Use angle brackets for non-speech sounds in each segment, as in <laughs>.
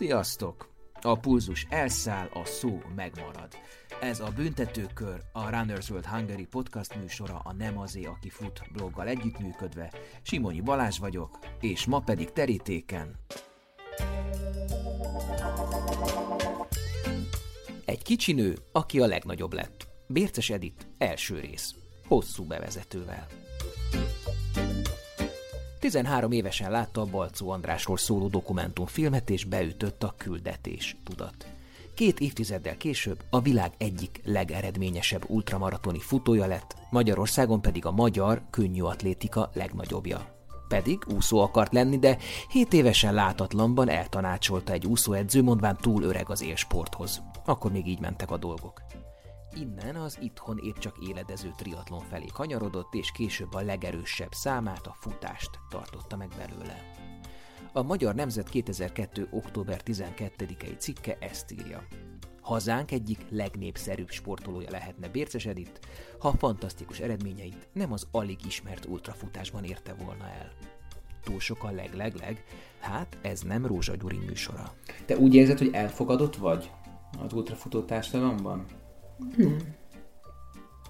Sziasztok! A pulzus elszáll, a szó megmarad. Ez a Büntetőkör, a Runners World Hungary podcast műsora a Nem azé, aki fut bloggal együttműködve. Simonyi Balázs vagyok, és ma pedig terítéken. Egy kicsi nő, aki a legnagyobb lett. Bérces Edit, első rész. Hosszú bevezetővel. 13 évesen látta a Balcó Andrásról szóló dokumentumfilmet, és beütött a küldetés tudat. Két évtizeddel később a világ egyik legeredményesebb ultramaratoni futója lett, Magyarországon pedig a magyar könnyű atlétika legnagyobbja. Pedig úszó akart lenni, de 7 évesen látatlanban eltanácsolta egy úszóedző, mondván túl öreg az élsporthoz. Akkor még így mentek a dolgok. Innen az itthon épp csak éledező triatlon felé kanyarodott, és később a legerősebb számát, a futást tartotta meg belőle. A Magyar Nemzet 2002. október 12-i cikke ezt írja. Hazánk egyik legnépszerűbb sportolója lehetne Bérces Edith, ha fantasztikus eredményeit nem az alig ismert ultrafutásban érte volna el. Túl sok a leg-leg-leg, hát ez nem Rózsa Gyuri műsora. Te úgy érzed, hogy elfogadott vagy az ultrafutó társadalomban? Nem.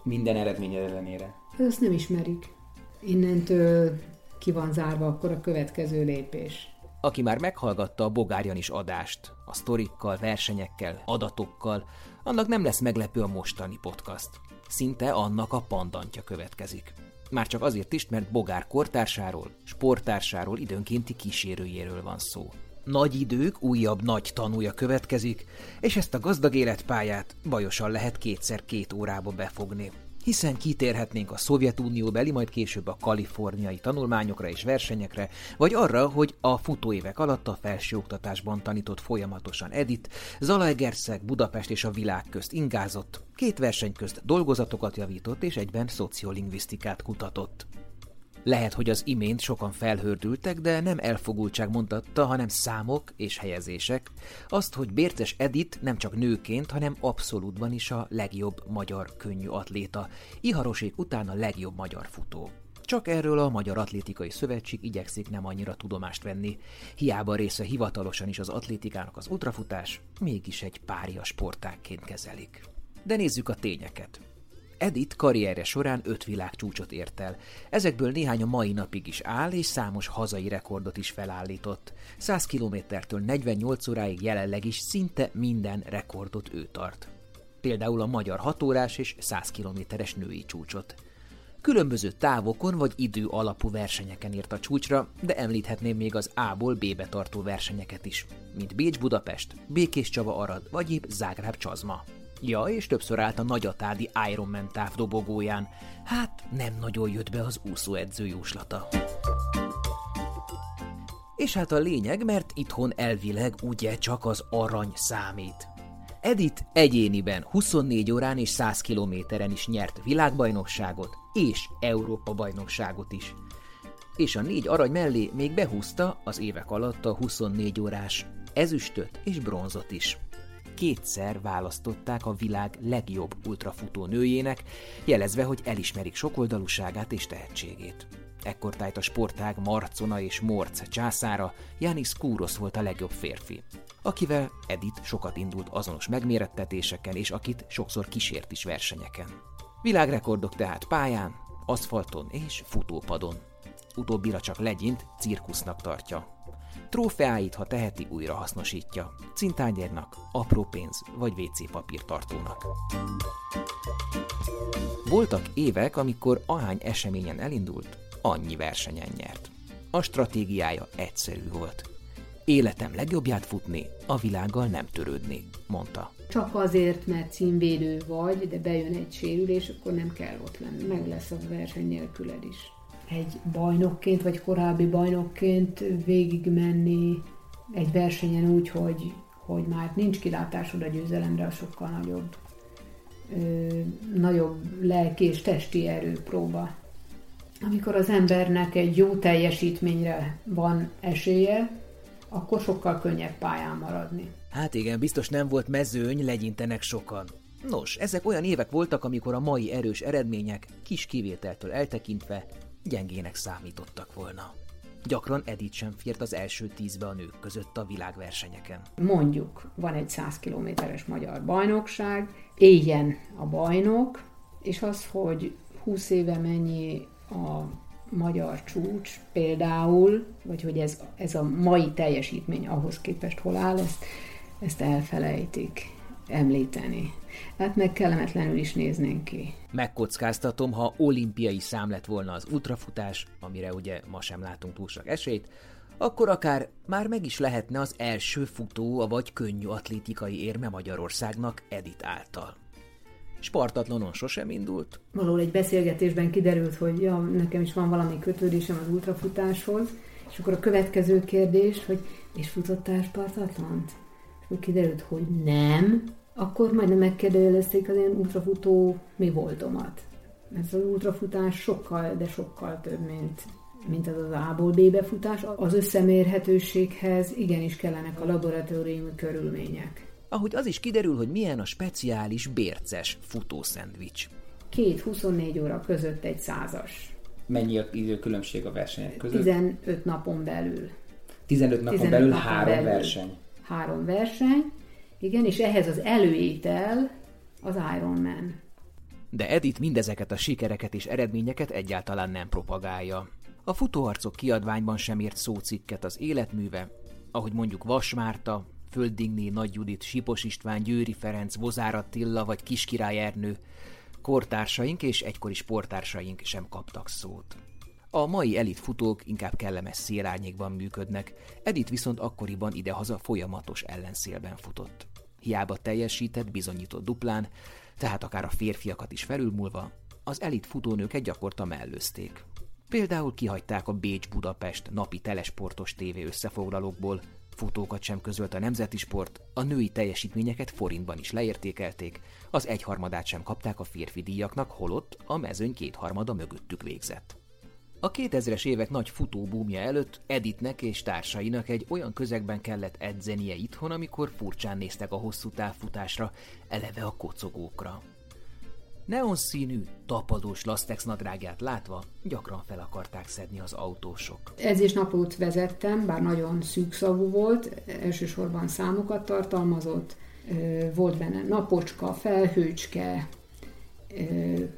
Minden eredmény ellenére. Hát azt nem ismerik. Innentől ki van zárva akkor a következő lépés. Aki már meghallgatta a Bogárjan is adást, a sztorikkal, versenyekkel, adatokkal, annak nem lesz meglepő a mostani podcast. Szinte annak a pandantja következik. Már csak azért is, mert Bogár kortársáról, sportársáról, időnkénti kísérőjéről van szó. Nagy idők újabb nagy tanúja következik, és ezt a gazdag életpályát bajosan lehet kétszer két órába befogni. Hiszen kitérhetnénk a Szovjetunió beli, majd később a kaliforniai tanulmányokra és versenyekre, vagy arra, hogy a futóévek alatt a felsőoktatásban tanított folyamatosan Edit, Zalaegerszeg, Budapest és a világ közt ingázott, két verseny közt dolgozatokat javított és egyben szociolingvisztikát kutatott. Lehet, hogy az imént sokan felhördültek, de nem elfogultság mondatta, hanem számok és helyezések. Azt, hogy Bérces Edit nem csak nőként, hanem abszolútban is a legjobb magyar könnyű atléta. Iharosék után a legjobb magyar futó. Csak erről a Magyar Atlétikai Szövetség igyekszik nem annyira tudomást venni. Hiába része hivatalosan is az atlétikának az ultrafutás, mégis egy pária sportákként kezelik. De nézzük a tényeket. Edith karrierje során öt világcsúcsot ért el. Ezekből néhány a mai napig is áll, és számos hazai rekordot is felállított. 100 kilométertől 48 óráig jelenleg is szinte minden rekordot ő tart. Például a magyar 6 órás és 100 kilométeres női csúcsot. Különböző távokon vagy idő alapú versenyeken ért a csúcsra, de említhetném még az A-ból B-be tartó versenyeket is, mint Bécs-Budapest, Békés Csaba Arad vagy épp Zágráb Csazma. Ja, és többször állt a nagyatádi Ironman távdobogóján. Hát nem nagyon jött be az úszóedző jóslata. És hát a lényeg, mert itthon elvileg ugye csak az arany számít. Edith egyéniben 24 órán és 100 kilométeren is nyert világbajnokságot és Európa bajnokságot is. És a négy arany mellé még behúzta az évek alatt a 24 órás ezüstöt és bronzot is kétszer választották a világ legjobb ultrafutó nőjének, jelezve, hogy elismerik sokoldalúságát és tehetségét. Ekkor tájt a sportág Marcona és Morc császára, Janis Kúrosz volt a legjobb férfi, akivel Edith sokat indult azonos megmérettetéseken, és akit sokszor kísért is versenyeken. Világrekordok tehát pályán, aszfalton és futópadon. Utóbbira csak legyint cirkusznak tartja. Trófeáit, ha teheti, újra hasznosítja. Cintányérnak, apró pénz vagy WC papírtartónak. Voltak évek, amikor ahány eseményen elindult, annyi versenyen nyert. A stratégiája egyszerű volt. Életem legjobbját futni, a világgal nem törődni, mondta. Csak azért, mert címvédő vagy, de bejön egy sérülés, akkor nem kell ott lenni. Meg lesz a verseny nélküled is egy bajnokként, vagy korábbi bajnokként végigmenni egy versenyen úgy, hogy, hogy már nincs kilátásod a győzelemre, a sokkal nagyobb, ö, nagyobb lelki és testi erőpróba. Amikor az embernek egy jó teljesítményre van esélye, akkor sokkal könnyebb pályán maradni. Hát igen, biztos nem volt mezőny, legyintenek sokan. Nos, ezek olyan évek voltak, amikor a mai erős eredmények kis kivételtől eltekintve gyengének számítottak volna. Gyakran Edith sem fért az első tízbe a nők között a világversenyeken. Mondjuk, van egy 100 kilométeres magyar bajnokság, éljen a bajnok, és az, hogy 20 éve mennyi a magyar csúcs például, vagy hogy ez, ez a mai teljesítmény ahhoz képest hol áll, ezt, ezt elfelejtik említeni. Hát meg kellemetlenül is néznénk ki. Megkockáztatom, ha olimpiai szám lett volna az ultrafutás, amire ugye ma sem látunk túl sok esélyt, akkor akár már meg is lehetne az első futó, vagy könnyű atlétikai érme Magyarországnak Edit által. Spartatlanon sosem indult. Valahol egy beszélgetésben kiderült, hogy ja, nekem is van valami kötődésem az ultrafutáshoz, és akkor a következő kérdés, hogy és futottál Spartatlant? És akkor kiderült, hogy nem, akkor majdnem megkérdezték az én ultrafutó mi voltomat. Ez az ultrafutás sokkal, de sokkal több, mint, mint az az A-ból B-be futás. Az összemérhetőséghez igenis kellenek a laboratóriumi körülmények. Ahogy az is kiderül, hogy milyen a speciális bérces futószendvics. Két 24 óra között egy százas. Mennyi a időkülönbség a versenyek között? 15 napon belül. 15 napon 15 belül napon három belül. verseny. Három verseny, igen, és ehhez az előétel az Iron Man. De Edith mindezeket a sikereket és eredményeket egyáltalán nem propagálja. A futóharcok kiadványban sem ért szócikket az életműve, ahogy mondjuk Vas Márta, Földingné Nagy Judit, Sipos István, Győri Ferenc, Vozár Attila vagy Kiskirály Ernő, kortársaink és egykori sportársaink sem kaptak szót. A mai elit futók inkább kellemes szélárnyékban működnek, Edith viszont akkoriban idehaza folyamatos ellenszélben futott. Hiába teljesített, bizonyított duplán, tehát akár a férfiakat is felülmúlva, az elit futónőket gyakorta mellőzték. Például kihagyták a Bécs-Budapest napi telesportos tévé összefoglalókból, futókat sem közölt a nemzeti sport, a női teljesítményeket forintban is leértékelték, az egyharmadát sem kapták a férfi díjaknak, holott a mezőny kétharmada mögöttük végzett. A 2000-es évek nagy futóbúmja előtt Editnek és társainak egy olyan közegben kellett edzenie itthon, amikor furcsán néztek a hosszú távfutásra, eleve a kocogókra. Neonszínű, tapadós lastex nadrágját látva gyakran fel akarták szedni az autósok. Edzésnapot vezettem, bár nagyon szűkszavú volt, elsősorban számokat tartalmazott, volt benne napocska, felhőcske,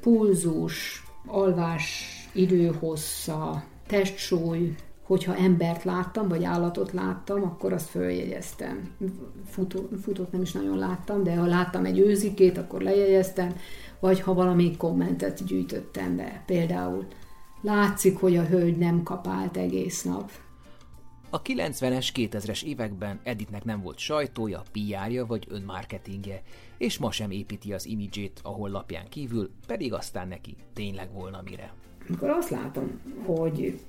pulzus, alvás időhossza, testsúly, hogyha embert láttam, vagy állatot láttam, akkor azt följegyeztem. Futó, futót nem is nagyon láttam, de ha láttam egy őzikét, akkor lejegyeztem, vagy ha valami kommentet gyűjtöttem be. Például látszik, hogy a hölgy nem kapált egész nap. A 90-es, 2000-es években Editnek nem volt sajtója, PR-ja vagy önmarketingje, és ma sem építi az imidzsét a honlapján kívül, pedig aztán neki tényleg volna mire amikor azt látom, hogy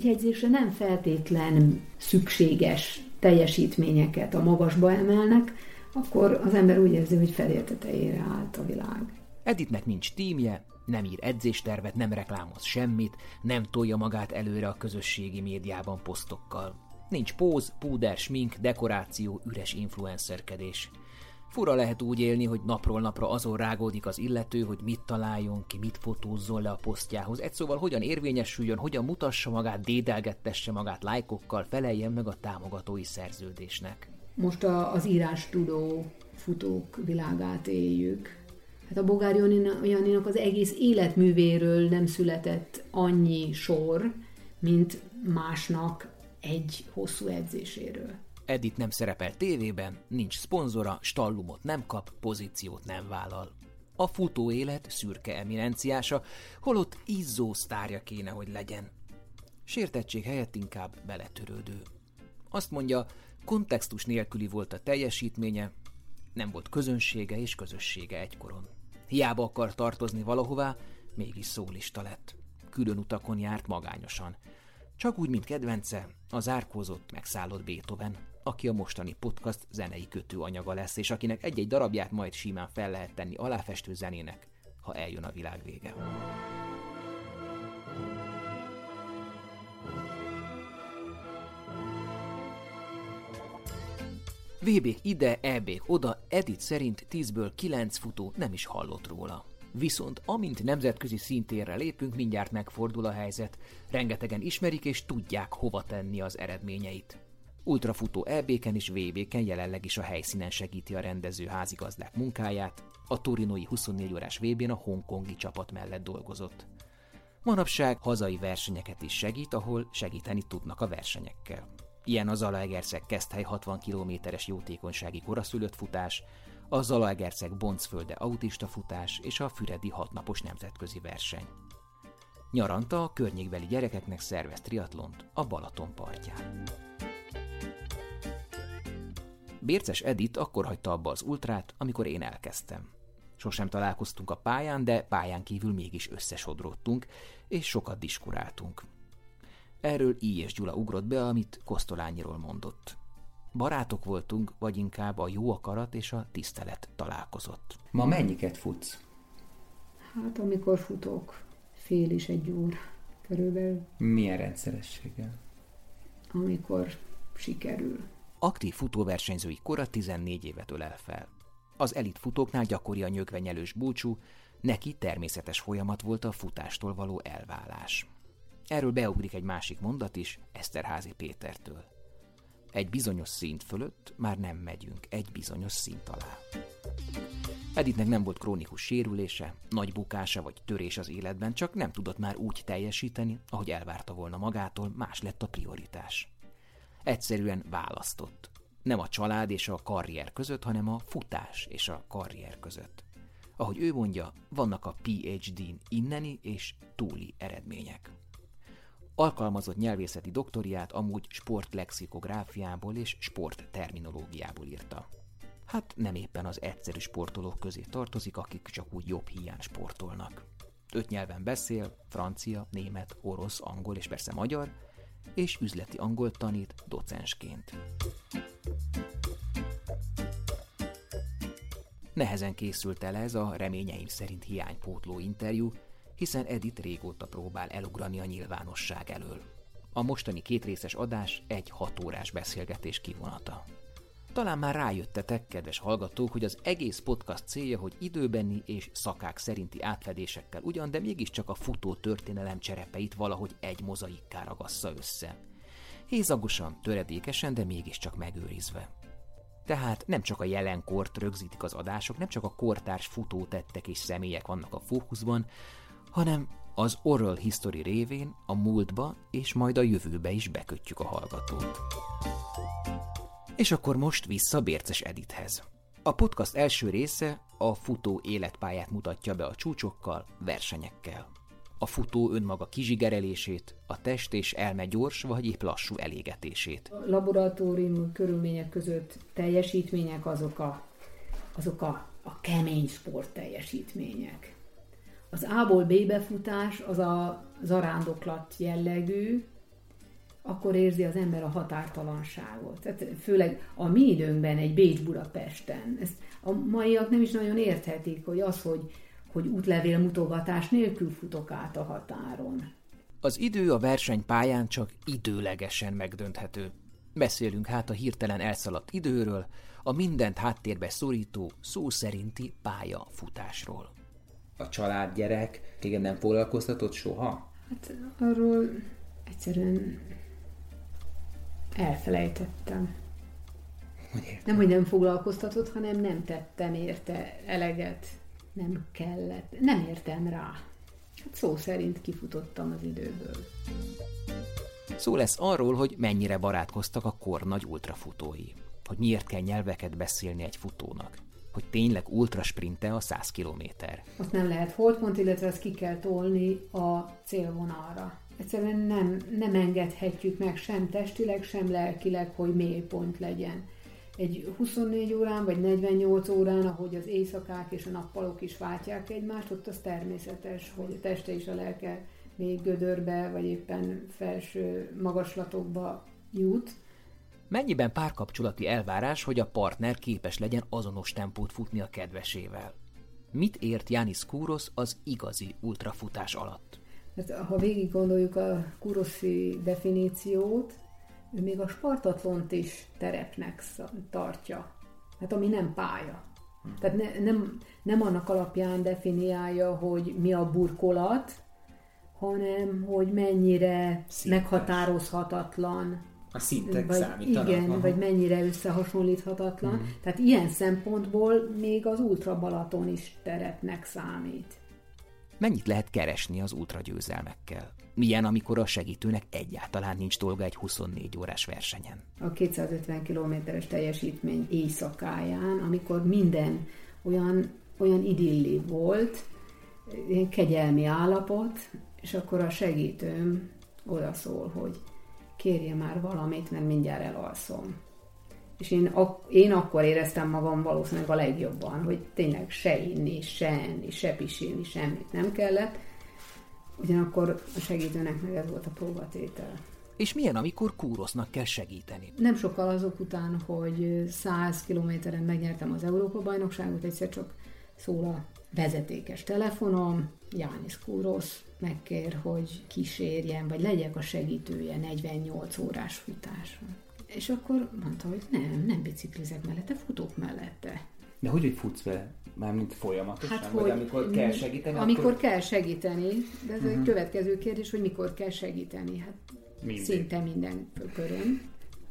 jegyzésre nem feltétlen szükséges teljesítményeket a magasba emelnek, akkor az ember úgy érzi, hogy felértetejére állt a világ. Editnek nincs tímje, nem ír edzéstervet, nem reklámoz semmit, nem tolja magát előre a közösségi médiában posztokkal. Nincs póz, púder, smink, dekoráció, üres influencerkedés. Fura lehet úgy élni, hogy napról napra azon rágódik az illető, hogy mit találjon ki, mit fotózzon le a posztjához. Egy szóval hogyan érvényesüljön, hogyan mutassa magát, dédelgettesse magát lájkokkal, feleljen meg a támogatói szerződésnek. Most a, az írás tudó futók világát éljük. Hát a Bogár Janinak az egész életművéről nem született annyi sor, mint másnak egy hosszú edzéséről. Edit nem szerepel tévében, nincs szponzora, stallumot nem kap, pozíciót nem vállal. A futó élet szürke eminenciása, holott izzó sztárja kéne, hogy legyen. Sértettség helyett inkább beletörődő. Azt mondja, kontextus nélküli volt a teljesítménye, nem volt közönsége és közössége egykoron. Hiába akar tartozni valahová, mégis szólista lett. Külön utakon járt magányosan. Csak úgy, mint kedvence, az árkózott, megszállott Beethoven aki a mostani podcast zenei kötőanyaga lesz, és akinek egy-egy darabját majd simán fel lehet tenni aláfestő zenének, ha eljön a világ vége. vb ide, eb oda, Edit szerint 10-ből 9 futó nem is hallott róla. Viszont amint nemzetközi szintérre lépünk, mindjárt megfordul a helyzet. Rengetegen ismerik és tudják, hova tenni az eredményeit. Ultrafutó EB-ken és VB-ken jelenleg is a helyszínen segíti a rendező házigazdák munkáját, a Torinoi 24 órás VB-n a hongkongi csapat mellett dolgozott. Manapság hazai versenyeket is segít, ahol segíteni tudnak a versenyekkel. Ilyen a Zalaegerszeg Keszthely 60 kilométeres jótékonysági koraszülött futás, a Zalaegerszeg Boncfölde autista futás és a Füredi hatnapos nemzetközi verseny. Nyaranta a környékbeli gyerekeknek szervez triatlont a Balaton partján. Bérces Edit akkor hagyta abba az ultrát, amikor én elkezdtem. Sosem találkoztunk a pályán, de pályán kívül mégis összesodródtunk, és sokat diskuráltunk. Erről I. és Gyula ugrott be, amit Kosztolányiról mondott. Barátok voltunk, vagy inkább a jó akarat és a tisztelet találkozott. Ma mennyiket futsz? Hát amikor futok, fél is egy óra körülbelül. Milyen rendszerességgel? Amikor sikerül. Aktív futóversenyzői kora 14 évet ölel fel. Az elit futóknál gyakori a nyögvenyelős búcsú, neki természetes folyamat volt a futástól való elválás. Erről beugrik egy másik mondat is Eszterházi Pétertől. Egy bizonyos szint fölött már nem megyünk egy bizonyos szint alá. Editnek nem volt krónikus sérülése, nagy bukása vagy törés az életben, csak nem tudott már úgy teljesíteni, ahogy elvárta volna magától, más lett a prioritás. Egyszerűen választott. Nem a család és a karrier között, hanem a futás és a karrier között. Ahogy ő mondja, vannak a PhD-n inneni és túli eredmények. Alkalmazott nyelvészeti doktoriát amúgy sportlexikográfiából és sportterminológiából írta. Hát nem éppen az egyszerű sportolók közé tartozik, akik csak úgy jobb hiány sportolnak. Öt nyelven beszél, francia, német, orosz, angol és persze magyar, és üzleti angol tanít docensként. Nehezen készült el ez a reményeim szerint hiánypótló interjú, hiszen Edith régóta próbál elugrani a nyilvánosság elől. A mostani kétrészes adás egy hatórás beszélgetés kivonata. Talán már rájöttetek, kedves hallgatók, hogy az egész podcast célja, hogy időbeni és szakák szerinti átfedésekkel ugyan, de mégiscsak a futó történelem cserepeit valahogy egy mozaikká ragassza össze. Hézagosan, töredékesen, de mégiscsak megőrizve. Tehát nem csak a jelenkort rögzítik az adások, nem csak a kortárs futótettek és személyek vannak a fókuszban, hanem az oral history révén a múltba és majd a jövőbe is bekötjük a hallgatót. És akkor most vissza Bérces Edithez. A podcast első része a futó életpályát mutatja be a csúcsokkal, versenyekkel. A futó önmaga kizsigerelését, a test és elme gyors vagy épp lassú elégetését. A laboratórium körülmények között teljesítmények azok a, azok a, a kemény sport teljesítmények. Az A-ból B-be futás az a zarándoklat jellegű, akkor érzi az ember a határtalanságot. Tehát főleg a mi időnkben egy Bécs-Budapesten. Ezt a maiak nem is nagyon érthetik, hogy az, hogy, hogy útlevél mutogatás nélkül futok át a határon. Az idő a versenypályán csak időlegesen megdönthető. Beszélünk hát a hirtelen elszaladt időről, a mindent háttérbe szorító, szó szerinti pályafutásról. A család, gyerek, téged nem foglalkoztatott soha? Hát arról egyszerűen elfelejtettem. Hogy Nem, hogy nem foglalkoztatott, hanem nem tettem érte eleget. Nem kellett. Nem értem rá. Hát szó szerint kifutottam az időből. Szó lesz arról, hogy mennyire barátkoztak a kor nagy ultrafutói. Hogy miért kell nyelveket beszélni egy futónak. Hogy tényleg ultrasprinte a 100 kilométer. Azt nem lehet holdpont, illetve ezt ki kell tolni a célvonalra. Egyszerűen nem, nem engedhetjük meg sem testileg, sem lelkileg, hogy mélypont legyen. Egy 24 órán vagy 48 órán, ahogy az éjszakák és a nappalok is váltják egymást, ott az természetes, hogy a teste és a lelke még gödörbe, vagy éppen felső magaslatokba jut. Mennyiben párkapcsolati elvárás, hogy a partner képes legyen azonos tempót futni a kedvesével? Mit ért Jánis Kúrosz az igazi ultrafutás alatt? Hát, ha végig gondoljuk a kuroszi definíciót, ő még a spartatlont is terepnek tartja. Hát ami nem pálya. Tehát ne, nem, nem annak alapján definiálja, hogy mi a burkolat, hanem hogy mennyire Szintes. meghatározhatatlan. A szintek vagy, számítanak. Igen, aha. vagy mennyire összehasonlíthatatlan. Mm. Tehát ilyen szempontból még az Ultra Balaton is terepnek számít. Mennyit lehet keresni az ultragyőzelmekkel? Milyen, amikor a segítőnek egyáltalán nincs dolga egy 24 órás versenyen? a 250 kilométeres teljesítmény éjszakáján, amikor minden olyan, olyan idilli volt, ilyen kegyelmi állapot, és akkor a segítőm odaszól, hogy kérje már valamit, mert mindjárt elalszom. És én, ak- én akkor éreztem magam valószínűleg a legjobban, hogy tényleg se inni, se enni, se pisilni, semmit nem kellett. Ugyanakkor a segítőnek meg ez volt a próbatétel. És milyen, amikor kúrosznak kell segíteni? Nem sokkal azok után, hogy 100 kilométeren megnyertem az Európa-bajnokságot, egyszer csak szól a vezetékes telefonom, Jánis Kúrosz megkér, hogy kísérjen, vagy legyek a segítője 48 órás futáson. És akkor mondta, hogy nem, nem biciklizek mellette, futok mellette. De hogy, hogy futsz vele? Mármint folyamatosan? Hát, vagy hogy amikor kell segíteni, Amikor akkor... kell segíteni, de ez uh-huh. egy következő kérdés, hogy mikor kell segíteni. Hát Mindig. szinte minden körön.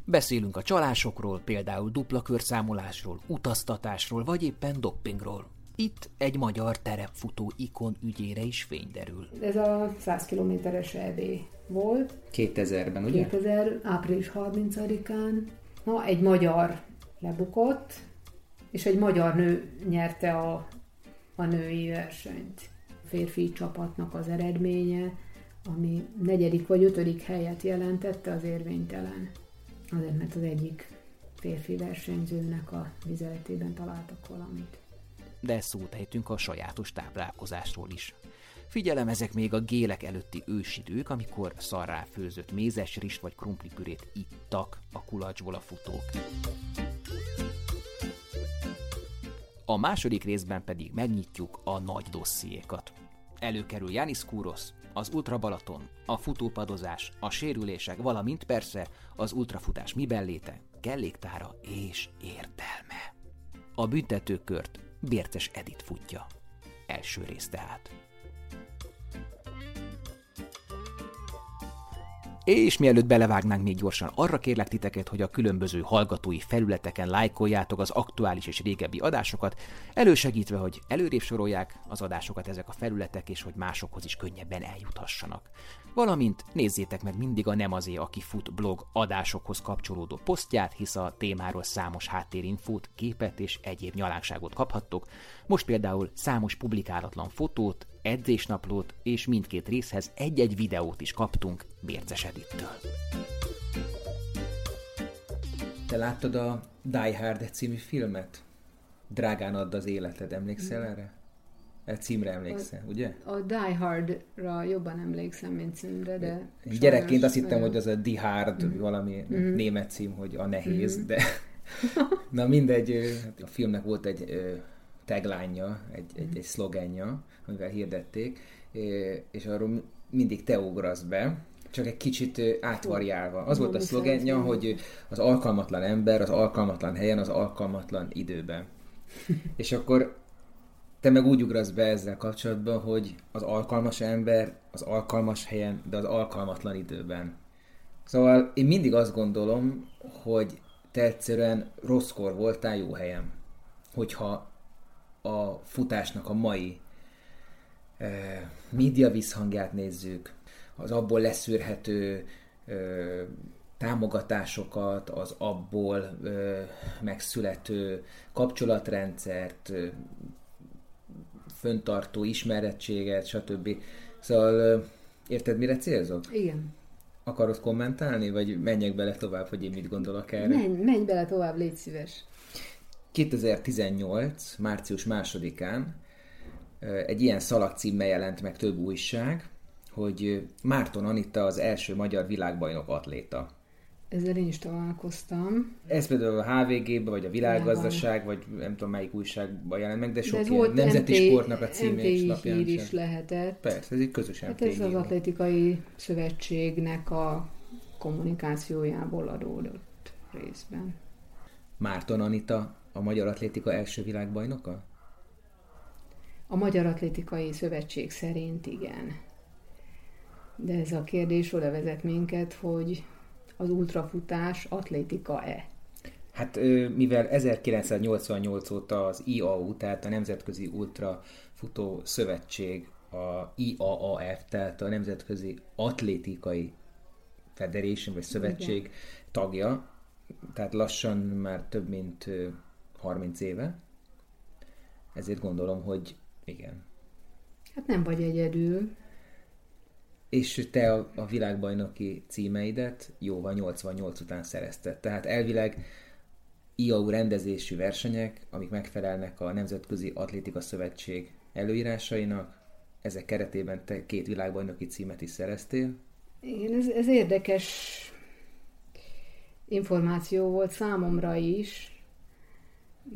Beszélünk a csalásokról, például dupla körszámolásról, utaztatásról, vagy éppen doppingról. Itt egy magyar terepfutó ikon ügyére is fény derül. Ez a 100 kilométeres EB volt, 2000-ben, ugye? 2000. április 30-án. Na, egy magyar lebukott, és egy magyar nő nyerte a, a női versenyt. A férfi csapatnak az eredménye, ami negyedik vagy ötödik helyet jelentette, az érvénytelen. Azért, mert az egyik férfi versenyzőnek a vizeletében találtak valamit. De szót ejtünk a sajátos táplálkozásról is. Figyelem, ezek még a gélek előtti ősidők, amikor szarrá főzött mézes rist vagy krumplipürét ittak a kulacsból a futók. A második részben pedig megnyitjuk a nagy dossziékat. Előkerül Janis Kúrosz, az Ultra Balaton, a futópadozás, a sérülések, valamint persze az ultrafutás miben léte, kelléktára és értelme. A büntetőkört Bérces Edit futja. Első rész tehát. És mielőtt belevágnánk még gyorsan, arra kérlek titeket, hogy a különböző hallgatói felületeken lájkoljátok az aktuális és régebbi adásokat, elősegítve, hogy előrébb sorolják az adásokat ezek a felületek, és hogy másokhoz is könnyebben eljuthassanak. Valamint nézzétek meg mindig a Nem azé, aki fut blog adásokhoz kapcsolódó posztját, hisz a témáról számos háttérinfót, képet és egyéb nyalánkságot kaphattok. Most például számos publikálatlan fotót, edzésnaplót és mindkét részhez egy-egy videót is kaptunk Bérces Edittől. Te láttad a Die Hard című filmet? Drágán add az életed, emlékszel erre? E címre emlékszel, ugye? A Die Hard-ra jobban emlékszem, mint címre, de... Gyerekként azt hittem, hogy az a Die Hard Mhm. valami német cím, hogy a nehéz, de <laughs> na mindegy, hát a filmnek volt egy tagline egy, egy, egy szlogenja, amivel hirdették, és arról mindig te ugrasz be, csak egy kicsit átvariálva. Az volt a szlogenja, hogy az alkalmatlan ember az alkalmatlan helyen, az alkalmatlan időben. <laughs> és akkor te meg úgy ugrasz be ezzel kapcsolatban, hogy az alkalmas ember az alkalmas helyen, de az alkalmatlan időben. Szóval én mindig azt gondolom, hogy te egyszerűen rosszkor voltál jó helyen. Hogyha a futásnak a mai média visszhangját nézzük, az abból leszűrhető támogatásokat, az abból ö, megszülető kapcsolatrendszert, ö, föntartó ismerettséget, stb. Szóval ö, érted, mire célzok? Igen. Akarod kommentálni, vagy menjek bele tovább, hogy én mit gondolok erre? Menj, menj bele tovább, légy szíves. 2018. március másodikán egy ilyen szalagcímmel jelent meg több újság, hogy Márton Anita az első magyar világbajnok atléta. Ezzel én is találkoztam. Ez például a HVG-be, vagy a Világgazdaság, vagy nem tudom melyik újságban jelent meg, de De sok ez ilyen volt nemzeti MT sportnak a címe és MTI lapján hír sem. is lehetett. Persze, ez egy közös Hát MTI ez az hír. atlétikai szövetségnek a kommunikációjából adódott részben. Márton Anita a Magyar Atlétika első világbajnoka? A Magyar Atlétikai Szövetség szerint igen. De ez a kérdés oda vezet minket, hogy az ultrafutás atlétika-e? Hát mivel 1988 óta az IAU, tehát a Nemzetközi Ultrafutó Szövetség, a IAAF, tehát a Nemzetközi Atlétikai Federation, vagy Szövetség Igen. tagja, tehát lassan már több mint 30 éve, ezért gondolom, hogy igen. Hát nem vagy egyedül. És te a, a világbajnoki címeidet jóval 88 után szerezted. Tehát elvileg IAU rendezésű versenyek, amik megfelelnek a Nemzetközi Atlétika Szövetség előírásainak, ezek keretében te két világbajnoki címet is szereztél. Igen, ez, ez érdekes információ volt számomra is,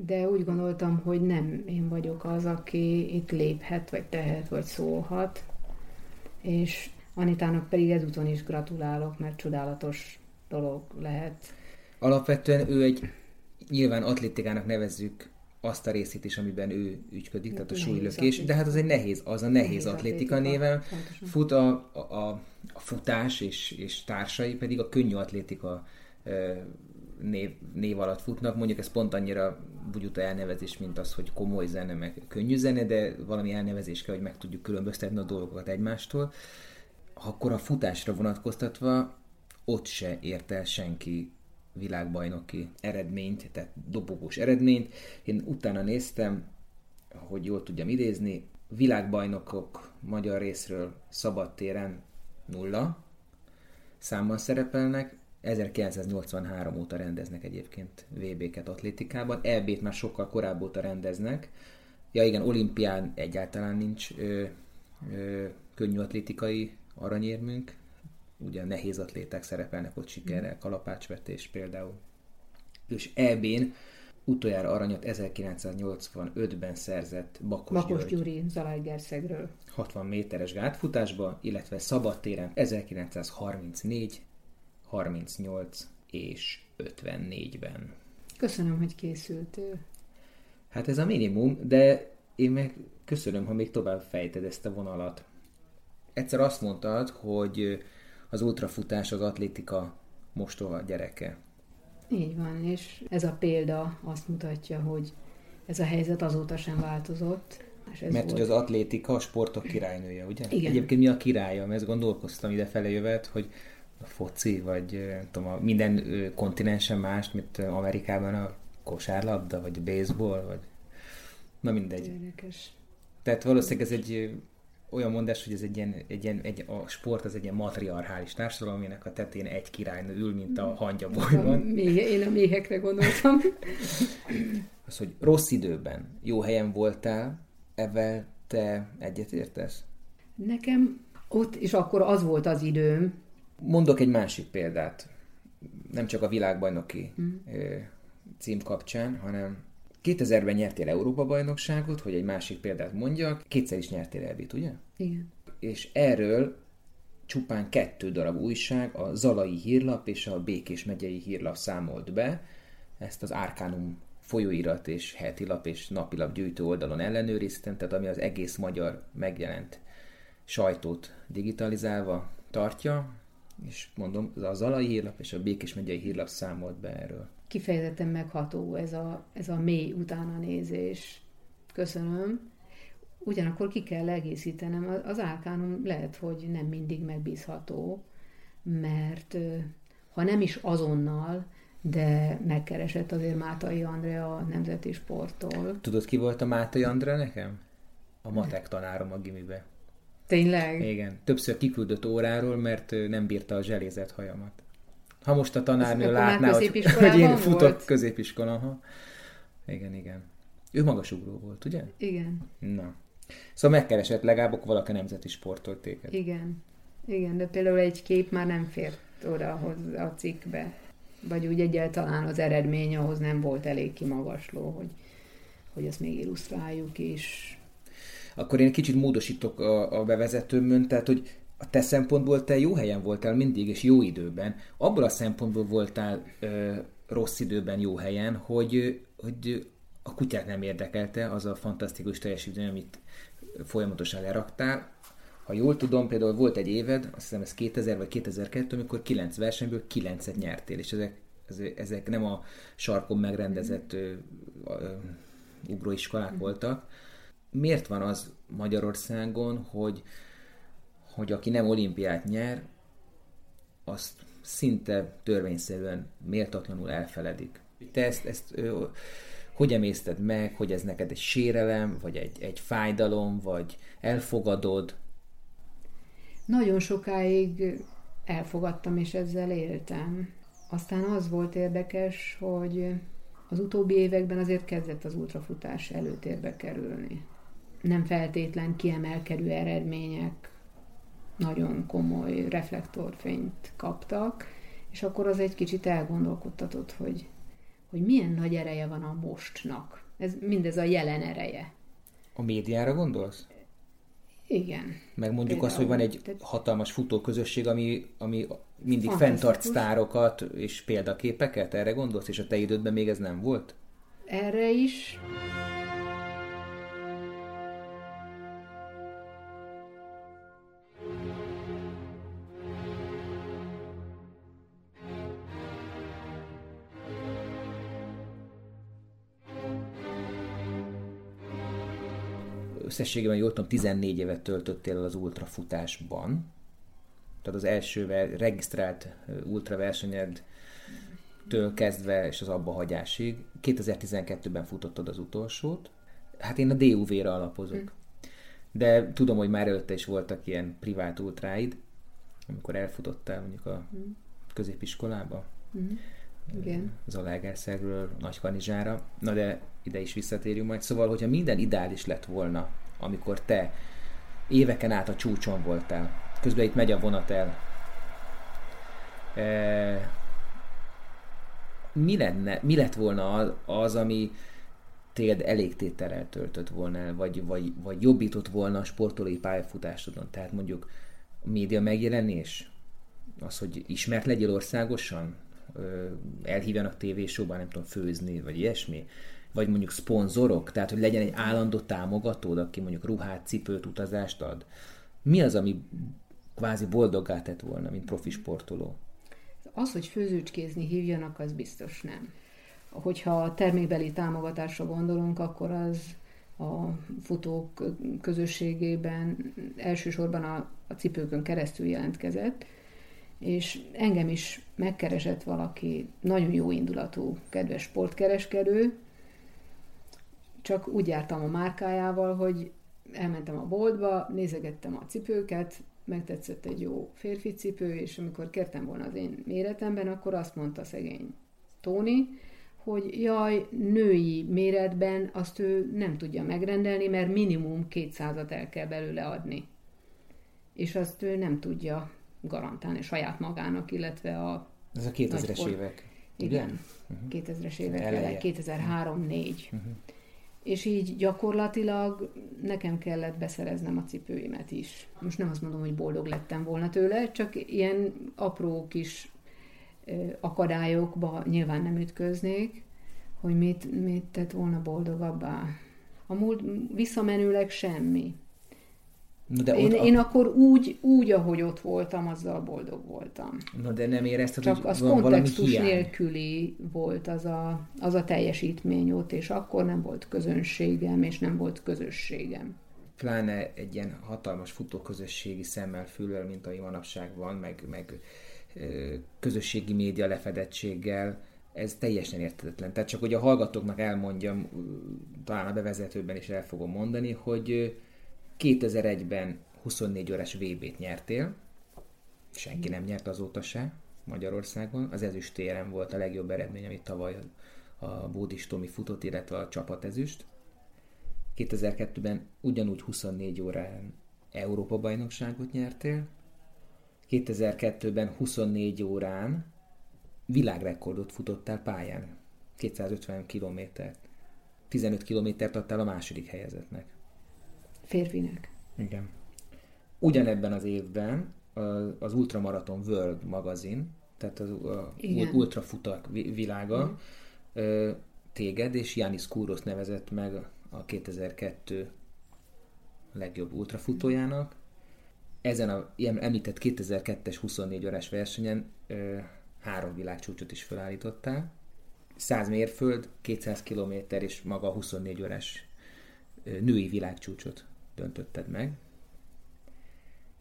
de úgy gondoltam, hogy nem én vagyok az, aki itt léphet, vagy tehet, vagy szólhat. És Anitának pedig ezúton is gratulálok, mert csodálatos dolog lehet. Alapvetően ő egy, nyilván atlétikának nevezzük azt a részét is, amiben ő ügyködik, tehát a súlylökés, de hát az egy nehéz, az a nehéz, nehéz atlétika, atlétika néven. Pontosan. Fut a, a, a futás és, és társai pedig a könnyű atlétika név, név alatt futnak. Mondjuk ez pont annyira bugyuta elnevezés, mint az, hogy komoly zene, meg könnyű zene, de valami elnevezés kell, hogy meg tudjuk különböztetni a dolgokat egymástól. Akkor a futásra vonatkoztatva ott se ért el senki világbajnoki eredményt, tehát dobogós eredményt. Én utána néztem, hogy jól tudjam idézni, világbajnokok magyar részről szabadtéren nulla számmal szerepelnek, 1983 óta rendeznek egyébként VB-ket atlétikában, EB-t már sokkal korábban óta rendeznek. Ja igen, olimpián egyáltalán nincs ö, ö, könnyű atlétikai aranyérmünk, ugye nehéz atléták szerepelnek ott sikerrel, mm. kalapácsvetés például. És EB-n utoljára aranyat 1985-ben szerzett Bakos, Bakos György. Gyuri Zalaegerszegről. 60 méteres gátfutásba, illetve szabadtéren 1934 38 és 54-ben. Köszönöm, hogy készültél. Hát ez a minimum, de én meg köszönöm, ha még tovább fejted ezt a vonalat. Egyszer azt mondtad, hogy az ultrafutás az atlétika mostoha gyereke. Így van, és ez a példa azt mutatja, hogy ez a helyzet azóta sem változott. És ez Mert volt... hogy az atlétika a sportok királynője, ugye? Igen. Egyébként mi a királya? Mert ezt gondolkoztam ide fele jövet, hogy a foci, vagy tudom, a minden kontinensen más, mint Amerikában a kosárlabda, vagy a baseball, vagy na mindegy. Érdekes. Tehát valószínűleg ez egy olyan mondás, hogy ez egy ilyen, egy ilyen egy, a sport az egy ilyen matriarchális társadalom, aminek a tetén egy királynő ül, mint a hangyabolyban. Méhe, én a méhekre gondoltam. az, hogy rossz időben, jó helyen voltál, ezzel te egyetértesz? Nekem ott, és akkor az volt az időm, Mondok egy másik példát, nem csak a világbajnoki mm. cím kapcsán, hanem 2000-ben nyertél Európa-bajnokságot, hogy egy másik példát mondjak, kétszer is nyertél elvét, ugye? Igen. És erről csupán kettő darab újság, a Zalai hírlap és a Békés megyei hírlap számolt be, ezt az Árkánum folyóirat és hetilap és napilap gyűjtő oldalon ellenőriztem, tehát ami az egész magyar megjelent sajtót digitalizálva tartja, és mondom, a Zalai hírlap és a Békés megyei hírlap számolt be erről. Kifejezetten megható ez a, ez a mély utána nézés. Köszönöm. Ugyanakkor ki kell egészítenem, az álkánum lehet, hogy nem mindig megbízható, mert ha nem is azonnal, de megkeresett azért Mátai Andrea a Nemzeti Sporttól. Tudod, ki volt a Mátai Andrea nekem? A matek tanárom a gimibe. Tényleg? Igen. Többször kiküldött óráról, mert nem bírta a zselézett hajamat. Ha most a tanárnő látná, hogy, hogy én futok volt? középiskola, ha. Igen, igen. Ő magasugró volt, ugye? Igen. Na. Szóval megkeresett legalább valaki nemzeti sportolt téged. Igen. Igen, de például egy kép már nem fért oda a cikkbe. Vagy úgy egyáltalán az eredmény ahhoz nem volt elég kimagasló, hogy, hogy ezt még illusztráljuk is akkor én kicsit módosítok a, a bevezetőmön, tehát hogy a te szempontból te jó helyen voltál mindig, és jó időben. Abból a szempontból voltál ö, rossz időben, jó helyen, hogy, hogy a kutyát nem érdekelte az a fantasztikus teljesítmény, amit folyamatosan leraktál. Ha jól tudom, például volt egy éved, azt hiszem ez 2000 vagy 2002, amikor 9 versenyből 9-et nyertél, és ezek, ezek nem a sarkon megrendezett ö, ö, ugróiskolák voltak. Miért van az Magyarországon, hogy, hogy aki nem olimpiát nyer, azt szinte törvényszerűen méltatlanul elfeledik. Te ezt, ezt ö, hogy emészted meg, hogy ez neked egy sérelem, vagy egy, egy fájdalom, vagy elfogadod? Nagyon sokáig elfogadtam, és ezzel éltem. Aztán az volt érdekes, hogy az utóbbi években azért kezdett az ultrafutás előtérbe kerülni. Nem feltétlen kiemelkedő eredmények nagyon komoly reflektorfényt kaptak, és akkor az egy kicsit elgondolkodtatott, hogy, hogy milyen nagy ereje van a mostnak. Ez mindez a jelen ereje. A médiára gondolsz? Igen. Meg mondjuk Például, azt, hogy van egy tehát... hatalmas futóközösség, ami, ami mindig fenntart sztárokat és példaképeket, erre gondolsz, és a te idődben még ez nem volt? Erre is. Összességében jól tudom, 14 évet töltöttél az ultrafutásban. Tehát az első regisztrált ultraversenyed től kezdve és az abba hagyásig. 2012-ben futottad az utolsót. Hát én a DUV-ra alapozok. Mm. De tudom, hogy már előtte is voltak ilyen privát ultráid, amikor elfutottál mondjuk a mm. középiskolába. Mm. Igen. Zalaegerszegről Nagykanizsára. Na de ide is visszatérjünk majd. Szóval, hogyha minden ideális lett volna, amikor te éveken át a csúcson voltál, közben itt megy a vonat el, e, mi, lenne, mi lett volna az, ami téged elégtétellel töltött volna vagy, vagy, vagy jobbított volna a sportolói pályafutásodon? Tehát mondjuk a média megjelenés, az, hogy ismert legyél országosan, elhívjanak tévésóban, nem tudom, főzni, vagy ilyesmi, vagy mondjuk szponzorok, tehát hogy legyen egy állandó támogatód, aki mondjuk ruhát, cipőt, utazást ad. Mi az, ami kvázi boldoggá tett volna, mint profi sportoló? Az, hogy főzőcskézni hívjanak, az biztos nem. Hogyha a termékbeli támogatásra gondolunk, akkor az a futók közösségében elsősorban a, a cipőkön keresztül jelentkezett, és engem is megkeresett valaki, nagyon jó indulatú, kedves sportkereskedő, csak úgy jártam a márkájával, hogy elmentem a boltba, nézegettem a cipőket, megtetszett egy jó férfi cipő, és amikor kértem volna az én méretemben, akkor azt mondta szegény Tóni, hogy jaj, női méretben azt ő nem tudja megrendelni, mert minimum 200-at el kell belőle adni. És azt ő nem tudja garantálni saját magának, illetve a... Ez a 2000-es évek. Igen, uh-huh. 2000-es évek eleje, 2003-4. Uh-huh. És így gyakorlatilag nekem kellett beszereznem a cipőimet is. Most nem azt mondom, hogy boldog lettem volna tőle, csak ilyen apró kis akadályokba nyilván nem ütköznék, hogy mit, mit tett volna boldogabbá. A múlt visszamenőleg semmi. Na de én, ott, én akkor úgy, úgy, ahogy ott voltam, azzal boldog voltam. Na de nem érezted, Csak hogy az van kontextus nélküli volt az a, az a teljesítmény ott, és akkor nem volt közönségem, és nem volt közösségem. Pláne egy ilyen hatalmas futóközösségi szemmel fülvel, mint ami manapság van, meg, meg közösségi média lefedettséggel, ez teljesen értetetlen. Tehát csak hogy a hallgatóknak elmondjam, talán a bevezetőben is el fogom mondani, hogy 2001-ben 24 órás VB-t nyertél, senki nem nyert azóta se Magyarországon. Az ezüstérem volt a legjobb eredmény, amit tavaly a Bódis Tomi futott, illetve a csapat ezüst. 2002-ben ugyanúgy 24 órán Európa bajnokságot nyertél. 2002-ben 24 órán világrekordot futottál pályán. 250 kilométert. 15 kilométert adtál a második helyezetnek. Férfinek. Igen. Ugyanebben az évben az Ultramarathon World magazin tehát az Igen. ultrafutak vi- világa, ö, téged, és Jánis Kúrosz nevezett meg a 2002 legjobb ultrafutójának. Ezen a említett 2002-es 24 órás versenyen három világcsúcsot is felállítottál. 100 mérföld, 200 km és maga a 24 órás női világcsúcsot döntötted meg.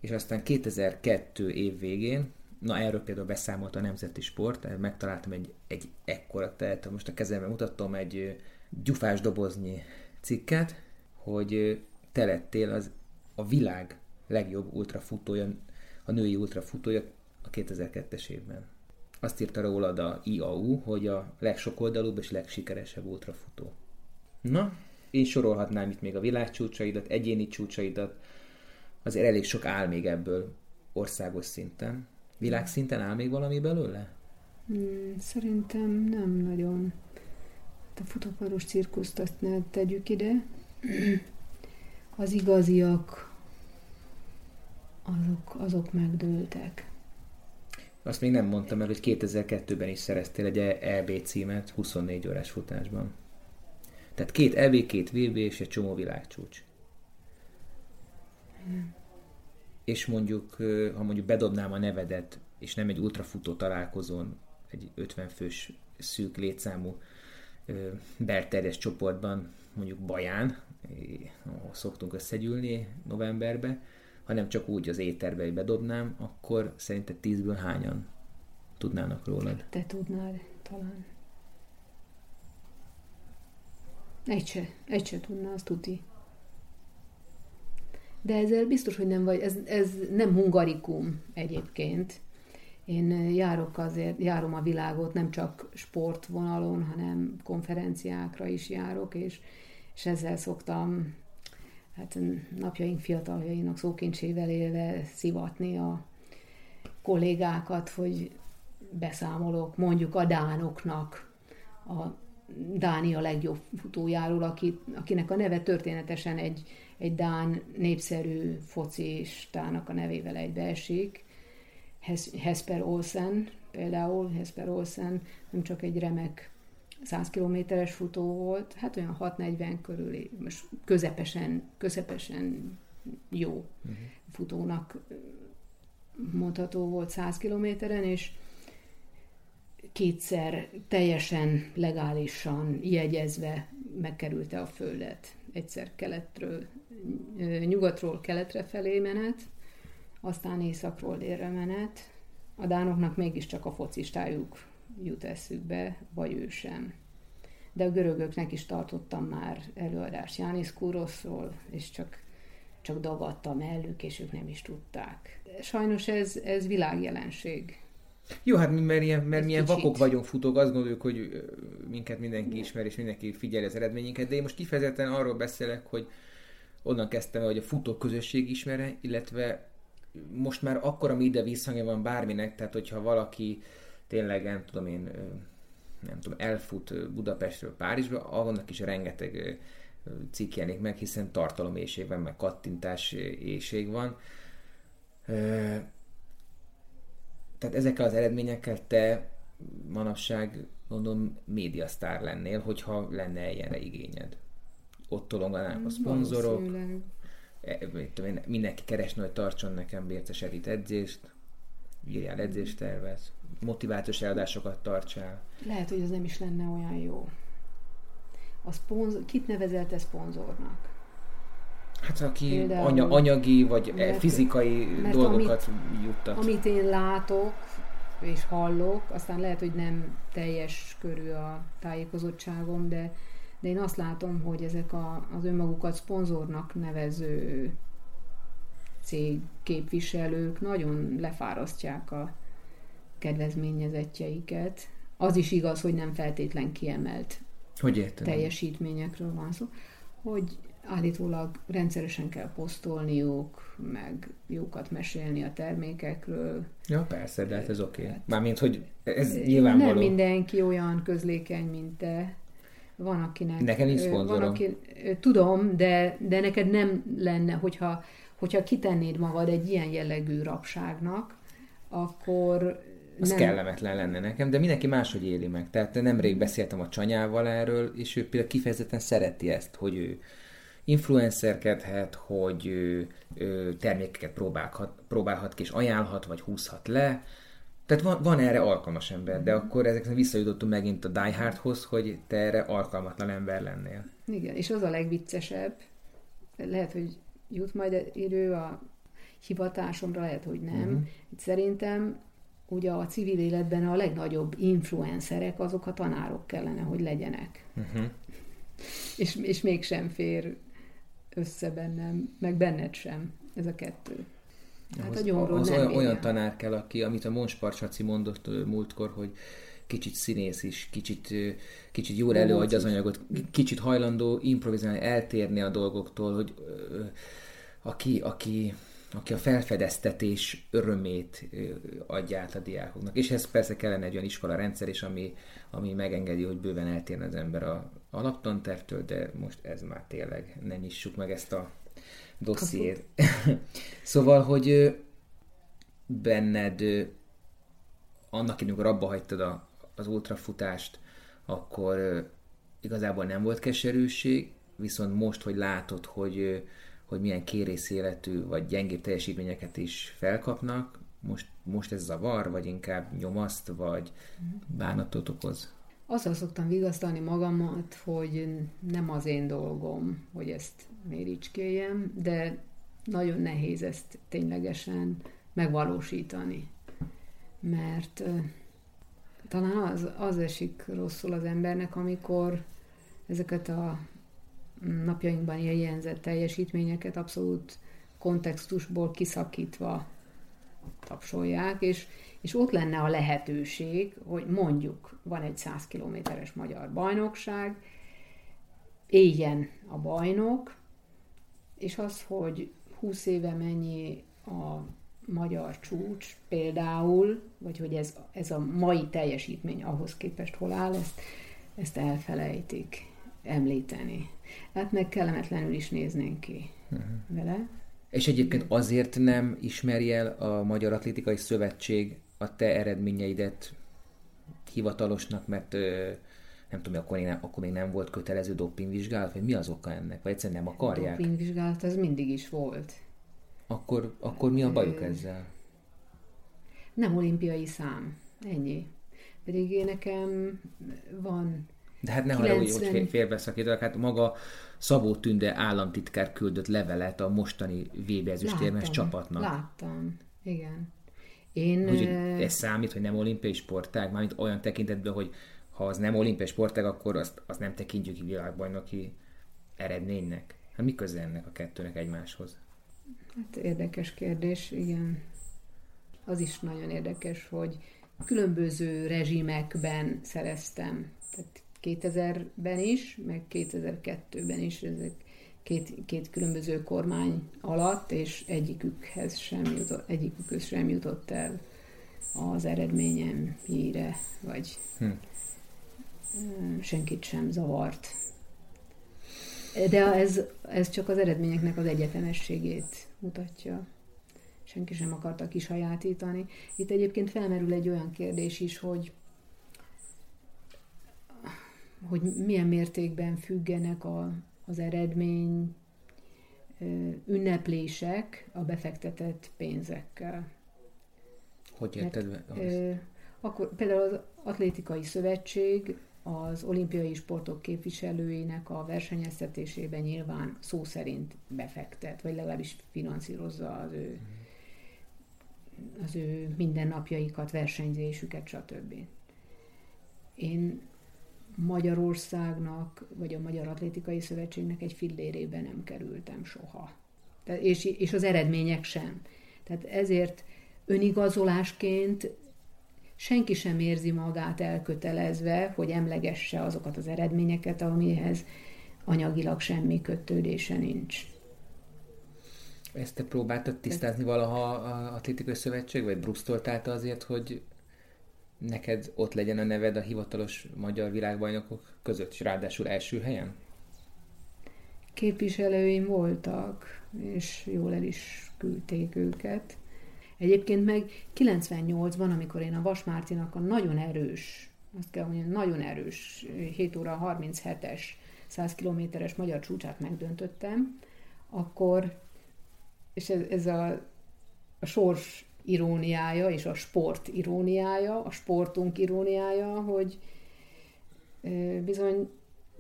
És aztán 2002 év végén, na erről például beszámolt a Nemzeti Sport, megtaláltam egy, egy ekkora tehet, most a kezemben mutatom egy gyufás doboznyi cikket, hogy te lettél az a világ legjobb ultrafutója, a női ultrafutója a 2002-es évben. Azt írta rólad a IAU, hogy a legsokoldalúbb és legsikeresebb ultrafutó. Na, én sorolhatnám itt még a világcsúcsaidat, egyéni csúcsaidat, azért elég sok áll még ebből országos szinten. Világszinten áll még valami belőle? Hmm, szerintem nem nagyon. A futóparos cirkuszt azt ne tegyük ide. <clears throat> Az igaziak, azok, azok megdőltek. Azt még nem mondtam el, hogy 2002-ben is szereztél egy EB címet 24 órás futásban. Tehát két EB, két VB és egy csomó világcsúcs. És mondjuk, ha mondjuk bedobnám a nevedet, és nem egy ultrafutó találkozón, egy 50 fős szűk létszámú belterjes csoportban, mondjuk Baján, ahol szoktunk összegyűlni novemberbe, hanem csak úgy az éterbe bedobnám, akkor szerinted tízből hányan tudnának rólad? Te tudnád talán. Egy se, egy se tudna, azt tuti. De ezzel biztos, hogy nem vagy, ez, ez nem hungarikum egyébként. Én járok azért, járom a világot, nem csak sportvonalon, hanem konferenciákra is járok, és, és ezzel szoktam hát napjaink fiataljainak szókincsével élve szivatni a kollégákat, hogy beszámolok mondjuk a dánoknak, a Dánia legjobb futójáról, aki, akinek a neve történetesen egy, egy dán népszerű focistának a nevével egybeesik. Hes, Hesper Olsen például, Hesper Olsen nem csak egy remek 100 kilométeres futó volt, hát olyan 6-40 körül, most közepesen, közepesen jó uh-huh. futónak mondható volt 100 kilométeren, és kétszer teljesen legálisan jegyezve megkerülte a földet. Egyszer keletről, nyugatról keletre felé menet, aztán északról délre menet. A dánoknak mégiscsak a focistájuk jut eszükbe, vagy ő sem. De a görögöknek is tartottam már előadást Jánis Kuroszról, és csak, csak dagadta mellük, és ők nem is tudták. Sajnos ez, ez világjelenség. Jó, hát mi, mert, ilyen, mert milyen vakok vagyunk, futók, azt gondoljuk, hogy minket mindenki ismer, és mindenki figyeli az eredményünket, de én most kifejezetten arról beszélek, hogy onnan kezdtem, hogy a futó közösség ismere, illetve most már akkora média visszhangja van bárminek, tehát hogyha valaki tényleg, nem tudom én, nem tudom, elfut Budapestről Párizsba, annak is rengeteg cikk jelenik meg, hiszen tartaloméség van, meg kattintás éjség van tehát ezekkel az eredményekkel te manapság, mondom, médiasztár lennél, hogyha lenne ilyenre igényed. Ott tolonganák a szponzorok, e, mindenki keresne, hogy tartson nekem Bérces Edit edzést, írjál edzéstervet, motivációs eladásokat tartsál. Lehet, hogy az nem is lenne olyan jó. A szponzor, kit nevezel te szponzornak? Hát aki Például, anya, anyagi vagy mert, fizikai mert dolgokat amit, juttat. Amit én látok és hallok, aztán lehet, hogy nem teljes körű a tájékozottságom, de, de én azt látom, hogy ezek a, az önmagukat szponzornak nevező cég képviselők nagyon lefárasztják a kedvezményezetjeiket. Az is igaz, hogy nem feltétlen kiemelt hogy értem? teljesítményekről van szó, hogy állítólag rendszeresen kell posztolniuk, meg jókat mesélni a termékekről. Ja, persze, de hát ez oké. Okay. Mármint, hogy ez nyilvánvaló. Nem mindenki olyan közlékeny, mint te. Van, akinek... Nekem nincs Van, aki, tudom, de, de neked nem lenne, hogyha, hogyha kitennéd magad egy ilyen jellegű rapságnak, akkor Az nem, kellemetlen lenne nekem, de mindenki máshogy éli meg. Tehát nemrég beszéltem a csanyával erről, és ő például kifejezetten szereti ezt, hogy ő influencerkedhet, hogy ő, ő termékeket próbálhat, próbálhat és ajánlhat, vagy húzhat le. Tehát van, van erre alkalmas ember, de akkor ezeknek visszajutottunk megint a Die Hardhoz, hogy te erre alkalmatlan ember lennél. Igen, és az a legviccesebb, lehet, hogy jut majd idő a hivatásomra, lehet, hogy nem. Uh-huh. Szerintem ugye a civil életben a legnagyobb influencerek azok a tanárok kellene, hogy legyenek. Uh-huh. És, és mégsem fér össze bennem, meg benned sem ez a kettő. Hát az, a az olyan, olyan tanár kell, aki, amit a Monspar Csaci mondott múltkor, hogy kicsit színész is, kicsit, kicsit jól előadja az anyagot, kicsit hajlandó improvizálni, eltérni a dolgoktól, hogy aki, aki, aki a felfedeztetés örömét adja át a diákoknak. És ez persze kellene egy olyan iskola rendszer is, ami, ami megengedi, hogy bőven eltérne az ember a alaptantervtől, de most ez már tényleg ne nyissuk meg ezt a dossziét. <laughs> szóval, hogy benned annak idején, amikor abba hagytad a, az ultrafutást, akkor igazából nem volt keserűség, viszont most, hogy látod, hogy hogy milyen kérész életű vagy gyengébb teljesítményeket is felkapnak, most, most ez zavar, vagy inkább nyomaszt, vagy bánatot okoz? Azzal szoktam vigasztalni magamat, hogy nem az én dolgom, hogy ezt méricskéljem, de nagyon nehéz ezt ténylegesen megvalósítani. Mert talán az, az esik rosszul az embernek, amikor ezeket a napjainkban jelenzett teljesítményeket abszolút kontextusból kiszakítva tapsolják, és, és ott lenne a lehetőség, hogy mondjuk van egy 100 kilométeres magyar bajnokság, éljen a bajnok, és az, hogy 20 éve mennyi a magyar csúcs például, vagy hogy ez, ez a mai teljesítmény ahhoz képest hol áll, ezt, ezt elfelejtik említeni. Hát meg kellemetlenül is néznénk ki uh-huh. vele. És egyébként azért nem ismeri el a Magyar Atlétikai Szövetség a te eredményeidet hivatalosnak, mert nem tudom, akkor, nem, akkor még nem volt kötelező dopingvizsgálat, vagy mi az oka ennek? Vagy egyszerűen nem akarják? A dopingvizsgálat az mindig is volt. Akkor, akkor mi a bajuk ezzel? Nem olimpiai szám. Ennyi. Pedig én nekem van de hát ne 90... úgy, hogy félbeszakítok, hát maga Szabó Tünde államtitkár küldött levelet a mostani VB ezüstérmes csapatnak. Láttam, igen. Én... Hogy ez számít, hogy nem olimpiai sportág, mármint olyan tekintetben, hogy ha az nem olimpiai sportág, akkor azt, azt nem tekintjük világbajnoki eredménynek. Hát mi köze ennek a kettőnek egymáshoz? Hát érdekes kérdés, igen. Az is nagyon érdekes, hogy különböző rezsimekben szereztem. Tehát 2000-ben is, meg 2002-ben is, ezek két, két különböző kormány alatt, és egyikükhez sem jutott, egyikükhez sem jutott el az eredményem híre, vagy hm. senkit sem zavart. De ez, ez csak az eredményeknek az egyetemességét mutatja. Senki sem akarta kisajátítani. Itt egyébként felmerül egy olyan kérdés is, hogy hogy milyen mértékben függenek a, az eredmény ünneplések a befektetett pénzekkel. Hogy érted? Mert, akkor például az Atlétikai Szövetség az olimpiai sportok képviselőinek a versenyeztetésében nyilván szó szerint befektet, vagy legalábbis finanszírozza az ő, az ő mindennapjaikat, versenyzésüket, stb. Én Magyarországnak, vagy a Magyar Atlétikai Szövetségnek egy fillérében nem kerültem soha. Tehát, és, és az eredmények sem. Tehát ezért önigazolásként senki sem érzi magát elkötelezve, hogy emlegesse azokat az eredményeket, amihez anyagilag semmi kötődése nincs. Ezt te próbáltad tisztázni valaha a Atlétikai Szövetség, vagy brusztoltálta azért, hogy neked ott legyen a neved a hivatalos magyar világbajnokok között, és ráadásul első helyen? Képviselőim voltak, és jól el is küldték őket. Egyébként meg 98-ban, amikor én a Vas Mártinak a nagyon erős, azt kell mondani, nagyon erős 7 óra 37-es 100 kilométeres magyar csúcsát megdöntöttem, akkor, és ez, ez a, a sors iróniája és a sport iróniája, a sportunk iróniája, hogy bizony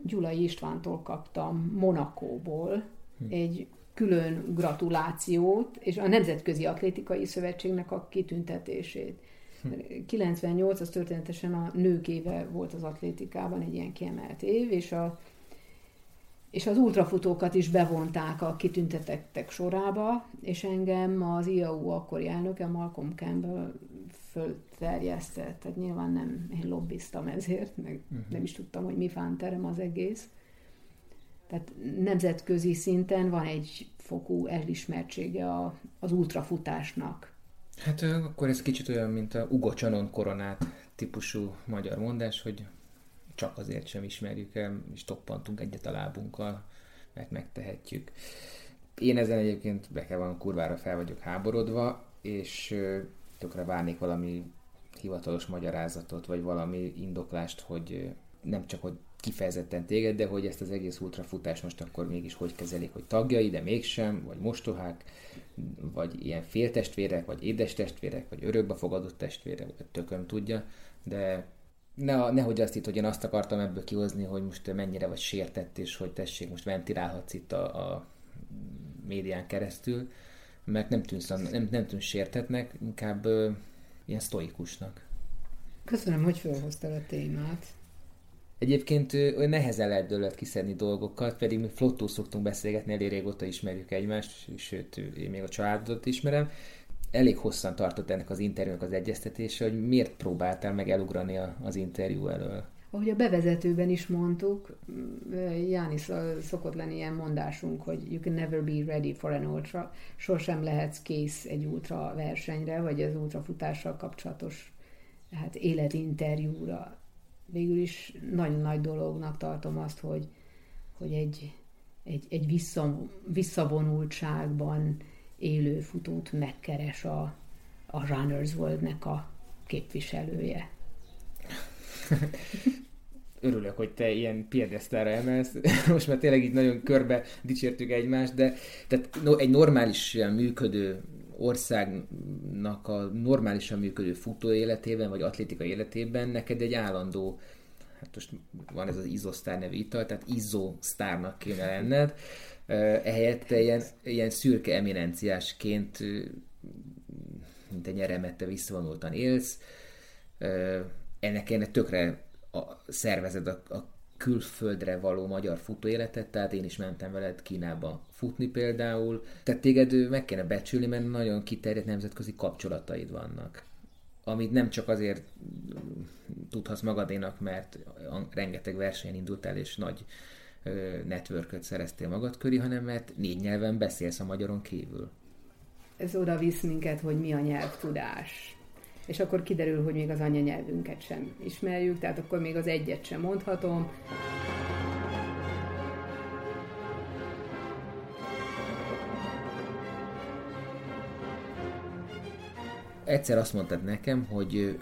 Gyulai Istvántól kaptam Monakóból hm. egy külön gratulációt, és a Nemzetközi Atlétikai Szövetségnek a kitüntetését. 98 hm. az történetesen a nők éve volt az atlétikában, egy ilyen kiemelt év, és a és az ultrafutókat is bevonták a kitüntetettek sorába, és engem az IAU akkori elnöke, Malcolm Campbell fölterjesztett, tehát nyilván nem én lobbiztam ezért, meg uh-huh. nem is tudtam, hogy mi fánterem az egész. Tehát nemzetközi szinten van egy fokú elismertsége a, az ultrafutásnak. Hát akkor ez kicsit olyan, mint a Ugo Csanon koronát típusú magyar mondás, hogy csak azért sem ismerjük el, és toppantunk egyet a lábunkkal, mert megtehetjük. Én ezen egyébként be kell van kurvára fel vagyok háborodva, és tökre várnék valami hivatalos magyarázatot, vagy valami indoklást, hogy nem csak, hogy kifejezetten téged, de hogy ezt az egész ultrafutás most akkor mégis hogy kezelik, hogy tagjai, de mégsem, vagy mostohák, vagy ilyen féltestvérek, vagy édestestvérek, vagy örökbe fogadott testvérek, vagy tököm tudja, de ne, nehogy azt itt, hogy én azt akartam ebből kihozni, hogy most mennyire vagy sértett, és hogy tessék, most ventilálhatsz itt a, a médián keresztül, mert nem tűnsz, nem, nem tűnsz sértetnek, inkább ö, ilyen sztoikusnak. Köszönöm, hogy felhoztál a témát. Egyébként olyan nehezen lehet dőlet kiszedni dolgokat, pedig mi flottul szoktunk beszélgetni, elég régóta ismerjük egymást, sőt, én még a családot ismerem, elég hosszan tartott ennek az interjúnak az egyeztetése, hogy miért próbáltál meg elugrani a, az interjú elől? Ahogy a bevezetőben is mondtuk, Jánis szokott lenni ilyen mondásunk, hogy you can never be ready for an ultra, sosem lehetsz kész egy ultra versenyre, vagy az ultrafutással kapcsolatos hát életinterjúra. Végül is nagyon nagy dolognak tartom azt, hogy, hogy egy, egy, egy vissza, visszavonultságban élő futót megkeres a, a Runners World-nek a képviselője. <laughs> Örülök, hogy te ilyen piedesztára emelsz. <laughs> Most már tényleg így nagyon körbe dicsértük egymást, de tehát no, egy normálisan működő országnak a normálisan működő futó életében, vagy atlétika életében neked egy állandó hát most van ez az izosztár nevű ital, tehát izosztárnak kéne lenned, ehelyett ilyen, ilyen szürke eminenciásként, mint egy nyeremette visszavonultan élsz, ennek kéne tökre a, szervezed a, a külföldre való magyar futóéletet, tehát én is mentem veled Kínába futni például. Tehát téged meg kéne becsülni, mert nagyon kiterjedt nemzetközi kapcsolataid vannak. Amit nem csak azért tudhatsz magadénak, mert rengeteg versenyen indultál, és nagy networköt szereztél magad köré, hanem mert négy nyelven beszélsz a magyaron kívül. Ez oda visz minket, hogy mi a nyelvtudás. És akkor kiderül, hogy még az anyanyelvünket sem ismerjük, tehát akkor még az egyet sem mondhatom. Egyszer azt mondtad nekem, hogy,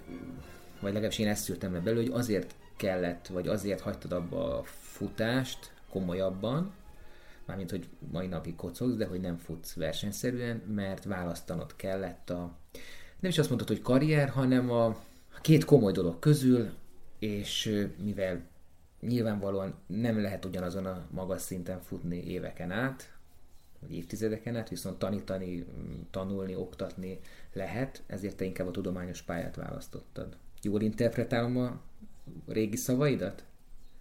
vagy legalábbis én ezt szültem le belőle, hogy azért kellett, vagy azért hagytad abba a futást komolyabban, mármint, hogy mai napig kocogsz, de hogy nem futsz versenyszerűen, mert választanod kellett a, nem is azt mondtad, hogy karrier, hanem a, két komoly dolog közül, és mivel nyilvánvalóan nem lehet ugyanazon a magas szinten futni éveken át, vagy évtizedeken át, viszont tanítani, tanulni, oktatni lehet, ezért te inkább a tudományos pályát választottad. Jól interpretálom a régi szavaidat?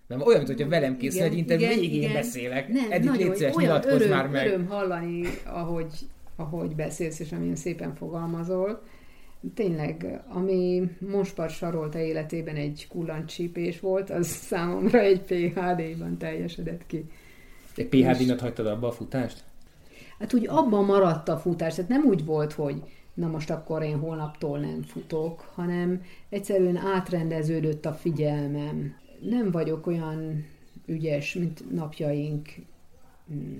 Nem olyan, mint hogyha velem készül egy interjú, végig én beszélek. Nem, Eddig nagyon, légy szíves, olyan öröm, már meg. öröm hallani, ahogy, ahogy beszélsz, és amilyen szépen fogalmazol. Tényleg, ami Monspar sarolta életében egy kullancsípés volt, az <laughs> számomra egy PHD-ban teljesedett ki. Egy PHD-net hagytad abba a futást? Hát úgy abban maradt a futás, tehát nem úgy volt, hogy na most akkor én holnaptól nem futok, hanem egyszerűen átrendeződött a figyelmem nem vagyok olyan ügyes, mint napjaink mm,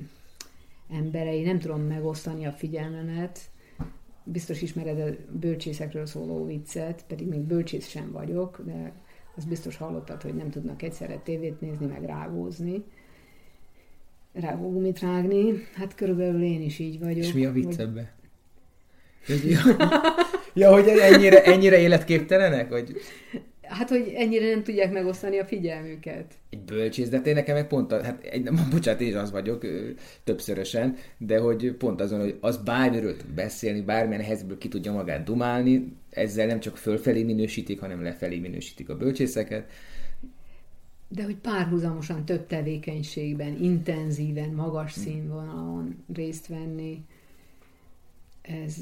emberei, nem tudom megosztani a figyelmemet, biztos ismered a bölcsészekről szóló viccet, pedig még bölcsész sem vagyok, de azt biztos hallottad, hogy nem tudnak egyszerre tévét nézni, meg rágózni rágógumit rágni. Hát körülbelül én is így vagyok. És mi a vicc ebbe? Ja, ja, hogy ennyire, ennyire életképtelenek? Hogy... Hát, hogy ennyire nem tudják megosztani a figyelmüket. Egy bölcsész, de tényleg nekem meg pont, a, hát egy, bocsánat, én is az vagyok többszörösen, de hogy pont azon, hogy az bármiről tud beszélni, bármilyen helyzetből ki tudja magát dumálni, ezzel nem csak fölfelé minősítik, hanem lefelé minősítik a bölcsészeket. De hogy párhuzamosan több tevékenységben, intenzíven, magas színvonalon részt venni, ez,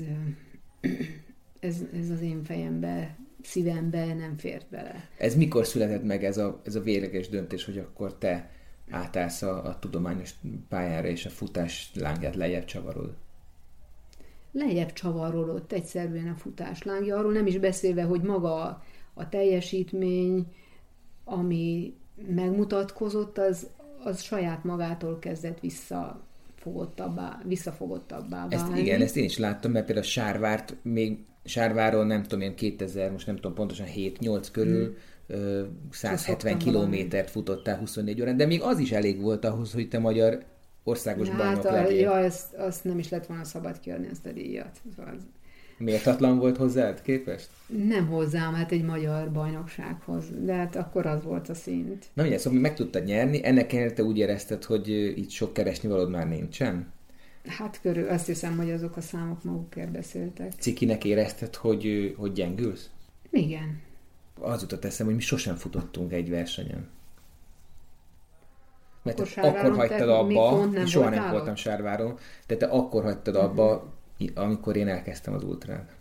<clears throat> ez, ez az én fejembe, szívembe nem fért bele. Ez mikor született meg ez a, ez a véleges döntés, hogy akkor te átállsz a, a tudományos pályára, és a futás lángját lejjebb csavarod? Lejjebb csavarolott egyszerűen a futás lángja, arról nem is beszélve, hogy maga a teljesítmény, ami megmutatkozott, az, az saját magától kezdett vissza fogottabbá, visszafogottabbá válni. Ezt, igen, ezt én is láttam, mert például Sárvárt még Sárváron nem tudom, én 2000, most nem tudom pontosan 7-8 körül hmm. 170 kilométert futottál 24 órán, de még az is elég volt ahhoz, hogy te magyar országos hát bajnok a, Ja, ezt, azt nem is lett volna szabad kiadni ezt a díjat. Szóval. Méltatlan volt hozzád képest? Nem hozzám, hát egy magyar bajnoksághoz, de hát akkor az volt a szint. Na ugye, szóval meg tudtad nyerni, ennek ellenére te úgy érezted, hogy itt sok keresni valód már nincsen? Hát körül, azt hiszem, hogy azok a számok magukért beszéltek. Cikinek érezted, hogy, hogy gyengülsz? Igen. Az jutott eszem, hogy mi sosem futottunk egy versenyen. Mert akkor, akkor hagytad abba, soha nem voltam Sárváron, de te akkor hagytad abba, uh-huh. Amikor én elkezdtem az ultrát.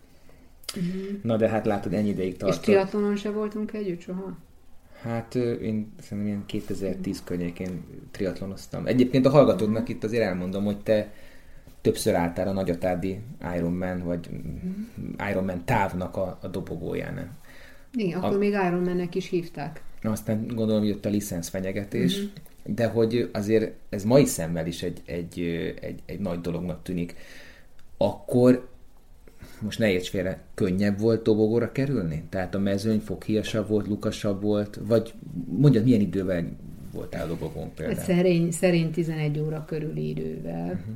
Uh-huh. Na de hát látod, ennyi ideig tartott. És triatlonon se voltunk együtt soha? Hát én szerintem ilyen 2010 környékén triatlonoztam. Egyébként a hallgatóknak itt azért elmondom, hogy te többször álltál a nagyatádi Ironman, vagy Ironman távnak a, a dobogóján. Igen, akkor a... még Ironmannek is hívták. Na, aztán gondolom, hogy jött a licensz fenyegetés, uh-huh. de hogy azért ez mai szemmel is egy, egy, egy, egy nagy dolognak tűnik. Akkor most ne érts félre, könnyebb volt dobogóra kerülni? Tehát a mezőny foghíjasabb volt, lukasabb volt, vagy mondjad, milyen idővel voltál dobogón például? Hát szerény, szerény 11 óra körüli idővel. Uh-huh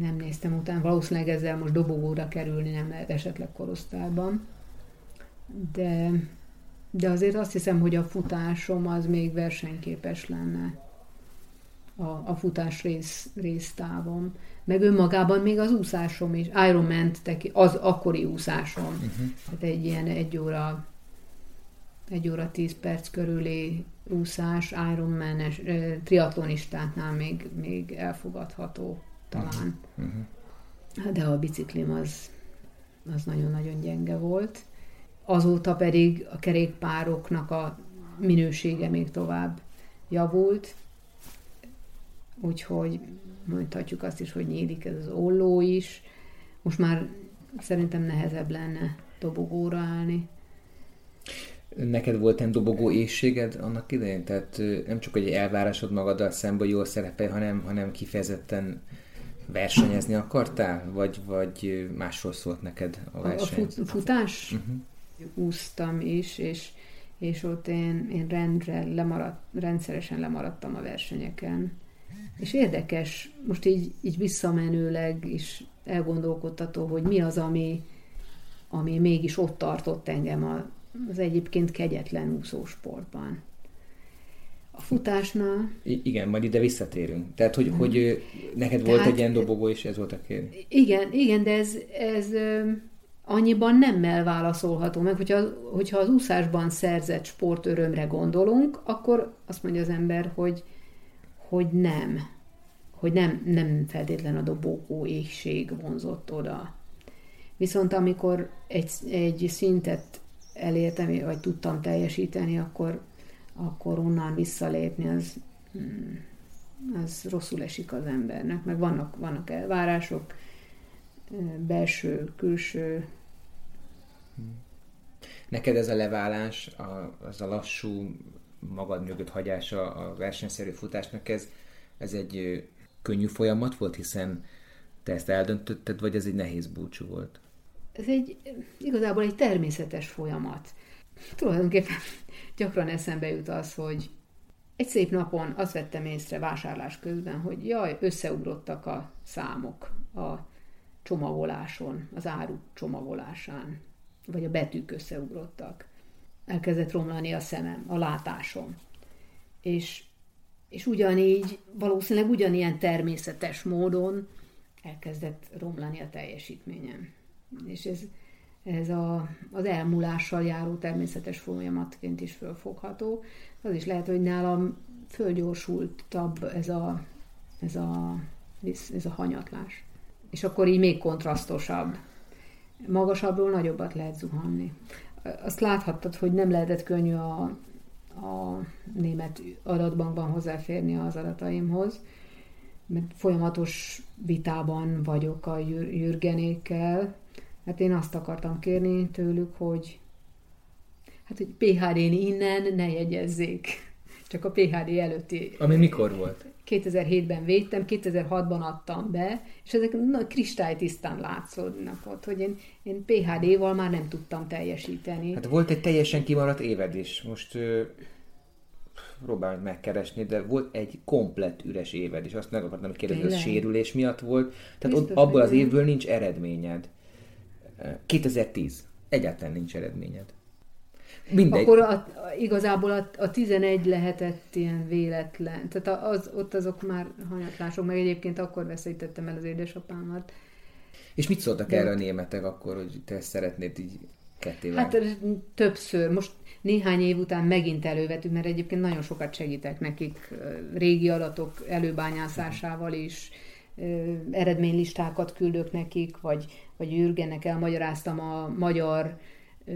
nem néztem után, valószínűleg ezzel most dobogóra kerülni nem lehet esetleg korosztályban. De, de azért azt hiszem, hogy a futásom az még versenyképes lenne a, a futás rész, résztávom. Meg önmagában még az úszásom is, Ironman az akkori úszásom. Uh-huh. Hát egy ilyen egy óra egy óra tíz perc körüli úszás Ironman-es triatlonistátnál még, még elfogadható talán. Uh-huh. De a biciklim az, az nagyon-nagyon gyenge volt. Azóta pedig a kerékpároknak a minősége még tovább javult, úgyhogy mondhatjuk azt is, hogy nyílik ez az olló is. Most már szerintem nehezebb lenne dobogóra állni. Neked volt nem dobogó éjséged annak idején? Tehát nem csak, hogy elvárásod magaddal szemben jól szerepel, hanem, hanem kifejezetten versenyezni akartál, vagy, vagy másról szólt neked a verseny? A fut, futás? Uh-huh. Úsztam is, és, és ott én, én rendre lemaradt, rendszeresen lemaradtam a versenyeken. És érdekes, most így, így visszamenőleg is elgondolkodtató, hogy mi az, ami, ami mégis ott tartott engem az egyébként kegyetlen úszósportban. A futásnál... I- igen, majd ide visszatérünk. Tehát, hogy, hmm. hogy neked volt Tehát, egy ilyen dobogó, és ez volt a kérdés. Igen, igen, de ez, ez annyiban nemmel válaszolható meg, hogyha, hogyha az úszásban szerzett sportörömre gondolunk, akkor azt mondja az ember, hogy, hogy nem. Hogy nem, nem feltétlen a dobogó éhség vonzott oda. Viszont amikor egy, egy szintet elértem, vagy tudtam teljesíteni, akkor akkor onnan visszalépni, az, hmm, az rosszul esik az embernek, meg vannak, vannak elvárások, belső, külső. Neked ez a leválás, a, az a lassú magad mögött hagyása a versenyszerű futásnak, ez, ez egy könnyű folyamat volt, hiszen Te ezt eldöntötted, vagy ez egy nehéz búcsú volt? Ez egy igazából egy természetes folyamat. Tulajdonképpen <laughs> gyakran eszembe jut az, hogy egy szép napon azt vettem észre vásárlás közben, hogy jaj, összeugrottak a számok a csomagoláson, az áru csomagolásán, vagy a betűk összeugrottak. Elkezdett romlani a szemem, a látásom. És, és ugyanígy, valószínűleg ugyanilyen természetes módon elkezdett romlani a teljesítményem. És ez, ez a, az elmúlással járó természetes folyamatként is fölfogható. Az is lehet, hogy nálam fölgyorsultabb ez a, ez a, ez a hanyatlás. És akkor így még kontrasztosabb. Magasabbról nagyobbat lehet zuhanni. Azt láthattad, hogy nem lehetett könnyű a, a német adatbankban hozzáférni az adataimhoz, mert folyamatos vitában vagyok a Jürgenékkel, Hát én azt akartam kérni tőlük, hogy hát, hogy PHD-n innen ne jegyezzék. Csak a PHD előtti... Ami mikor volt? 2007-ben védtem, 2006-ban adtam be, és ezek na, kristálytisztán látszódnak ott, hogy én, én PHD-val már nem tudtam teljesíteni. Hát volt egy teljesen kimaradt éved is. Most ö, próbálom megkeresni, de volt egy komplett üres éved, és azt meg akartam kérdezni, hogy a sérülés miatt volt. Tehát Biztos, ott, abból az évből nincs eredményed. 2010. Egyáltalán nincs eredményed. Mindegy. Akkor a, igazából a, a 11 lehetett ilyen véletlen. Tehát az, ott azok már hanyatlások, meg egyébként akkor veszítettem el az édesapámat. És mit szóltak De erre a németek akkor, hogy te szeretnéd így ketté Hát többször. Most néhány év után megint elővetünk, mert egyébként nagyon sokat segítek nekik régi adatok előbányászásával is, eredménylistákat küldök nekik, vagy, vagy Jürgennek elmagyaráztam a magyar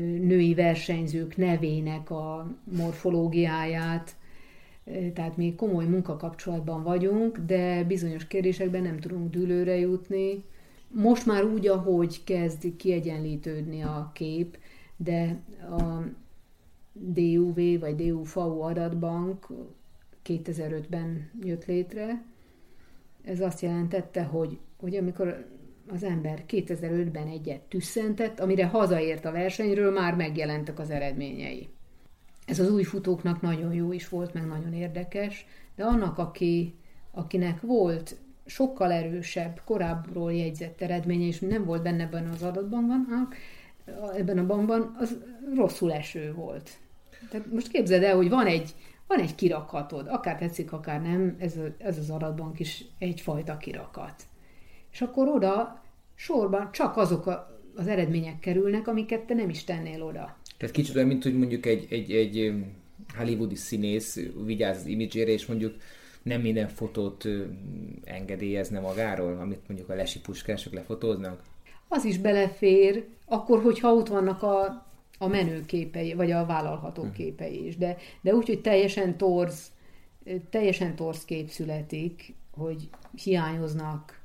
női versenyzők nevének a morfológiáját, tehát mi komoly munkakapcsolatban vagyunk, de bizonyos kérdésekben nem tudunk dűlőre jutni. Most már úgy, ahogy kezd kiegyenlítődni a kép, de a DUV vagy DUVU adatbank 2005-ben jött létre, ez azt jelentette, hogy, hogy amikor az ember 2005-ben egyet tüsszentett, amire hazaért a versenyről, már megjelentek az eredményei. Ez az új futóknak nagyon jó is volt, meg nagyon érdekes, de annak, aki, akinek volt sokkal erősebb, korábbról jegyzett eredménye, és nem volt benne ebben az adatbankban, ebben a bankban, az rosszul eső volt. Tehát most képzeld el, hogy van egy van egy kirakatod, akár tetszik, akár nem, ez, a, ez az adatbank is egyfajta kirakat. És akkor oda sorban csak azok a, az eredmények kerülnek, amiket te nem is tennél oda. Tehát kicsit olyan, mint hogy mondjuk egy, egy, egy hollywoodi színész vigyáz az imidzsére, és mondjuk nem minden fotót engedélyezne magáról, amit mondjuk a lesi puskások lefotóznak? Az is belefér, akkor, hogyha ott vannak a a menő képei, vagy a vállalható hmm. képei is. De, de úgy, hogy teljesen torz, teljesen torz kép születik, hogy hiányoznak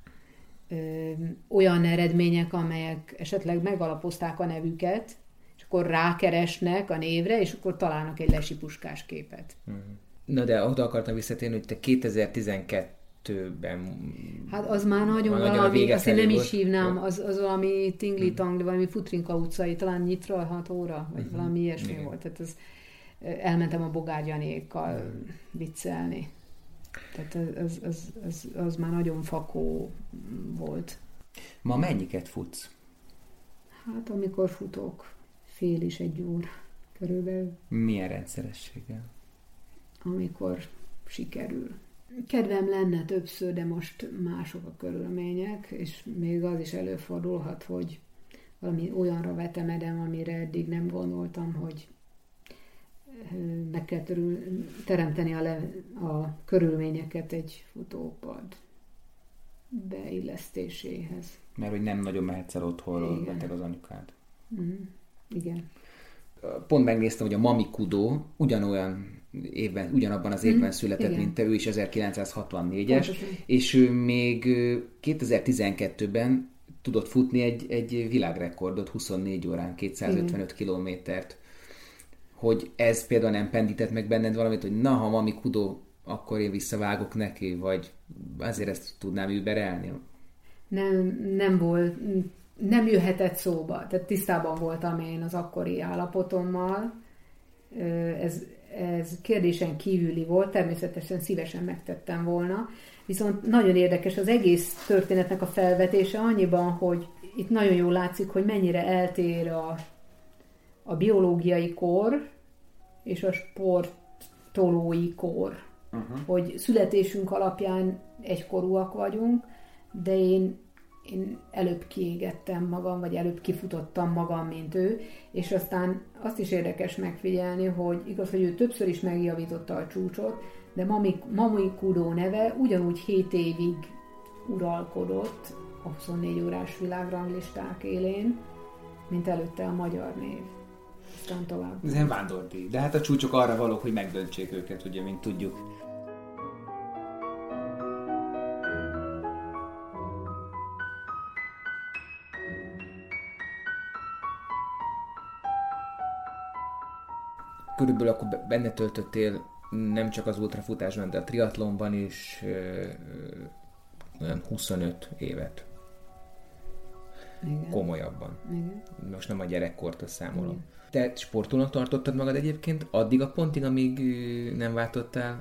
ö, olyan eredmények, amelyek esetleg megalapozták a nevüket, és akkor rákeresnek a névre, és akkor találnak egy lesipuskás képet. Hmm. Na de oda akartam visszatérni, hogy te 2012 kettőben... Hát az már nagyon valami, azt én nem is hívnám, az, az valami tingli-tang, valami Futrinka utcai, talán nyitra 6 óra, vagy uh-huh. valami ilyesmi Igen. volt. Tehát az, elmentem a bogárgyanékkal viccelni. Tehát az, az, az, az már nagyon fakó volt. Ma mennyiket futsz? Hát amikor futok, fél is egy óra körülbelül. Milyen rendszerességgel? Amikor sikerül. Kedvem lenne többször, de most mások a körülmények, és még az is előfordulhat, hogy valami olyanra vetemedem, amire eddig nem gondoltam, hogy meg kell törül, teremteni a, le, a körülményeket egy futópad beillesztéséhez. Mert hogy nem nagyon mehetsz el otthonról, beteg az anyukád. Mm, igen. Pont megnéztem, hogy a Mami Kudo ugyanolyan évben, ugyanabban az évben mm, született, igen. mint te, ő is 1964-es, és ő még 2012-ben tudott futni egy, egy világrekordot, 24 órán, 255 kilométert. Hogy ez például nem pendített meg benned valamit, hogy na, ha Mami Kudo, akkor én visszavágok neki, vagy azért ezt tudnám überelni? nem, nem volt, nem jöhetett szóba. Tehát tisztában voltam én az akkori állapotommal. Ez, ez kérdésen kívüli volt, természetesen szívesen megtettem volna. Viszont nagyon érdekes az egész történetnek a felvetése annyiban, hogy itt nagyon jól látszik, hogy mennyire eltér a, a biológiai kor és a sportolói kor. Uh-huh. Hogy születésünk alapján egykorúak vagyunk, de én, én előbb kiégettem magam, vagy előbb kifutottam magam, mint ő, és aztán azt is érdekes megfigyelni, hogy igaz, hogy ő többször is megjavította a csúcsot, de Mami, Mami Kudo neve ugyanúgy 7 évig uralkodott a 24 órás világranglisták élén, mint előtte a magyar név. Aztán tovább. Ez nem vándordi. De hát a csúcsok arra valók, hogy megdöntsék őket, ugye, mint tudjuk. Körülbelül akkor benne töltöttél nem csak az ultrafutásban, de a triatlonban is olyan 25 évet. Igen. Komolyabban. Igen. Most nem a gyerekkortól számolom. Igen. Te sportolónak tartottad magad egyébként addig a pontig, amíg nem váltottál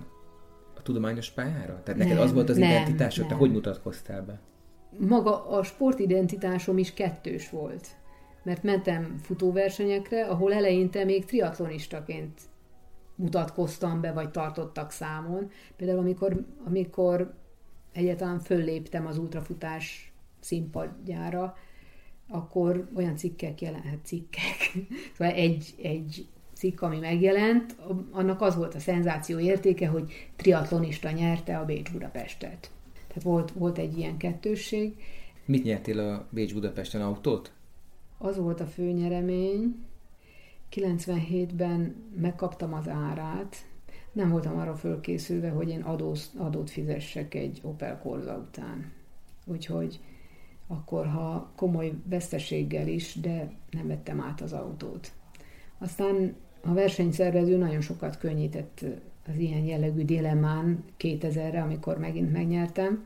a tudományos pályára? Tehát neked nem, az volt az nem, identitásod? Nem. Te hogy mutatkoztál be? Maga a sportidentitásom is kettős volt. Mert mentem futóversenyekre, ahol eleinte még triatlonistaként mutatkoztam be, vagy tartottak számon. Például amikor, amikor egyáltalán fölléptem az ultrafutás színpadjára, akkor olyan cikkek jelent, cikkek, <laughs> szóval egy, egy cikk, ami megjelent, annak az volt a szenzáció értéke, hogy triatlonista nyerte a Bécs Budapestet. Tehát volt, volt egy ilyen kettősség. Mit nyertél a Bécs Budapesten autót? Az volt a főnyeremény. 97-ben megkaptam az árát, nem voltam arra fölkészülve, hogy én adóz, adót fizessek egy Opel Corsa után. Úgyhogy akkor, ha komoly veszteséggel is, de nem vettem át az autót. Aztán a versenyszervező nagyon sokat könnyített az ilyen jellegű dilemmán 2000-re, amikor megint megnyertem,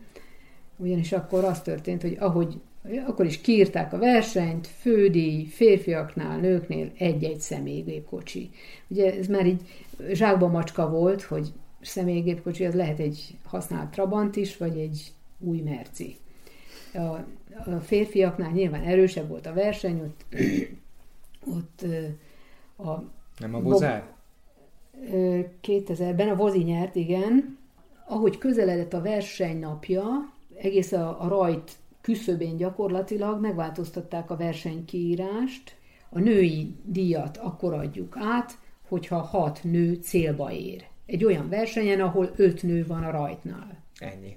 ugyanis akkor az történt, hogy ahogy akkor is kiírták a versenyt, fődíj, férfiaknál, nőknél egy-egy személygépkocsi. Ugye ez már így zsákba macska volt, hogy személygépkocsi az lehet egy használt Trabant is, vagy egy új Merci. A, a férfiaknál nyilván erősebb volt a verseny, ott, ott a... Nem a Bozár? 2000-ben a Vozi nyert, igen. Ahogy közeledett a verseny napja, egész a, a rajt küszöbén gyakorlatilag megváltoztatták a versenykiírást. A női díjat akkor adjuk át, hogyha hat nő célba ér. Egy olyan versenyen, ahol öt nő van a rajtnál. Ennyi.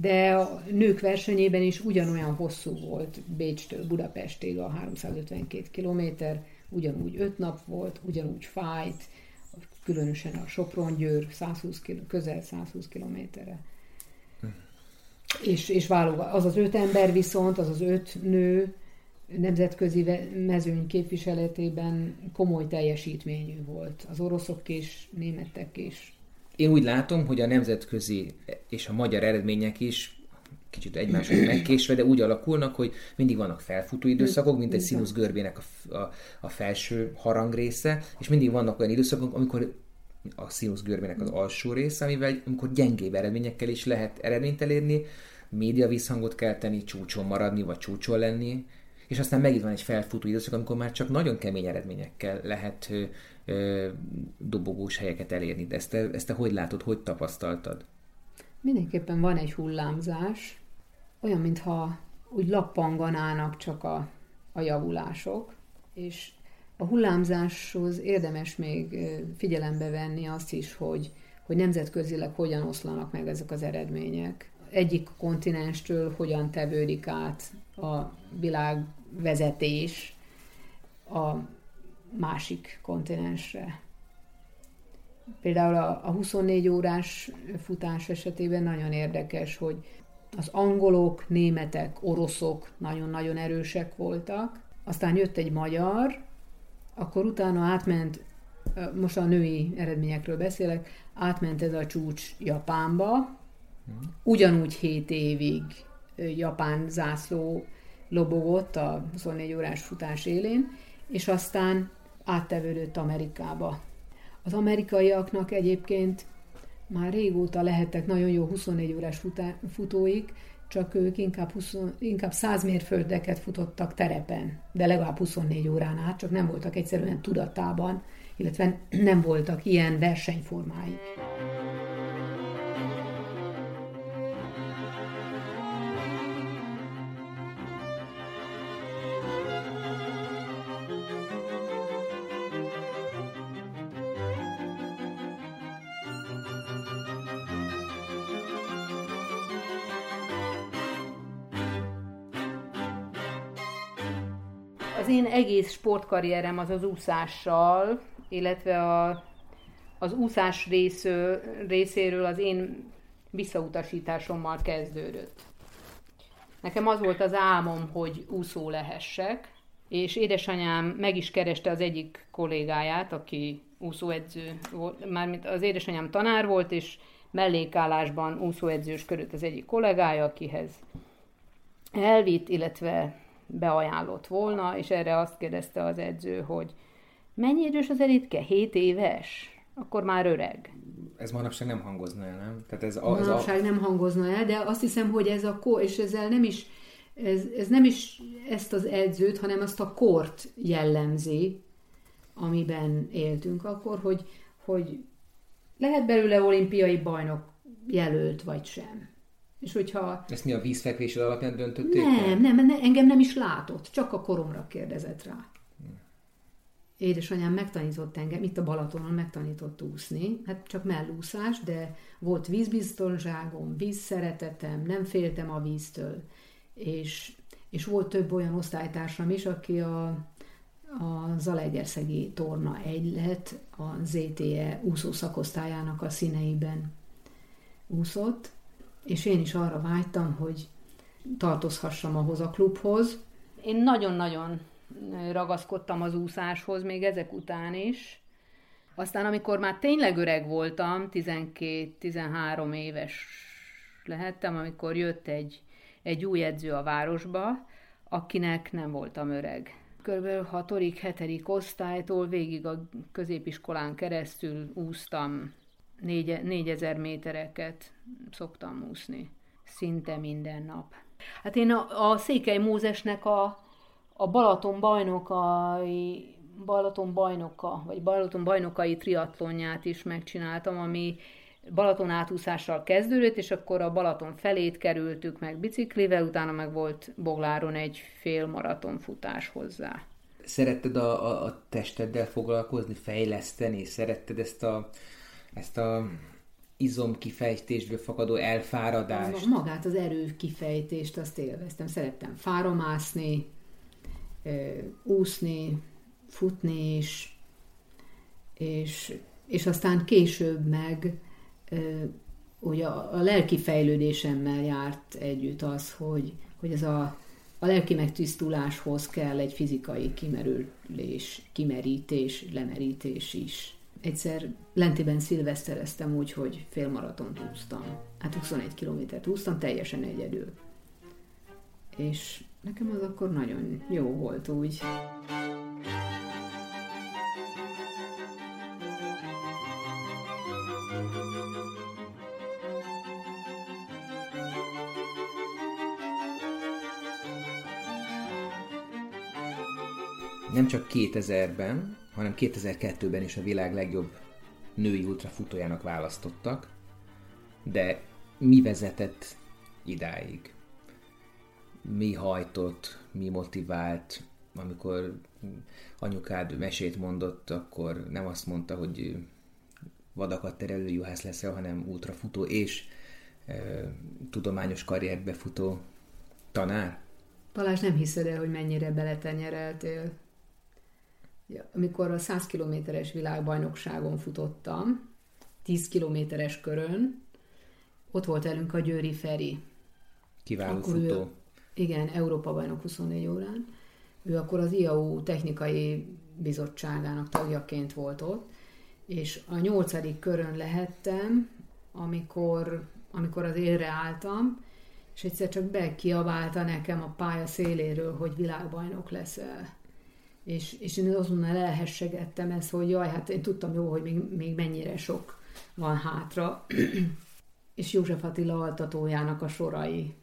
De a nők versenyében is ugyanolyan hosszú volt Bécstől Budapestig a 352 kilométer, ugyanúgy öt nap volt, ugyanúgy fájt, különösen a Sopron-Győr 120 közel 120 kilométerre. És, és válogat. Az az öt ember viszont, az az öt nő nemzetközi mezőny képviseletében komoly teljesítményű volt. Az oroszok és németek is. Én úgy látom, hogy a nemzetközi és a magyar eredmények is kicsit egymáshoz megkésve, de úgy alakulnak, hogy mindig vannak felfutó időszakok, mint egy színusz görbének a, a, a felső harang része, és mindig vannak olyan időszakok, amikor a színusz görbének az alsó része, amivel amikor gyengébb eredményekkel is lehet eredményt elérni, média visszhangot kell tenni, csúcson maradni, vagy csúcson lenni, és aztán megint van egy felfutó időszak, amikor már csak nagyon kemény eredményekkel lehet dobogós helyeket elérni. De ezt te, ezt te hogy látod, hogy tapasztaltad? Mindenképpen van egy hullámzás, olyan, mintha úgy lappanganának csak a, a javulások, és a hullámzáshoz érdemes még figyelembe venni azt is, hogy, hogy nemzetközileg hogyan oszlanak meg ezek az eredmények. Egyik kontinenstől hogyan tevődik át a világvezetés a másik kontinensre. Például a, a 24 órás futás esetében nagyon érdekes, hogy az angolok, németek, oroszok nagyon-nagyon erősek voltak, aztán jött egy magyar, akkor utána átment, most a női eredményekről beszélek, átment ez a csúcs Japánba, ugyanúgy 7 évig japán zászló lobogott a 24 órás futás élén, és aztán áttevődött Amerikába. Az amerikaiaknak egyébként már régóta lehettek nagyon jó 24 órás futá- futóik, csak ők inkább, 20, inkább 100 mérföldeket futottak terepen, de legalább 24 órán át, csak nem voltak egyszerűen tudatában, illetve nem voltak ilyen versenyformáik. Egész sportkarrierem az az úszással, illetve a, az úszás résző, részéről az én visszautasításommal kezdődött. Nekem az volt az álmom, hogy úszó lehessek, és édesanyám meg is kereste az egyik kollégáját, aki úszóedző volt, mármint az édesanyám tanár volt, és mellékállásban úszóedzős körült az egyik kollégája, akihez elvitt, illetve beajánlott volna, és erre azt kérdezte az edző, hogy mennyi idős az elitke? 7 éves? Akkor már öreg. Ez manapság nem hangozna el, nem? Tehát ez a, ez manapság a... nem hangozna el, de azt hiszem, hogy ez a kor, és ezzel nem is, ez, ez nem is ezt az edzőt, hanem azt a kort jellemzi, amiben éltünk akkor, hogy, hogy lehet belőle olimpiai bajnok jelölt, vagy sem. És hogyha... Ezt mi a vízfekvésed alapján döntötték? Nem, nem, nem, engem nem is látott, csak a koromra kérdezett rá. Édesanyám megtanított engem, itt a Balatonon megtanított úszni, hát csak mellúszás, de volt vízbiztonságom, vízszeretetem, nem féltem a víztől, és, és volt több olyan osztálytársam is, aki a, a Zalaegerszegi Torna egylet, a ZTE úszó szakosztályának a színeiben úszott, és én is arra vágytam, hogy tartozhassam ahhoz a klubhoz. Én nagyon-nagyon ragaszkodtam az úszáshoz, még ezek után is. Aztán, amikor már tényleg öreg voltam, 12-13 éves lehettem, amikor jött egy, egy új edző a városba, akinek nem voltam öreg. Körülbelül 6 7 osztálytól végig a középiskolán keresztül úsztam négy, 4000 métereket szoktam úszni. Szinte minden nap. Hát én a, a Székely Mózesnek a, a Balaton bajnokai Balaton bajnoka, vagy Balaton bajnokai triatlonját is megcsináltam, ami Balaton átúszással kezdődött, és akkor a Balaton felét kerültük meg biciklivel, utána meg volt Bogláron egy fél maraton futás hozzá. Szeretted a, a, a testeddel foglalkozni, fejleszteni? Szeretted ezt a ezt a izom kifejtésből fakadó elfáradást. Az, magát az erő kifejtést azt élveztem. Szerettem fáromászni, úszni, futni is, és, és aztán később meg ugye a, lelki fejlődésemmel járt együtt az, hogy, hogy ez a, a lelki megtisztuláshoz kell egy fizikai kimerülés, kimerítés, lemerítés is egyszer lentében szilvesztereztem úgy, hogy félmaratont úsztam. Hát 21 kilométert úsztam, teljesen egyedül. És nekem az akkor nagyon jó volt úgy. Nem csak 2000-ben, hanem 2002-ben is a világ legjobb női ultrafutójának választottak, de mi vezetett idáig? Mi hajtott, mi motivált, amikor anyukád mesét mondott, akkor nem azt mondta, hogy vadakat terelő juhász leszel, hanem ultrafutó és e, tudományos karrierbe futó tanár? Balázs, nem hiszed el, hogy mennyire beletenyereltél amikor a 100 kilométeres világbajnokságon futottam, 10 kilométeres körön, ott volt elünk a Győri Feri. Kiváló akkor futó. Ő, igen, Európa bajnok 24 órán. Ő akkor az IAU technikai bizottságának tagjaként volt ott, és a nyolcadik körön lehettem, amikor, amikor az élre álltam, és egyszer csak bekiabálta nekem a pálya széléről, hogy világbajnok leszel. És, és én azonnal elhessegettem ezt, hogy jaj, hát én tudtam jó, hogy még, még mennyire sok van hátra. <clears throat> és József Attila altatójának a sorai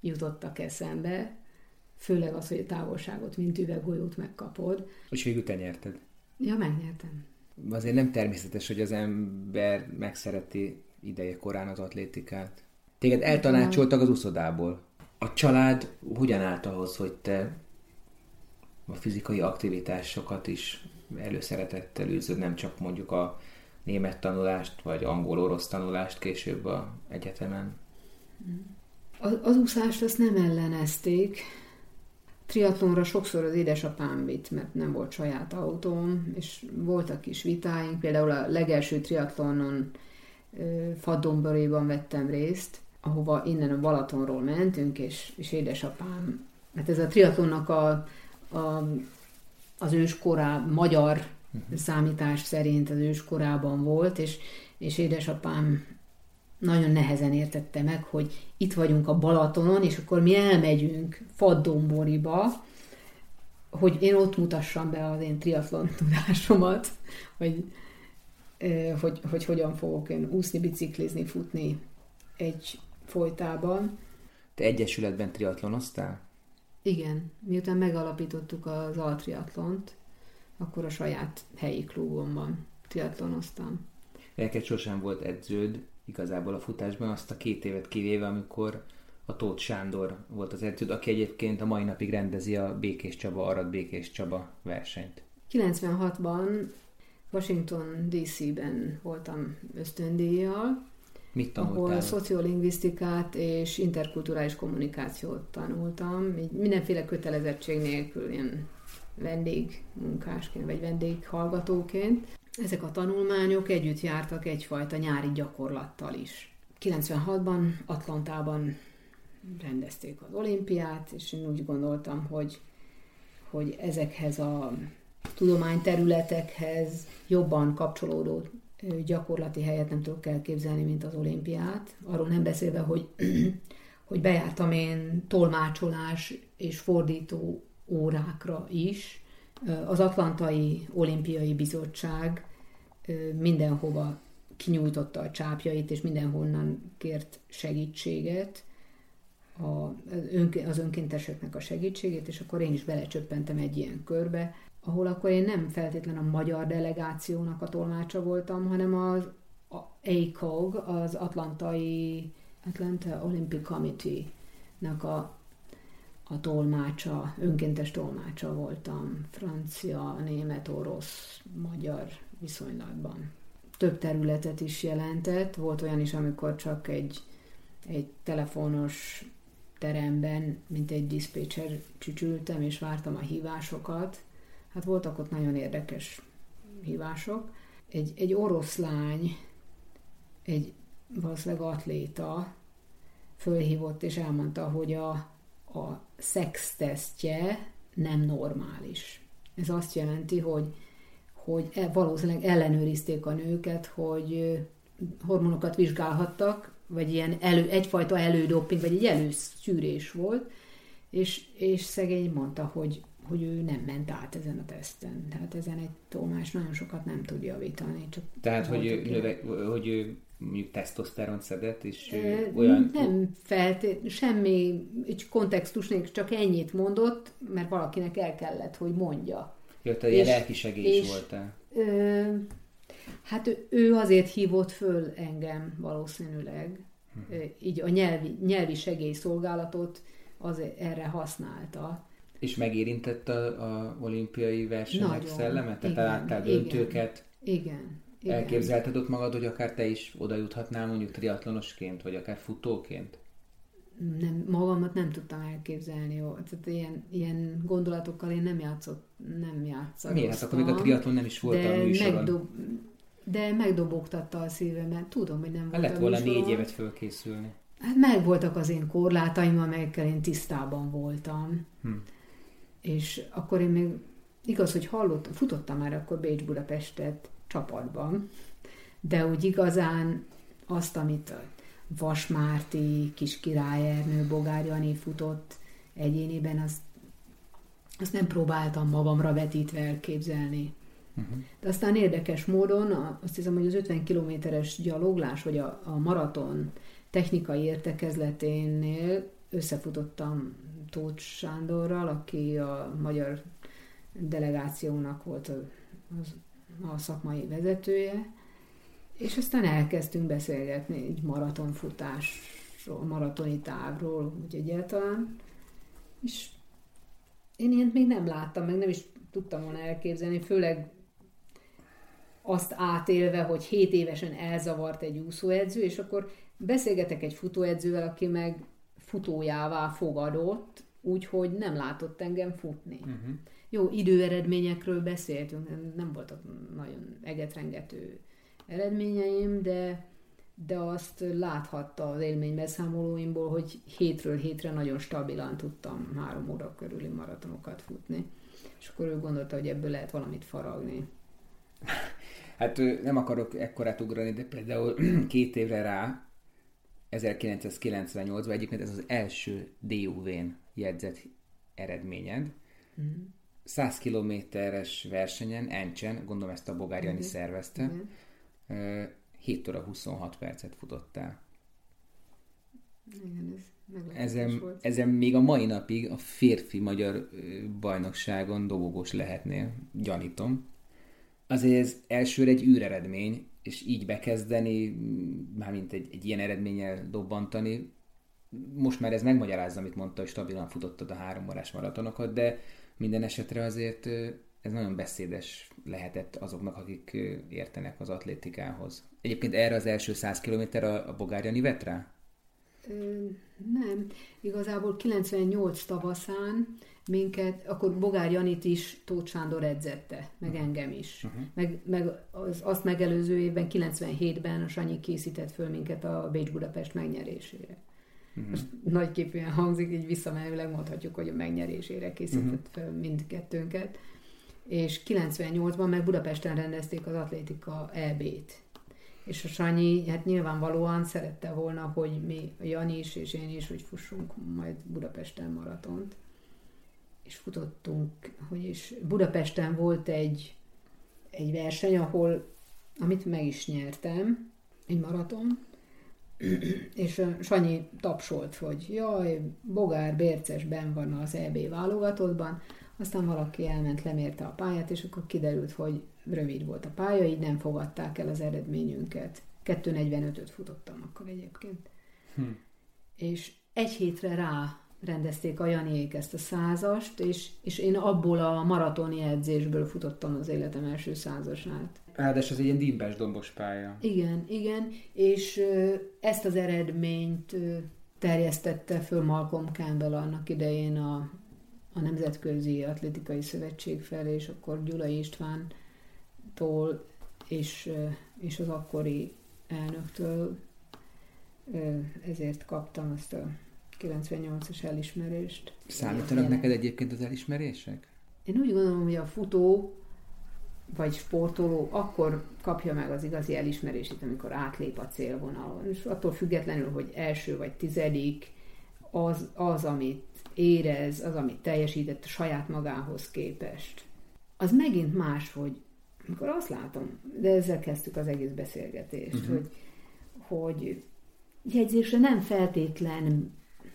jutottak eszembe, főleg az, hogy a távolságot, mint üveggolyót megkapod. És végül te nyerted. Ja, megnyertem. Azért nem természetes, hogy az ember megszereti ideje korán az atlétikát. Téged eltanácsoltak az uszodából. A család hogyan állt ahhoz, hogy te a fizikai aktivitásokat is előszeretettel űzöd, nem csak mondjuk a német tanulást, vagy angol-orosz tanulást később a egyetemen? Az, az úszást azt nem ellenezték. Triatlonra sokszor az édesapám vitt, mert nem volt saját autóm, és voltak is vitáink. Például a legelső triatlonon Faddomboréban vettem részt, ahova innen a Balatonról mentünk, és, és édesapám, mert ez a triatlonnak a, a, az őskorá, magyar uh-huh. számítás szerint az őskorában volt, és, és édesapám nagyon nehezen értette meg, hogy itt vagyunk a Balatonon, és akkor mi elmegyünk Faddomboriba, hogy én ott mutassam be az én triatlon tudásomat, hogy, hogy, hogy hogyan fogok én úszni, biciklizni, futni egy folytában. Te egyesületben triatlonoztál? Igen. Miután megalapítottuk az altriatlont, akkor a saját helyi klubomban triatlonoztam. Neked sosem volt edződ igazából a futásban, azt a két évet kivéve, amikor a Tóth Sándor volt az edződ, aki egyébként a mai napig rendezi a Békés Csaba, Arad Békés Csaba versenyt. 96-ban Washington DC-ben voltam ösztöndíjjal, Mit tanultál? ahol szociolingvisztikát és interkulturális kommunikációt tanultam, így mindenféle kötelezettség nélkül, ilyen vendégmunkásként, vagy vendéghallgatóként. Ezek a tanulmányok együtt jártak egyfajta nyári gyakorlattal is. 96-ban Atlantában rendezték az olimpiát, és én úgy gondoltam, hogy, hogy ezekhez a tudományterületekhez jobban kapcsolódó gyakorlati helyet nem tudok elképzelni, mint az olimpiát. Arról nem beszélve, hogy, <clears throat> hogy bejártam én tolmácsolás és fordító órákra is. Az Atlantai Olimpiai Bizottság mindenhova kinyújtotta a csápjait, és mindenhonnan kért segítséget, az önkénteseknek a segítségét, és akkor én is belecsöppentem egy ilyen körbe, ahol akkor én nem feltétlen a magyar delegációnak a tolmácsa voltam, hanem az ACOG, az Atlantai Atlanta Olympic Committee-nak a, a tolmácsa, önkéntes tolmácsa voltam, francia, német, orosz, magyar viszonylatban. Több területet is jelentett, volt olyan is, amikor csak egy, egy telefonos teremben, mint egy diszpécser csücsültem, és vártam a hívásokat, hát voltak ott nagyon érdekes hívások. Egy, egy oroszlány, egy valószínűleg atléta fölhívott és elmondta, hogy a, a szextesztje nem normális. Ez azt jelenti, hogy, hogy e, valószínűleg ellenőrizték a nőket, hogy hormonokat vizsgálhattak, vagy ilyen elő, egyfajta elődoping, vagy egy előszűrés volt, és, és szegény mondta, hogy hogy ő nem ment át ezen a teszten. Tehát ezen egy tolmás nagyon sokat nem tud javítani. Csak Tehát, hogy ő, növe, hogy ő mondjuk tesztoszteron szedett, és e, olyan... Nem feltét, semmi egy kontextus nélkül, csak ennyit mondott, mert valakinek el kellett, hogy mondja. Jó, te ilyen lelki segély is voltál. Ö, hát ő, ő azért hívott föl engem valószínűleg. Hm. Így a nyelvi, nyelvi segélyszolgálatot az erre használta és megérintett a, a olimpiai versenyek Nagyon. szelleme? Tehát láttál döntőket? Igen. igen. Elképzelted ott magad, hogy akár te is oda juthatnál mondjuk triatlonosként, vagy akár futóként? Nem, magamat nem tudtam elképzelni. Jó. Tehát ilyen, ilyen gondolatokkal én nem játszott, nem játszottam. Miért? Hát akkor még a triatlon nem is volt a műsoron. Megdob, de megdobogtatta a szívemet. Tudom, hogy nem hát volt Lett volna négy évet fölkészülni. Hát meg voltak az én korlátaim, amelyekkel én tisztában voltam. Hm és akkor én még igaz, hogy hallottam, futottam már akkor Bécs-Budapestet csapatban, de úgy igazán azt, amit a Vas Márti, Kis Király Ernő, Bogár Jani futott egyéniben, azt, azt nem próbáltam magamra vetítve elképzelni. Uh-huh. De aztán érdekes módon, azt hiszem, hogy az 50 kilométeres gyaloglás, vagy a, a maraton technikai értekezleténél összefutottam Tóth Sándorral, aki a magyar delegációnak volt a, az, a szakmai vezetője, és aztán elkezdtünk beszélgetni egy maratonfutásról, maratoni távról, úgy egyáltalán, és én ilyet még nem láttam, meg nem is tudtam volna elképzelni, főleg azt átélve, hogy 7 évesen elzavart egy úszóedző, és akkor beszélgetek egy futóedzővel, aki meg futójává fogadott, úgyhogy nem látott engem futni. Uh-huh. Jó, időeredményekről beszéltünk, nem voltak nagyon egetrengető eredményeim, de, de azt láthatta az élménybeszámolóimból, hogy hétről hétre nagyon stabilan tudtam három óra körüli maratonokat futni. És akkor ő gondolta, hogy ebből lehet valamit faragni. Hát nem akarok ekkorát ugrani, de például <clears throat> két évre rá, 1998-ban egyébként ez az első DUV-n jegyzett eredményed. Mm. 100 kilométeres versenyen, Encsen, gondolom ezt a Bogár Jani mm. szervezte, mm. 7 óra 26 percet futottál. Igen, ez ezen, volt. ezen még a mai napig a férfi magyar bajnokságon dobogós lehetnél, gyanítom. Azért ez elsőre egy űreredmény, és így bekezdeni, mármint egy, egy ilyen eredménnyel dobbantani, most már ez megmagyarázza, amit mondta, hogy stabilan futottad a három órás maratonokat, de minden esetre azért ez nagyon beszédes lehetett azoknak, akik értenek az atlétikához. Egyébként erre az első 100 km a, a Bogárjani vett rá? nem. Igazából 98 tavaszán minket, akkor Bogár Janit is Tóth Sándor edzette, meg uh-huh. engem is. Uh-huh. Meg, meg az, azt megelőző évben, 97-ben a Sanyi készített föl minket a Bécs-Budapest megnyerésére. Uh-huh. Most nagyképűen hangzik, így visszamenőleg mondhatjuk, hogy a megnyerésére készített uh-huh. föl mindkettőnket. És 98-ban meg Budapesten rendezték az atlétika EB-t. És a Sanyi, hát nyilvánvalóan szerette volna, hogy mi, Jani is és én is, hogy fussunk majd Budapesten maratont és futottunk, hogy is Budapesten volt egy, egy verseny, ahol, amit meg is nyertem, egy maraton, és Sanyi tapsolt, hogy jaj, Bogár Bérces ben van az EB válogatottban, aztán valaki elment, lemérte a pályát, és akkor kiderült, hogy rövid volt a pálya, így nem fogadták el az eredményünket. 2.45-öt futottam akkor egyébként. Hm. És egy hétre rá rendezték a Janiék ezt a százast, és, és én abból a maratoni edzésből futottam az életem első százasát. Hát, ez egy ilyen dimbes dombos pálya. Igen, igen, és ezt az eredményt terjesztette föl Malcolm Campbell annak idején a, a Nemzetközi Atlétikai Szövetség felé, és akkor Gyula Istvántól és, és az akkori elnöktől ezért kaptam azt a 98-as elismerést. Számítanak neked egyébként az elismerések? Én úgy gondolom, hogy a futó vagy sportoló akkor kapja meg az igazi elismerését, amikor átlép a célvonalon. És attól függetlenül, hogy első vagy tizedik, az, az amit érez, az, amit teljesített saját magához képest. Az megint más, hogy amikor azt látom, de ezzel kezdtük az egész beszélgetést, uh-huh. hogy, hogy jegyzésre nem feltétlen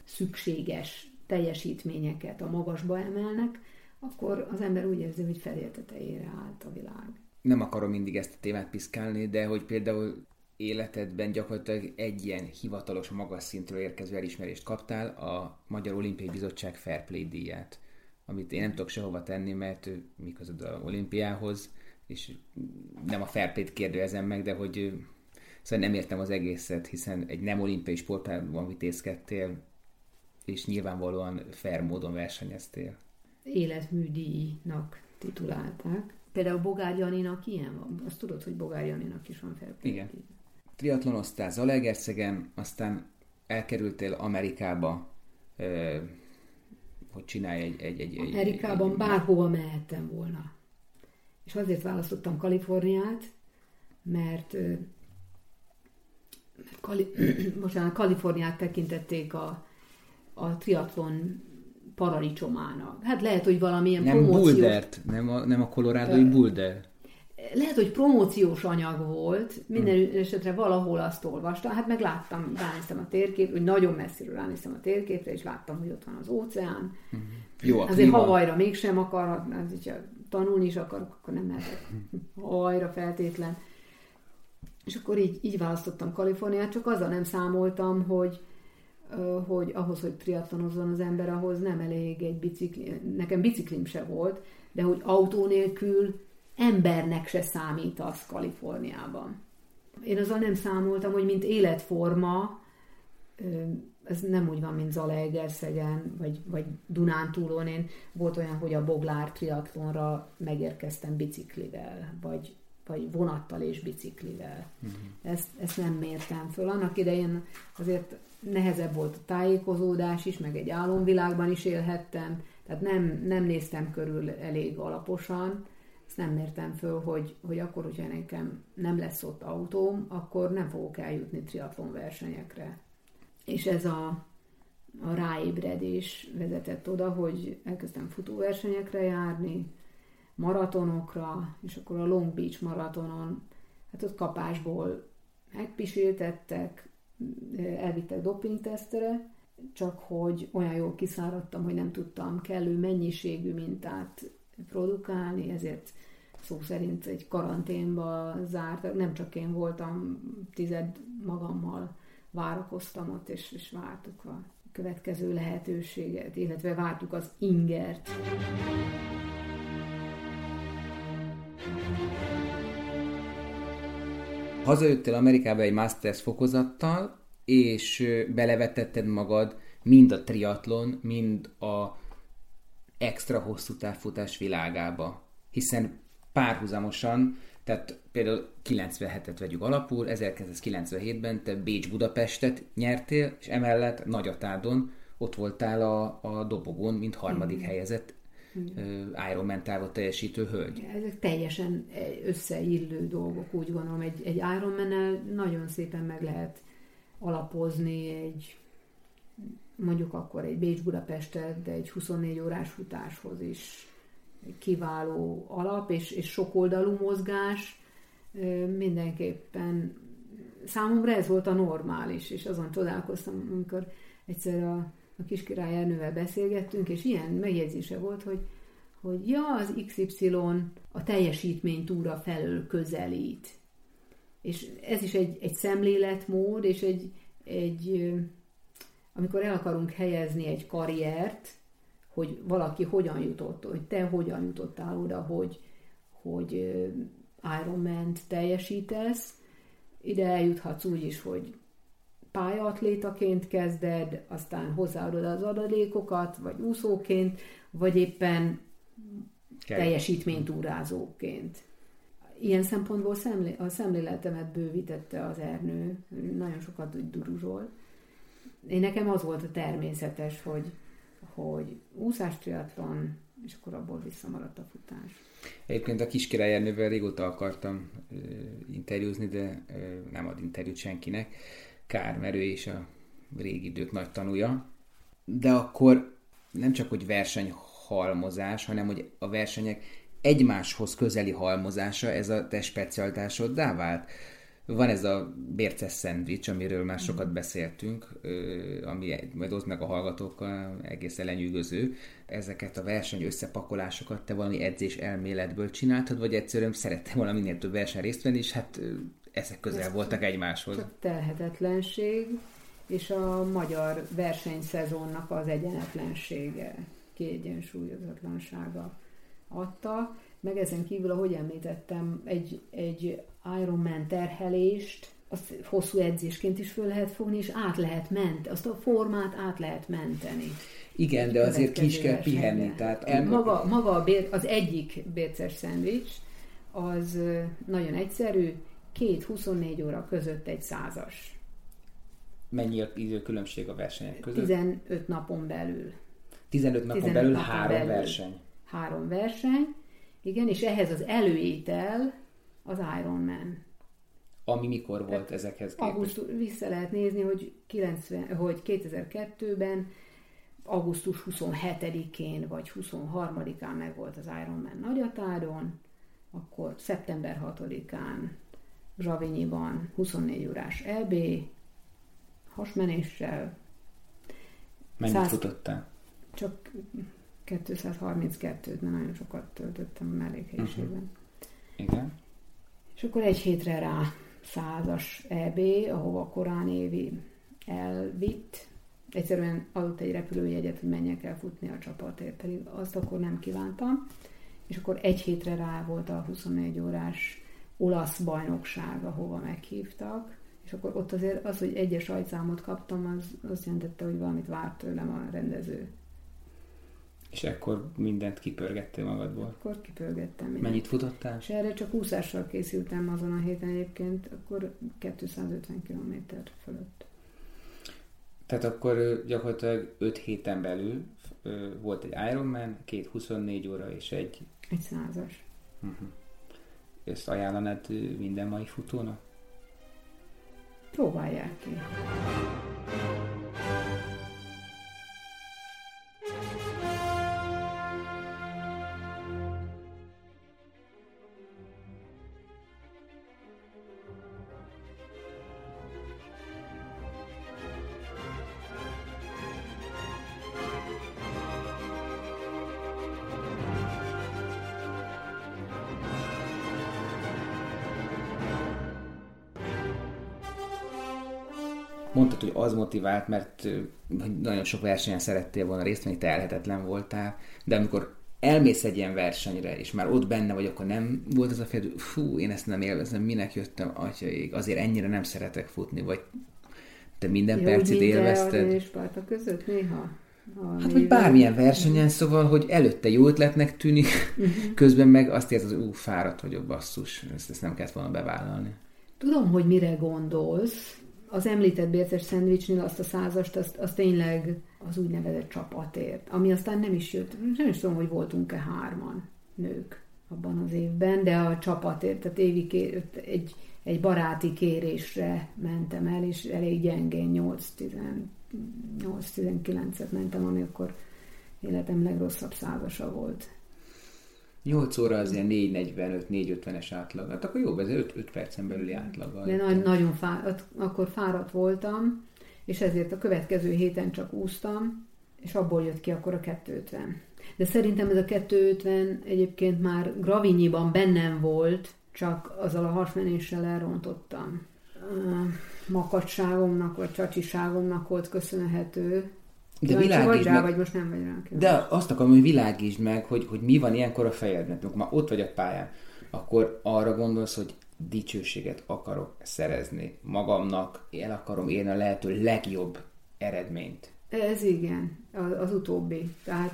szükséges teljesítményeket a magasba emelnek, akkor az ember úgy érzi, hogy feléltetejére állt a világ. Nem akarom mindig ezt a témát piszkálni, de hogy például életedben gyakorlatilag egy ilyen hivatalos magas szintről érkező elismerést kaptál, a Magyar Olimpiai Bizottság Fair Play díját, amit én nem tudok sehova tenni, mert mi között az olimpiához, és nem a fair play-t kérdőjezem meg, de hogy szóval nem értem az egészet, hiszen egy nem olimpiai sportban vitézkedtél, és nyilvánvalóan fair módon versenyeztél. Életműdíjnak titulálták. Például Bogár Janinak ilyen van. Azt tudod, hogy Bogár Janinak is van fair Igen. Triatlonoztál Zalaegerszegen, aztán elkerültél Amerikába, ö, hogy csinálj egy... egy, egy Amerikában egy, egy, bárhova mehettem volna. És azért választottam Kaliforniát, mert Kali, <clears throat> bocsánat, Kaliforniát tekintették a, a triatlon paradicsomának. Hát lehet, hogy valamilyen Nem promóciós... Bouldert, nem a, nem a kolorádói Boulder. Lehet, hogy promóciós anyag volt, minden hmm. esetre valahol azt olvastam, hát meg láttam, ránéztem a térkép, hogy nagyon messziről ránéztem a térképre, és láttam, hogy ott van az óceán. Hmm. Jó, a Azért. Havajra mégsem akar, az, hogyha tanulni is akarok, akkor nem mehetek Havajra feltétlen. És akkor így, így választottam Kaliforniát, csak azzal nem számoltam, hogy, hogy ahhoz, hogy triatlonozzon az ember, ahhoz nem elég egy bicikli, nekem biciklim se volt, de hogy autó nélkül embernek se számít az Kaliforniában. Én azzal nem számoltam, hogy mint életforma, ez nem úgy van, mint Zalaegerszegen, vagy, vagy Dunántúlon. Én volt olyan, hogy a Boglár triatlonra megérkeztem biciklivel, vagy, vagy vonattal és biciklivel. Uh-huh. Ezt, ezt nem mértem föl. Annak idején azért nehezebb volt a tájékozódás is, meg egy álomvilágban is élhettem, tehát nem, nem néztem körül elég alaposan, ezt nem mértem föl, hogy, hogy akkor, hogyha nekem nem lesz ott autóm, akkor nem fogok eljutni triatlon versenyekre. És ez a, a ráébredés vezetett oda, hogy elkezdtem futóversenyekre járni, maratonokra, és akkor a Long Beach maratonon, hát ott kapásból megpiséltettek, elvittek dopingtesztere, csak hogy olyan jól kiszáradtam, hogy nem tudtam kellő mennyiségű mintát produkálni, ezért szó szerint egy karanténba zárt, nem csak én voltam, tized magammal várakoztam ott, és, és vártuk a következő lehetőséget, illetve vártuk az ingert. Hazajöttél Amerikába egy Masters fokozattal, és belevetetted magad mind a triatlon, mind a extra hosszú távfutás világába. Hiszen párhuzamosan, tehát például 97-et vegyük alapul, 1997-ben te Bécs-Budapestet nyertél, és emellett Nagyatádon ott voltál a, a dobogon, mint harmadik helyezett ö, Ironman távot teljesítő hölgy. Ezek teljesen összeillő dolgok, úgy gondolom. Egy, egy ironman nagyon szépen meg lehet alapozni egy mondjuk akkor egy Bécs-Budapestet, de egy 24 órás futáshoz is kiváló alap, és, és sokoldalú mozgás mindenképpen számomra ez volt a normális, és azon csodálkoztam, amikor egyszer a, a kiskirály Ernővel beszélgettünk, és ilyen megjegyzése volt, hogy, hogy ja, az XY a teljesítménytúra felől közelít. És ez is egy, egy szemléletmód, és egy, egy amikor el akarunk helyezni egy karriert, hogy valaki hogyan jutott, hogy te hogyan jutottál oda, hogy, hogy Ironman-t teljesítesz, ide eljuthatsz úgy is, hogy pályaatlétaként kezded, aztán hozzáadod az adalékokat, vagy úszóként, vagy éppen teljesítménytúrázóként. Ilyen szempontból szemlé, a szemléletemet bővítette az Ernő, nagyon sokat úgy duruzsol. Én nekem az volt a természetes, hogy, hogy úszás triatlon, és akkor abból visszamaradt a futás. Egyébként a kiskirály Ernővel régóta akartam ö, interjúzni, de ö, nem ad interjút senkinek. Kár, mert a régi idők nagy tanúja. De akkor nem csak, hogy versenyhalmozás, hanem hogy a versenyek egymáshoz közeli halmozása, ez a te specialitásoddá vált. Van ez a bérces szendvics, amiről már sokat beszéltünk, ami majd oszd meg a hallgatókkal, egészen lenyűgöző. Ezeket a verseny összepakolásokat te valami edzés elméletből csináltad, vagy egyszerűen szerettem volna minél több verseny részt venni, és hát ezek közel Ez voltak egymáshoz. Csak telhetetlenség, és a magyar versenyszezonnak az egyenetlensége, kiegyensúlyozatlansága adta. Meg ezen kívül, ahogy említettem, egy, egy Ironman terhelést, azt hosszú edzésként is föl lehet fogni, és át lehet ment, azt a formát át lehet menteni. Igen, de azért ki is kell pihenni. Tehát el... Maga, maga a bér, az egyik bérces szendvics, az nagyon egyszerű, két 24 óra között egy százas. Mennyi a időkülönbség a versenyek között? 15 napon belül. 15 napon 15 belül napon három belül. verseny. Három verseny, igen, és ehhez az előétel az Ironman. Ami mikor volt ezekhez képest? Augusztus, vissza lehet nézni, hogy, 90, hogy 2002-ben augusztus 27-én vagy 23-án meg volt az Ironman Nagyatáron, akkor szeptember 6-án Zsavinyiban 24 órás EB, hasmenéssel. Mennyit 100... futottál? Csak 232-t, mert nagyon sokat töltöttem a mellékhelyiségben. Uh-huh. Igen. És akkor egy hétre rá százas EB, ahova korán évi elvitt. Egyszerűen adott egy repülőjegyet, hogy menjek el futni a csapatért, pedig azt akkor nem kívántam. És akkor egy hétre rá volt a 24 órás olasz bajnokság, ahova meghívtak, és akkor ott azért az, hogy egyes ajtszámot kaptam, az azt jelentette, hogy valamit várt tőlem a rendező. És akkor mindent kipörgettél magadból? Akkor kipörgettem mindent. Mennyit futottál? És erre csak úszással készültem azon a héten egyébként, akkor 250 km fölött. Tehát akkor gyakorlatilag 5 héten belül volt egy Ironman, két 24 óra és egy... Egy százas. Uh-huh. Ezt ajánlanád minden mai futónak? Próbálják ki. Mondtad, hogy az motivált, mert nagyon sok versenyen szerettél volna részt venni, telhetetlen voltál, de amikor elmész egy ilyen versenyre, és már ott benne vagy, akkor nem volt az a fél, hogy fú, én ezt nem élvezem, minek jöttem, atyaig, azért ennyire nem szeretek futni, vagy te minden Jó, percit élvezted. és Sparta között néha? Hát, vagy bármilyen versenyen, szóval, hogy előtte jó ötletnek tűnik, uh-huh. <laughs> közben meg azt érzed, hogy ú, fáradt vagyok, basszus, ezt, ezt nem kellett volna bevállalni. Tudom, hogy mire gondolsz, az említett bérces szendvicsnél azt a százast, azt, azt tényleg az úgynevezett csapatért, ami aztán nem is jött, nem is tudom, hogy voltunk-e hárman nők abban az évben, de a csapatért, tehát évi kér, egy, egy baráti kérésre mentem el, és elég gyengén 8-19-et mentem, ami akkor életem legrosszabb százasa volt. 8 óra az ilyen 4.45-4.50-es átlag. Hát akkor jó, ez 5, 5 percen belüli átlag. De nagy, nagyon fáradt, akkor fáradt voltam, és ezért a következő héten csak úsztam, és abból jött ki akkor a 250. De szerintem ez a 250 egyébként már Gravinyiban bennem volt, csak azzal a hasmenéssel elrontottam. Makacságomnak vagy csacsiságomnak volt köszönhető, de Jaj, világítsd vagy rá, meg, vagy most nem vagy rá. De azt akarom, hogy világítsd meg, hogy, hogy mi van ilyenkor a fejedben. Amikor már ott vagy a pályán, akkor arra gondolsz, hogy dicsőséget akarok szerezni magamnak, el akarom érni a lehető legjobb eredményt. Ez igen, az, az utóbbi. Tehát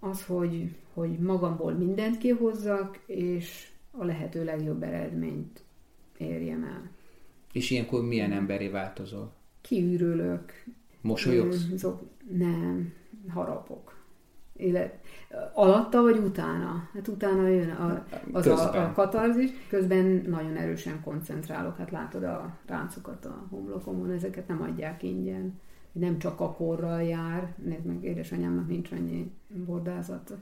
az, hogy, hogy magamból mindent kihozzak, és a lehető legjobb eredményt érjem el. És ilyenkor milyen emberé változol? Kiürülök, Mosolyogsz? Nem, harapok. Élet. Alatta vagy utána? Hát utána jön a, az a, a katarzis, közben nagyon erősen koncentrálok. Hát látod a ráncokat a homlokomon, ezeket nem adják ingyen nem csak a korral jár, nézd meg, édesanyámnak nincs annyi bordázat,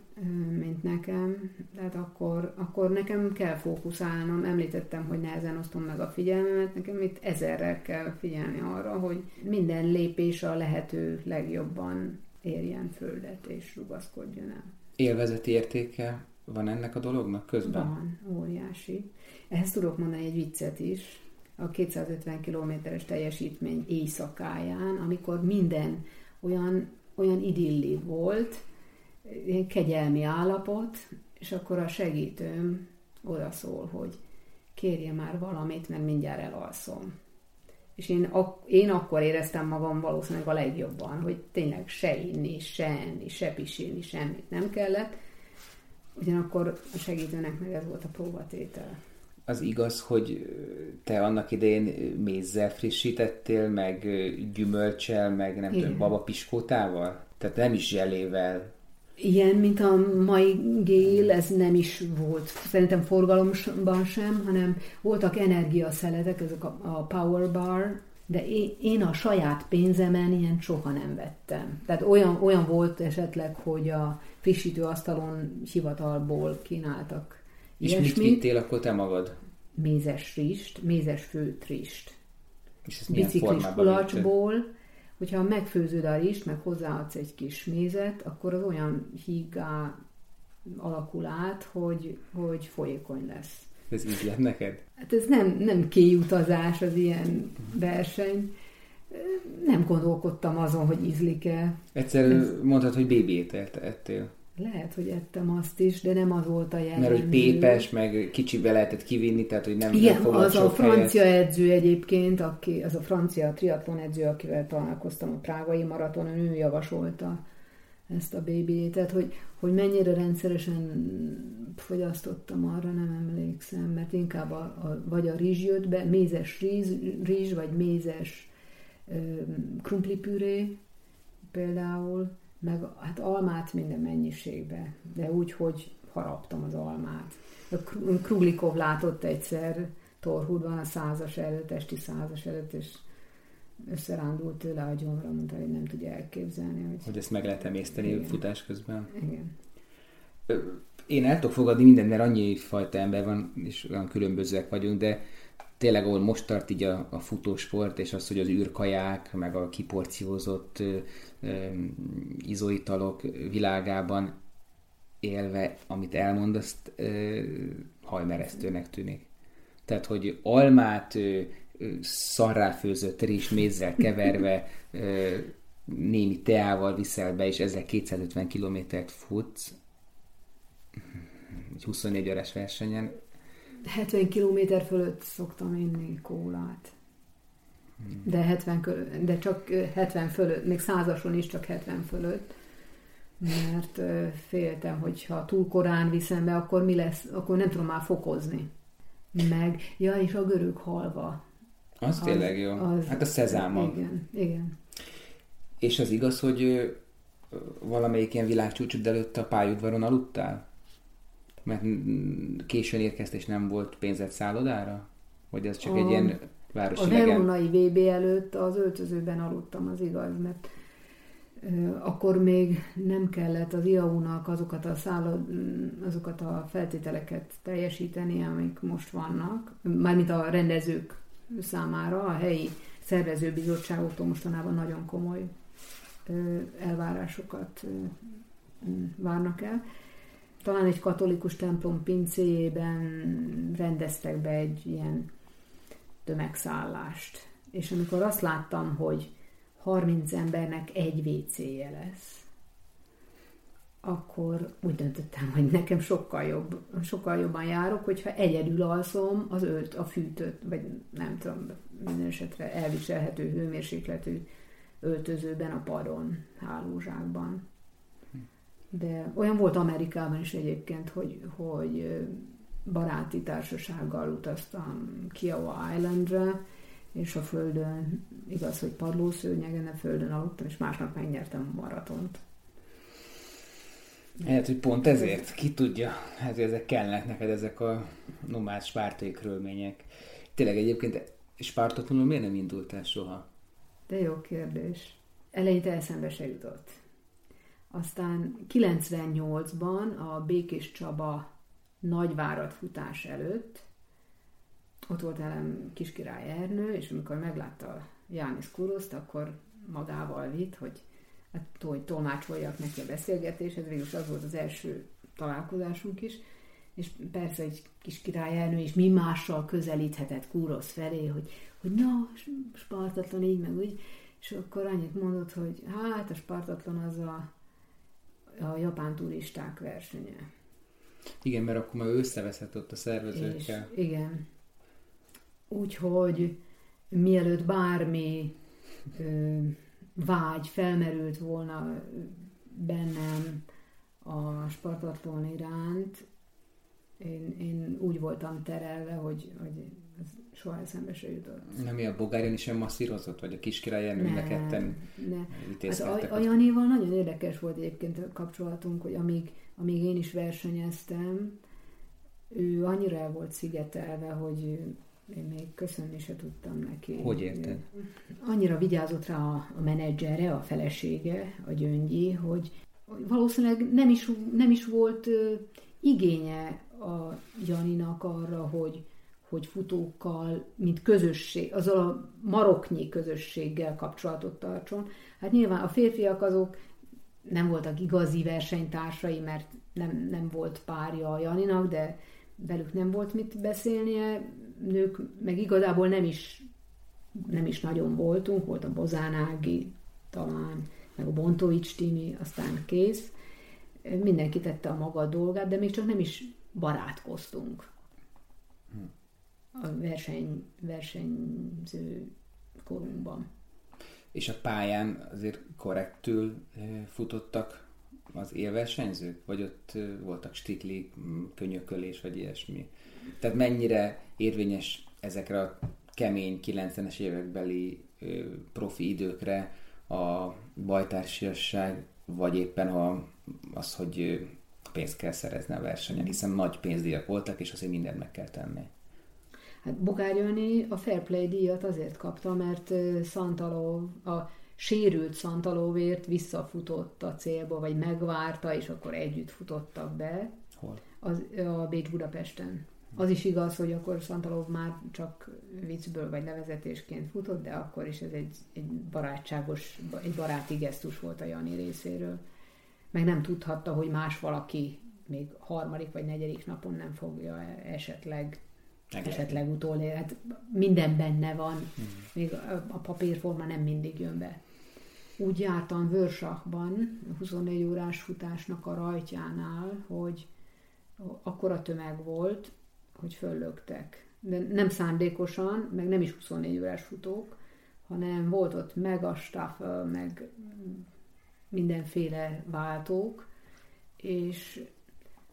mint nekem, tehát akkor, akkor nekem kell fókuszálnom. Említettem, hogy nehezen osztom meg a figyelmemet, nekem itt ezerrel kell figyelni arra, hogy minden lépés a lehető legjobban érjen földet és rugaszkodjon el. Élvezeti értéke van ennek a dolognak közben? Van, óriási. Ehhez tudok mondani egy viccet is a 250 kilométeres teljesítmény éjszakáján, amikor minden olyan, olyan idilli volt, kegyelmi állapot, és akkor a segítőm oda szól, hogy kérje már valamit, mert mindjárt elalszom. És én, ak- én akkor éreztem magam valószínűleg a legjobban, hogy tényleg se inni, se enni, se pisilni, semmit nem kellett. Ugyanakkor a segítőnek meg ez volt a próbatétel az igaz, hogy te annak idején mézzel frissítettél, meg gyümölcsel, meg nem Igen. tudom, babapiskótával? Tehát nem is zselével ilyen, mint a mai gél, ez nem is volt szerintem forgalomban sem, hanem voltak energiaszeletek, ezek a, a power bar, de én, én a saját pénzemen ilyen soha nem vettem. Tehát olyan, olyan volt esetleg, hogy a frissítőasztalon hivatalból kínáltak És ilyesmit. mit vittél akkor te magad? Mézes rist, mézes főtrist. És milyen Biciklis kulacsból, hogyha megfőzöd a rist, meg hozzáadsz egy kis mézet, akkor az olyan hígá alakul át, hogy, hogy folyékony lesz. Ez így lett neked? Hát ez nem, nem kiutazás az ilyen verseny. Nem gondolkodtam azon, hogy ízlik-e. Egyszer Ez- mondtad, hogy bébi ételt ettél. Lehet, hogy ettem azt is, de nem az volt a jellemző. Mert hogy pépes, meg kicsibe lehetett kivinni, tehát hogy nem, Igen, nem az a francia helyet. edző egyébként, aki, az a francia triatlon edző, akivel találkoztam a prágai maratonon, ő javasolta ezt a baby tehát hogy, hogy mennyire rendszeresen fogyasztottam, arra nem emlékszem, mert inkább a, a, vagy a rizs jött be, mézes rizs, rizs vagy mézes ö, krumplipüré például, meg hát almát minden mennyiségbe, de úgy, hogy haraptam az almát. Kruglikov látott egyszer Torhúdban a százas előtt, esti százas előtt, és összerándult tőle a gyomra, mondta, hogy nem tudja elképzelni, hogy... Hogy ezt meg lehet emészteni Igen. futás közben. Igen. Én el tudok fogadni mindent, mert annyi fajta ember van, és olyan különbözőek vagyunk, de tényleg, ahol most tart így a, a futósport, és az, hogy az űrkaják, meg a kiporciózott ö, ö, izóitalok világában élve, amit elmondasz, ö, hajmeresztőnek tűnik. Tehát, hogy almát ö, ö, szarráfőzött rizs mézzel keverve ö, némi teával viszel be, és ezzel 250 kilométert futsz, egy 24 órás versenyen, 70 km fölött szoktam inni kólát. De, 70, kö- de csak ö, 70 fölött, még százason is csak 70 fölött, mert féltem, hogy ha túl korán viszem be, akkor mi lesz, akkor nem tudom már fokozni. Meg, ja, és a görög halva. az, az tényleg jó. Az, hát a szezámmal. Igen, igen. És az igaz, hogy valamelyik ilyen világcsúcsod előtt a pályaudvaron aludtál? Mert mm, későn érkeztél, és nem volt pénzed szállodára? Vagy ez csak A- egy ilyen A városi legend? Veronai VB előtt az öltözőben aludtam, az igaz, mert akkor még nem kellett az IAU-nak azokat a, szállod, azokat a feltételeket teljesíteni, amik most vannak, mármint a rendezők számára, a helyi szervezőbizottságoktól mostanában nagyon komoly elvárásokat ö, m, várnak el. Talán egy katolikus templom pincéjében rendeztek be egy ilyen tömegszállást. És amikor azt láttam, hogy 30 embernek egy WC-je lesz, akkor úgy döntöttem, hogy nekem sokkal, jobb, sokkal jobban járok, hogyha egyedül alszom az ölt, a fűtött, vagy nem tudom, minden esetre elviselhető hőmérsékletű öltözőben, a padon, hálózsákban. De olyan volt Amerikában is egyébként, hogy, hogy baráti társasággal utaztam Kiowa Islandre, és a földön, igaz, hogy padlószőnyegen, a földön aludtam, és másnap megnyertem a maratont. Lehet, hogy pont ezért, ki tudja, hát hogy ezek kellnek neked, ezek a nomád spártai körülmények. Tényleg egyébként spártatlanul miért nem indultál soha? De jó kérdés. Eleinte eszembe se jutott. Aztán 98-ban a Békés Csaba nagyvárat futás előtt ott volt velem Kiskirály Ernő, és amikor meglátta Jánis Kuroszt, akkor magával vitt, hogy, hát, hogy tolmácsoljak neki a beszélgetéshez, végül az volt az első találkozásunk is, és persze egy kis király Ernő is mi mással közelíthetett Kúrosz felé, hogy, hogy na, spartatlan így, meg úgy, és akkor annyit mondott, hogy hát a spartatlan az a, a japán turisták versenye. Igen, mert akkor már összeveszett ott a És szervezőkkel. igen. Úgyhogy mielőtt bármi ö, vágy felmerült volna bennem a spartatlon iránt, én, én úgy voltam terelve, hogy, hogy ez soha eszembe se jutott. Nem, mi a Bogárion is olyan masszírozott, vagy a Kiskirály Jenő ketten ne. Hát a, a Janival nagyon érdekes volt egyébként a kapcsolatunk, hogy amíg, amíg én is versenyeztem, ő annyira el volt szigetelve, hogy én még köszönni se tudtam neki. Hogy érted? Annyira vigyázott rá a, a menedzsere, a felesége, a gyöngyi, hogy valószínűleg nem is, nem is volt igénye a Janinak arra, hogy, hogy futókkal, mint közösség, azzal a maroknyi közösséggel kapcsolatot tartson. Hát nyilván a férfiak azok nem voltak igazi versenytársai, mert nem, nem volt párja a Janinak, de velük nem volt mit beszélnie, nők meg igazából nem is, nem is nagyon voltunk, volt a Bozánági talán, meg a Bontovics Timi, aztán kész. Mindenki tette a maga dolgát, de még csak nem is barátkoztunk a verseny, versenyző korunkban. És a pályán azért korrektül eh, futottak az élversenyzők? Vagy ott eh, voltak stikli, könyökölés, vagy ilyesmi? Tehát mennyire érvényes ezekre a kemény 90-es évekbeli profi időkre a bajtársiasság, vagy éppen a, az, hogy pénzt kell szerezni a versenyen, hiszen nagy pénzdíjak voltak, és azért mindent meg kell tenni. Hát Bogár Jani a Fair Play díjat azért kapta, mert Szantalov, a sérült Szantalovért visszafutott a célba, vagy megvárta, és akkor együtt futottak be. Hol? Az, a Bécs Budapesten. Az is igaz, hogy akkor Szantalov már csak viccből vagy levezetésként futott, de akkor is ez egy, egy barátságos, egy baráti gesztus volt a Jani részéről. Meg nem tudhatta, hogy más valaki még harmadik vagy negyedik napon nem fogja esetleg Meglepni. esetleg utolérni. Hát minden benne van, hmm. még a papírforma nem mindig jön be. Úgy jártam Vörsachban, 24 órás futásnak a rajtjánál, hogy akkora tömeg volt, hogy föllögtek. De nem szándékosan, meg nem is 24 órás futók, hanem volt ott meg a staffel, meg mindenféle váltók, és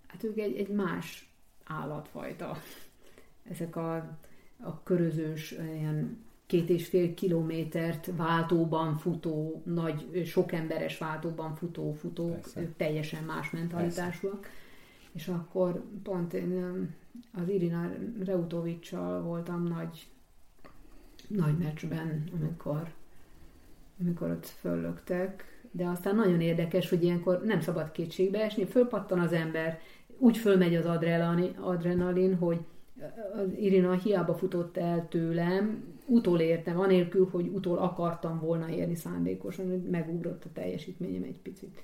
hát ők egy, egy más állatfajta. Ezek a, a körözős, ilyen két és fél kilométert váltóban futó, nagy, sok emberes váltóban futó futók, Persze. ők teljesen más mentalitásúak. Persze. És akkor pont én az Irina Reutovicsal voltam nagy, nagy meccsben, amikor, amikor ott föllöktek, de aztán nagyon érdekes, hogy ilyenkor nem szabad kétségbe esni, fölpattan az ember, úgy fölmegy az adrenalin, adrenalin hogy az Irina hiába futott el tőlem, utolértem, anélkül, hogy utol akartam volna érni szándékosan, hogy megugrott a teljesítményem egy picit.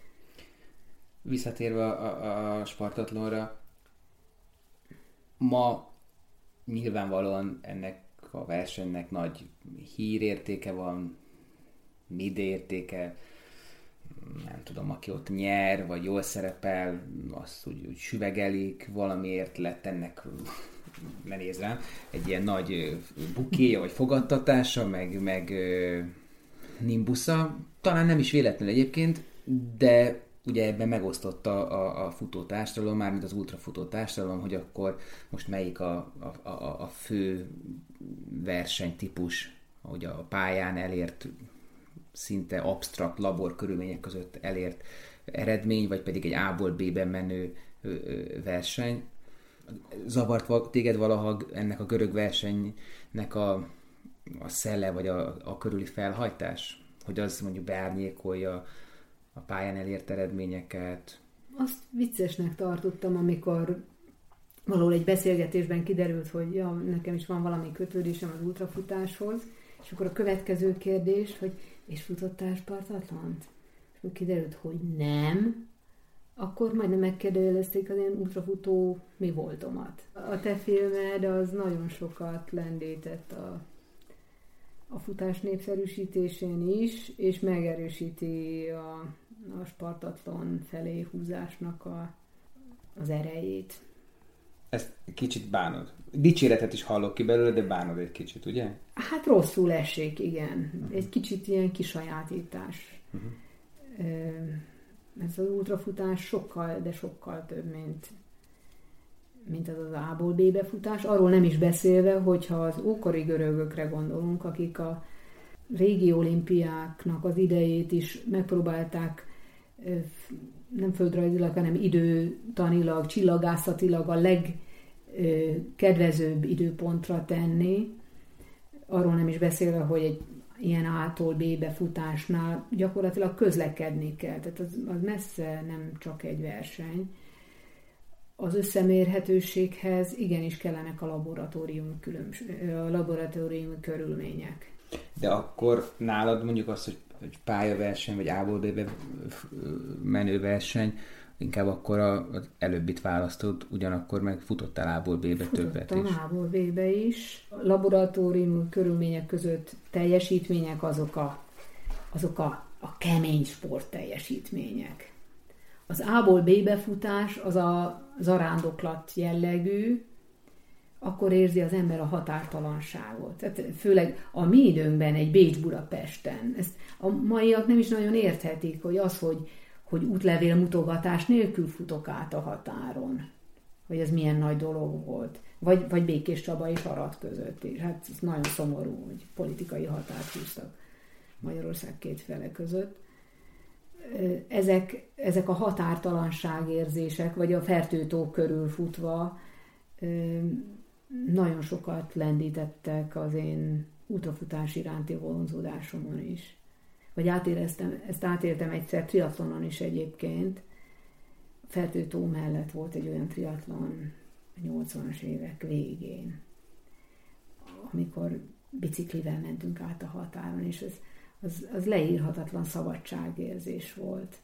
Visszatérve a, a Spartatlonra, Ma nyilvánvalóan ennek a versenynek nagy hírértéke van, midértéke, nem tudom, aki ott nyer, vagy jól szerepel, azt úgy, úgy süvegelik, valamiért lett ennek, ne néz rám, egy ilyen nagy bukéja, vagy fogadtatása, meg, meg nimbusza. Talán nem is véletlenül egyébként, de ugye ebben megosztotta a, a futó társadalom, mármint az ultrafutó társadalom, hogy akkor most melyik a, a, a, a fő versenytípus, hogy a pályán elért szinte absztrakt labor körülmények között elért eredmény, vagy pedig egy A-ból B-ben menő verseny. Zavart téged valaha ennek a görög versenynek a, a szelle, vagy a, a körüli felhajtás? Hogy az mondjuk beárnyékolja a pályán elért eredményeket. Azt viccesnek tartottam, amikor valahol egy beszélgetésben kiderült, hogy ja, nekem is van valami kötődésem az ultrafutáshoz, és akkor a következő kérdés, hogy és futottál Spartatlant? És akkor kiderült, hogy nem, akkor majdnem megkérdezték az én ultrafutó mi voltomat. A te filmed az nagyon sokat lendített a a futás népszerűsítésén is, és megerősíti a, a Spartatlon felé húzásnak a, az erejét. Ezt kicsit bánod. Dicséretet is hallok ki belőle, de bánod egy kicsit, ugye? Hát rosszul esik, igen. Uh-huh. Egy kicsit ilyen kisajátítás. Uh-huh. Ez az ultrafutás sokkal, de sokkal több, mint, mint az az A-ból B-be futás, arról nem is beszélve, hogyha az ókori görögökre gondolunk, akik a régi olimpiáknak az idejét is megpróbálták nem földrajzilag, hanem időtanilag, csillagászatilag a legkedvezőbb időpontra tenni. Arról nem is beszélve, hogy egy ilyen A-tól B-be futásnál gyakorlatilag közlekedni kell. Tehát az, az messze nem csak egy verseny az összemérhetőséghez igenis kellenek a laboratórium, különbs- a laboratórium körülmények. De akkor nálad mondjuk az, hogy, hogy pályaverseny, vagy A-ból B-be menő verseny, inkább akkor az előbbit választod, ugyanakkor meg futottál A-ból B-be többet is. A-ból B-be is. A laboratórium körülmények között teljesítmények azok a, azok a, a kemény sport teljesítmények az A-ból B-be futás az a zarándoklat jellegű, akkor érzi az ember a határtalanságot. Tehát főleg a mi időnkben, egy Bécs-Budapesten, ezt a maiak nem is nagyon érthetik, hogy az, hogy, hogy útlevél mutogatás nélkül futok át a határon, hogy ez milyen nagy dolog volt. Vagy, vagy Békés Csaba és Arad között. És hát ez nagyon szomorú, hogy politikai határt húztak Magyarország két fele között ezek, ezek a határtalanságérzések, vagy a fertőtó körül futva nagyon sokat lendítettek az én utafutás iránti vonzódásomon is. Vagy átéreztem, ezt átéltem egyszer triatlonon is egyébként. Fertőtó mellett volt egy olyan triatlon a 80-as évek végén, amikor biciklivel mentünk át a határon, és ez az, az leírhatatlan szabadságérzés volt.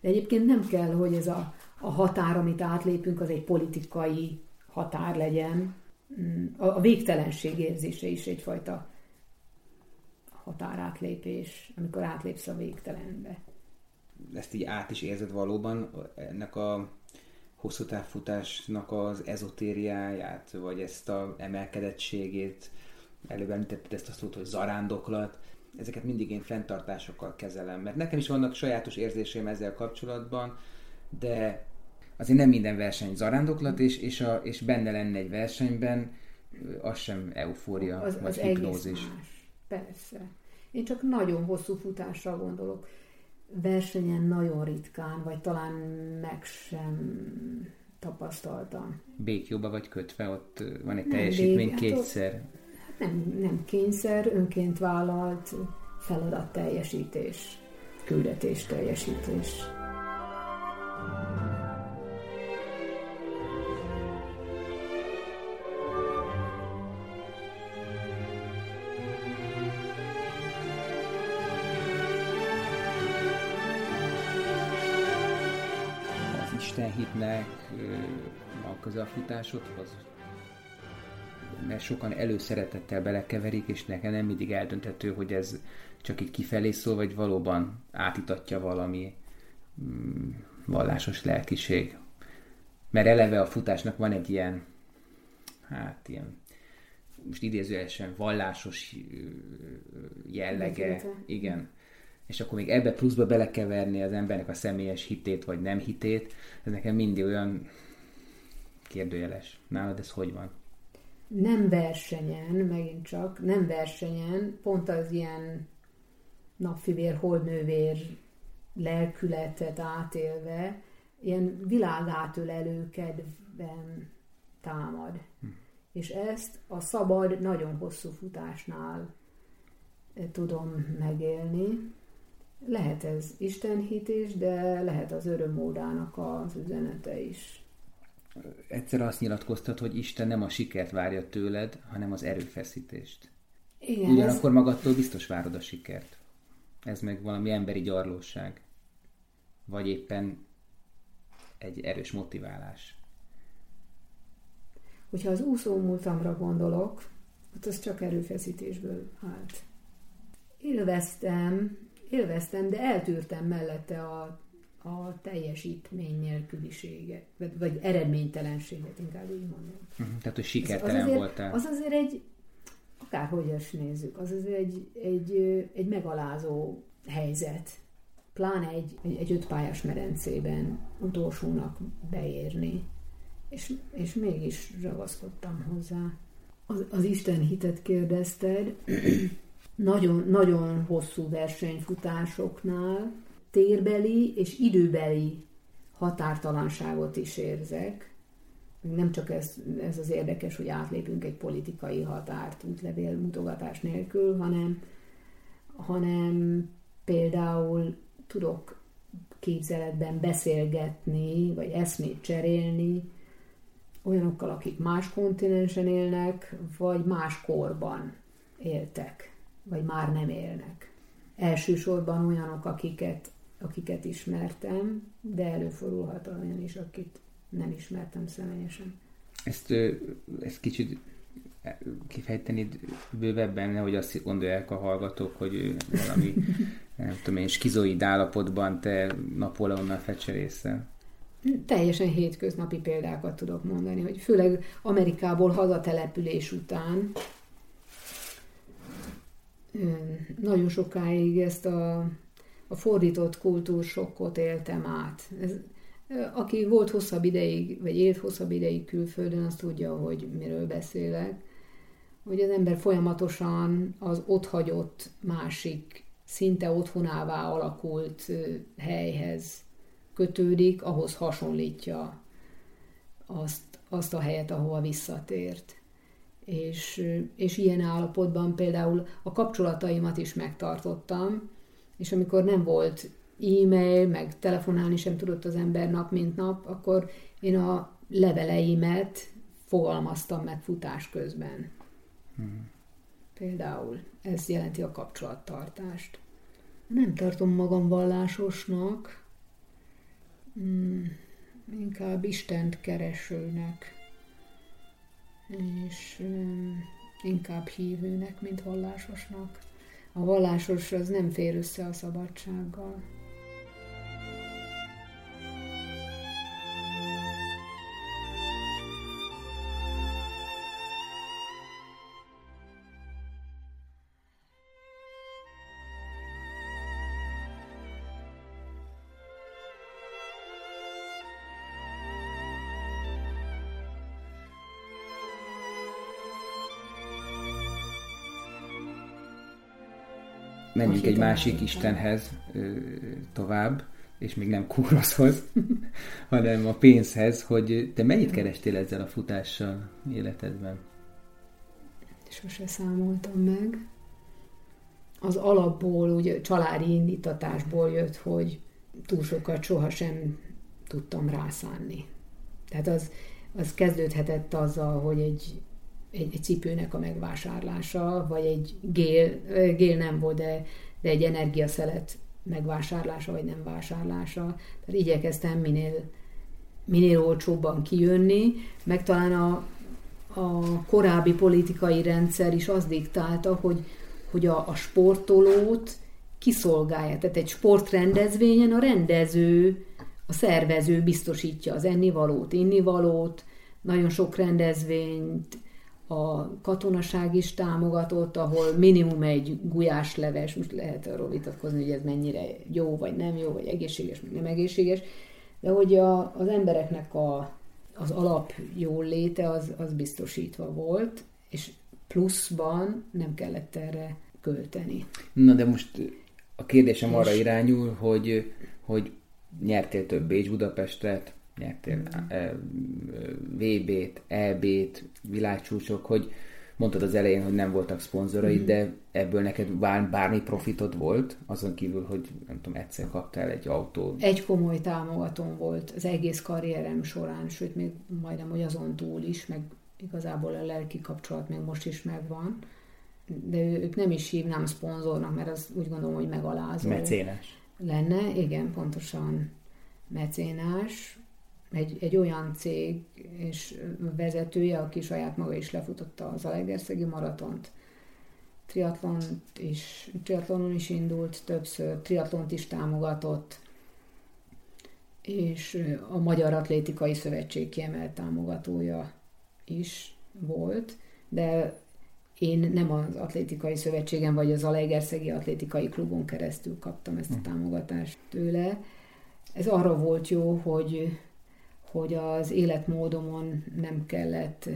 De egyébként nem kell, hogy ez a, a határ, amit átlépünk, az egy politikai határ legyen. Mm, a, a végtelenség érzése is egyfajta határátlépés, amikor átlépsz a végtelenbe. Ezt így át is érzed valóban, ennek a hosszú távfutásnak az ezotériáját, vagy ezt a emelkedettségét, előbb említetted ezt a szót, hogy zarándoklat, ezeket mindig én fenntartásokkal kezelem, mert nekem is vannak sajátos érzéseim ezzel kapcsolatban, de azért nem minden verseny zarándoklat, és, és, a, és benne lenne egy versenyben, az sem eufória, az, vagy az hipnózis. Más. Persze. Én csak nagyon hosszú futásra gondolok. Versenyen nagyon ritkán, vagy talán meg sem tapasztaltam. Békjóba vagy kötve, ott van egy teljesítmény bék, kétszer. Hát ott nem, nem kényszer, önként vállalt feladat teljesítés, küldetés teljesítés. Az a közelfutásodhoz? mert sokan előszeretettel belekeverik, és nekem nem mindig eldöntető, hogy ez csak így kifelé szól, vagy valóban átitatja valami mm, vallásos lelkiség. Mert eleve a futásnak van egy ilyen, hát ilyen, most idézőesen vallásos jellege. Igen. És akkor még ebbe pluszba belekeverni az embernek a személyes hitét, vagy nem hitét, ez nekem mindig olyan kérdőjeles. Nálad ez hogy van? nem versenyen, megint csak, nem versenyen, pont az ilyen napfivér, holdnővér lelkületet átélve, ilyen világátölelő kedvben támad. Hm. És ezt a szabad, nagyon hosszú futásnál tudom megélni. Lehet ez Isten is, de lehet az örömmódának az üzenete is egyszer azt nyilatkoztat, hogy Isten nem a sikert várja tőled, hanem az erőfeszítést. Igen, Ugyanakkor ez... magadtól biztos várod a sikert. Ez meg valami emberi gyarlóság. Vagy éppen egy erős motiválás. Hogyha az úszó múltamra gondolok, hát az csak erőfeszítésből állt. Élveztem, élveztem, de eltűrtem mellette a a teljesítmény nélküliséget, vagy, vagy eredménytelenséget, inkább így mondom. Uh-huh. Tehát, hogy sikertelen az azért, voltál. Az azért egy, akárhogy is nézzük, az azért egy, egy, egy megalázó helyzet. Pláne egy, egy, egy ötpályás medencében utolsónak beérni. és, és mégis ragaszkodtam hozzá. Az, az Isten hitet kérdezted, <clears throat> nagyon, nagyon hosszú versenyfutásoknál térbeli és időbeli határtalanságot is érzek. Nem csak ez, ez az érdekes, hogy átlépünk egy politikai határt útlevél mutogatás nélkül, hanem, hanem például tudok képzeletben beszélgetni, vagy eszmét cserélni olyanokkal, akik más kontinensen élnek, vagy más korban éltek, vagy már nem élnek. Elsősorban olyanok, akiket, akiket ismertem, de előfordulhat olyan is, akit nem ismertem személyesen. Ezt, ezt kicsit kifejteni bővebben, nehogy azt gondolják a hallgatók, hogy valami, <laughs> nem tudom én, skizoid állapotban te Napóleonnal fecserészel. Teljesen hétköznapi példákat tudok mondani, hogy főleg Amerikából hazatelepülés után nagyon sokáig ezt a, a fordított kultúrsokkot éltem át. Ez, aki volt hosszabb ideig, vagy élt hosszabb ideig külföldön, az tudja, hogy miről beszélek hogy az ember folyamatosan az otthagyott másik, szinte otthonává alakult helyhez kötődik, ahhoz hasonlítja azt, azt a helyet, ahova visszatért. És, és ilyen állapotban például a kapcsolataimat is megtartottam, és amikor nem volt e-mail, meg telefonálni sem tudott az ember nap mint nap, akkor én a leveleimet fogalmaztam meg futás közben. Hmm. Például ez jelenti a kapcsolattartást. Nem tartom magam vallásosnak, hmm, inkább Istent keresőnek, és hmm, inkább hívőnek, mint vallásosnak. A vallásos az nem fér össze a szabadsággal. Menjünk egy másik Istenhez tovább, és még nem Kúroszhoz, <laughs> hanem a pénzhez, hogy te mennyit kerestél ezzel a futással életedben? Sose számoltam meg. Az alapból, ugye családi indítatásból jött, hogy túl sokat sohasem tudtam rászánni. Tehát az, az kezdődhetett azzal, hogy egy egy, egy cipőnek a megvásárlása, vagy egy gél, gél nem volt, de, de egy energiaszelet megvásárlása, vagy nem vásárlása. Tehát igyekeztem minél, minél olcsóbban kijönni, meg talán a, a korábbi politikai rendszer is azt diktálta, hogy, hogy a, a sportolót kiszolgálja. Tehát egy sportrendezvényen a rendező, a szervező biztosítja az ennivalót, innivalót, nagyon sok rendezvényt a katonaság is támogatott, ahol minimum egy gulyásleves, most lehet arról vitatkozni, hogy ez mennyire jó, vagy nem jó, vagy egészséges, vagy nem egészséges, de hogy a, az embereknek a, az alap jól léte az, az biztosítva volt, és pluszban nem kellett erre költeni. Na de most a kérdésem és... arra irányul, hogy, hogy nyertél több Bécs Budapestet, nyertél VB-t, EB-t, világcsúcsok, hogy mondtad az elején, hogy nem voltak szponzoraid, mm. de ebből neked bár, bármi profitod volt, azon kívül, hogy nem tudom, egyszer kaptál egy autót. Egy komoly támogatóm volt az egész karrierem során, sőt, még majdnem, hogy azon túl is, meg igazából a lelki kapcsolat még most is megvan, de ők nem is hívnám szponzornak, mert az úgy gondolom, hogy megalázó. Mecénás. Lenne, igen, pontosan mecénás, egy, egy olyan cég és vezetője, aki saját maga is lefutotta az Alegerszegi maratont, triatlon is, triatlonon is indult többször, triatlont is támogatott, és a Magyar Atlétikai Szövetség kiemelt támogatója is volt, de én nem az Atlétikai Szövetségen vagy az Alegerszegi Atlétikai Klubon keresztül kaptam ezt a hm. támogatást tőle. Ez arra volt jó, hogy hogy az életmódomon nem kellett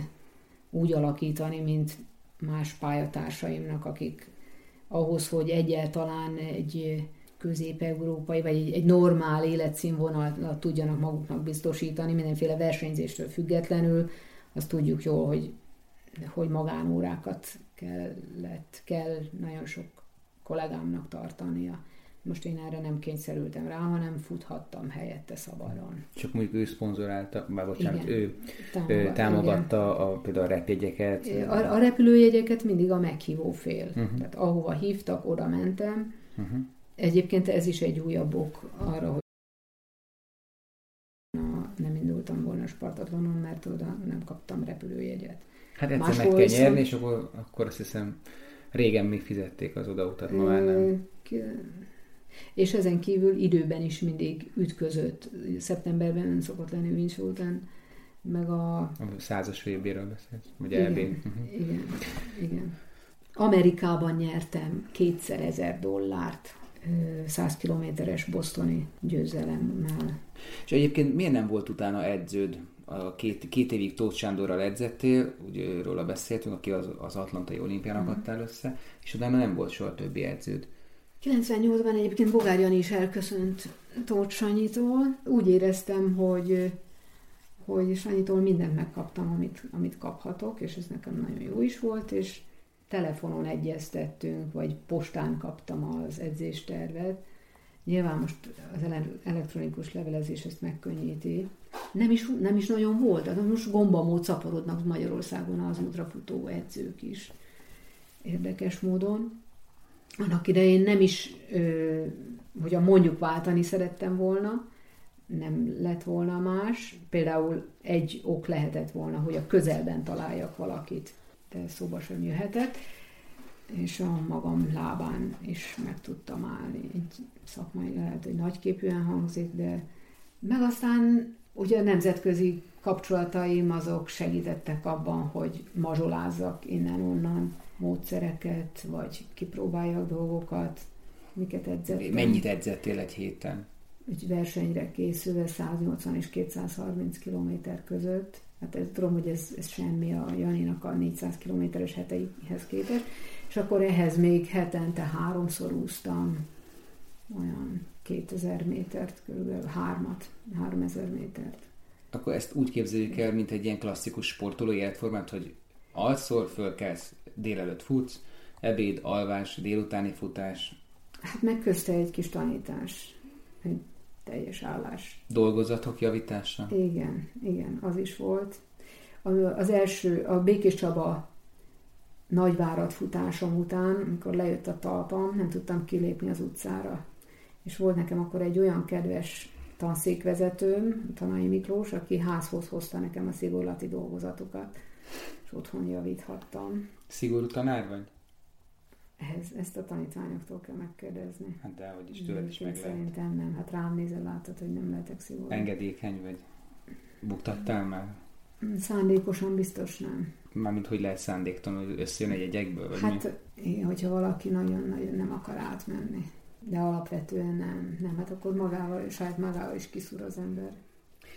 úgy alakítani, mint más pályatársaimnak, akik ahhoz, hogy egyáltalán egy közép-európai, vagy egy, egy normál életszínvonalat tudjanak maguknak biztosítani, mindenféle versenyzéstől függetlenül, azt tudjuk jól, hogy, hogy magánórákat kellett, kell nagyon sok kollégámnak tartania. Most én erre nem kényszerültem rá, hanem futhattam helyette szabadon. Csak mondjuk ő szponzorálta, bár bocsánat, Igen. ő Támogat- támogatta a, például a repjegyeket. A, a repülőjegyeket mindig a meghívó fél. Uh-huh. Tehát ahova hívtak, oda mentem. Uh-huh. Egyébként ez is egy újabb ok arra, hogy nem indultam volna Spartatlonon, mert oda nem kaptam repülőjegyet. Hát egyszer Máshol meg kell viszont- nyerni, és akkor, akkor azt hiszem régen még fizették az odautat, ma már nem. És ezen kívül időben is mindig ütközött. Szeptemberben szokott lenni Winch után, meg a... A százas VB-ről beszélsz, vagy Igen, EB. Uh-huh. igen, igen. Amerikában nyertem kétszer ezer dollárt ö, 100 kilométeres bostoni győzelemmel. És egyébként miért nem volt utána edződ? A két, két évig Tóth Sándorral edzettél, ugye róla beszéltünk, aki az, az Atlantai olimpián Mhm. akadtál össze, és utána nem volt soha többi edződ. 98-ban egyébként Bogár Jani is elköszönt Tóth Sanyitól. Úgy éreztem, hogy, hogy Sanyitól mindent megkaptam, amit, amit kaphatok, és ez nekem nagyon jó is volt, és telefonon egyeztettünk, vagy postán kaptam az edzéstervet. Nyilván most az ele- elektronikus levelezés ezt megkönnyíti. Nem is, nem is nagyon volt, de most gombamód szaporodnak Magyarországon az ultrafutó edzők is. Érdekes módon annak idején nem is, hogy a mondjuk váltani szerettem volna, nem lett volna más. Például egy ok lehetett volna, hogy a közelben találjak valakit, de szóba sem jöhetett, és a magam lábán is meg tudtam állni. Egy szakmai lehet, hogy nagyképűen hangzik, de meg aztán ugye a nemzetközi kapcsolataim azok segítettek abban, hogy mazsolázzak innen-onnan módszereket, vagy kipróbáljak dolgokat, miket edzettem. Mennyit edzettél egy héten? Egy versenyre készülve 180 és 230 km között. Hát ez, tudom, hogy ez, ez semmi a Janinak a 400 kilométeres heteihez képest. És akkor ehhez még hetente háromszor úsztam olyan 2000 métert, körülbelül hármat, 3000 métert. Akkor ezt úgy képzeljük el, mint egy ilyen klasszikus sportoló életformát, hogy alszol, fölkelsz, délelőtt futsz, ebéd, alvás, délutáni futás, Hát meg közte egy kis tanítás, egy teljes állás. dolgozatok javítása. Igen, igen, az is volt. Az első, a Békés Csaba nagyvárat futásom után, amikor lejött a talpam, nem tudtam kilépni az utcára. És volt nekem akkor egy olyan kedves tanszékvezetőm, Tanai Miklós, aki házhoz hozta nekem a szigorlati dolgozatokat, és otthon javíthattam. Szigorú tanár vagy? Ehhez, ezt a tanítványoktól kell megkérdezni. Hát de, hogy is tőled is meg lehet. Szerintem nem. Hát rám nézel, látod, hogy nem lehetek szigorú. Engedékeny vagy? Buktattál már? Szándékosan biztos nem. Mármint, hogy lehet szándéktalan, hogy összejön egy egyekből, vagy mi? Hát, igen, hogyha valaki nagyon-nagyon nem akar átmenni. De alapvetően nem. Nem, hát akkor magával, saját magával is kiszúr az ember.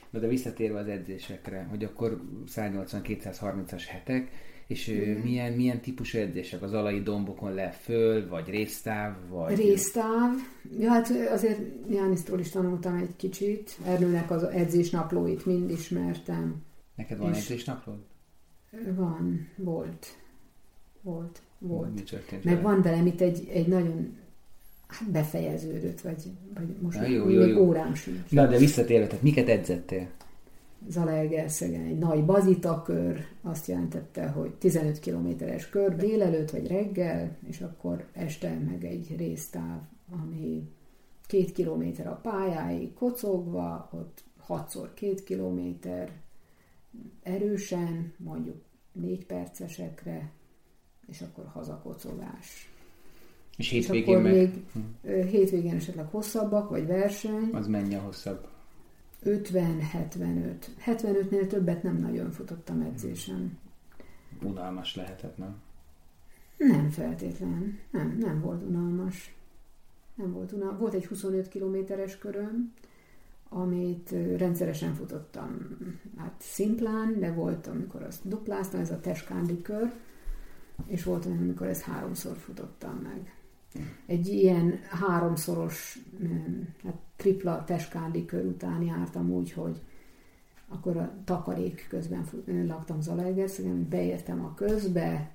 Na de visszatérve az edzésekre, hogy akkor 180-230-as hetek, és Igen. milyen, milyen típusú edzések? Az alai dombokon le föl, vagy résztáv, vagy... Résztáv. Ja, hát azért Jánisztól is tanultam egy kicsit. Ernőnek az edzésnaplóit mind ismertem. Neked van és- edzésnaplód? Van, volt. Volt, volt. Mi történt Meg vele? van velem itt egy, egy nagyon hát befejeződött, vagy, vagy most Na, még, jó, jó, jó. órám sincs. Na, de visszatérve, tehát miket edzettél? Zalaegerszegen egy nagy bazitakör, azt jelentette, hogy 15 kilométeres kör délelőtt vagy reggel, és akkor este meg egy résztáv, ami két kilométer a pályáig kocogva, ott 6 két kilométer erősen, mondjuk négy percesekre, és akkor hazakocogás. És És hétvégén akkor meg... még Hm. hétvégén esetleg hosszabbak, vagy verseny, Az mennyi a hosszabb? 50-75. 75-nél többet nem nagyon futottam edzésen. Unalmas lehetett, nem? Nem feltétlen. Nem, nem volt unalmas. Nem volt unalmas. Volt egy 25 kilométeres köröm, amit rendszeresen futottam. Hát szimplán, de volt, amikor azt dupláztam, ez a teskándi kör, és volt olyan, amikor ezt háromszor futottam meg. Egy ilyen háromszoros, hát tripla teskándi kör után jártam úgy, hogy akkor a takarék közben laktam Zalaegerszegen, beértem a közbe,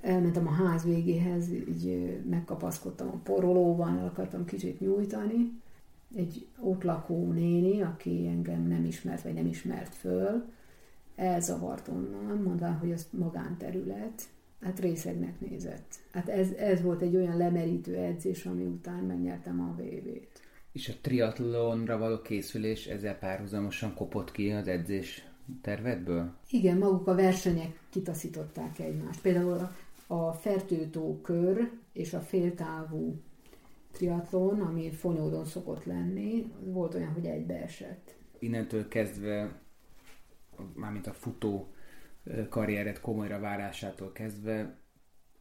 elmentem a ház végéhez, így megkapaszkodtam a porolóban, el akartam kicsit nyújtani. Egy ott lakó néni, aki engem nem ismert, vagy nem ismert föl, elzavart onnan, mondván, hogy ez magánterület, hát részegnek nézett. Hát ez, ez volt egy olyan lemerítő edzés, ami után megnyertem a VB-t. És a triatlonra való készülés ezzel párhuzamosan kopott ki az edzés tervedből? Igen, maguk a versenyek kitaszították egymást. Például a, fertőtó kör és a féltávú triatlon, ami fonyódon szokott lenni, volt olyan, hogy egybeesett. Innentől kezdve, mármint a futó karriered komolyra várásától kezdve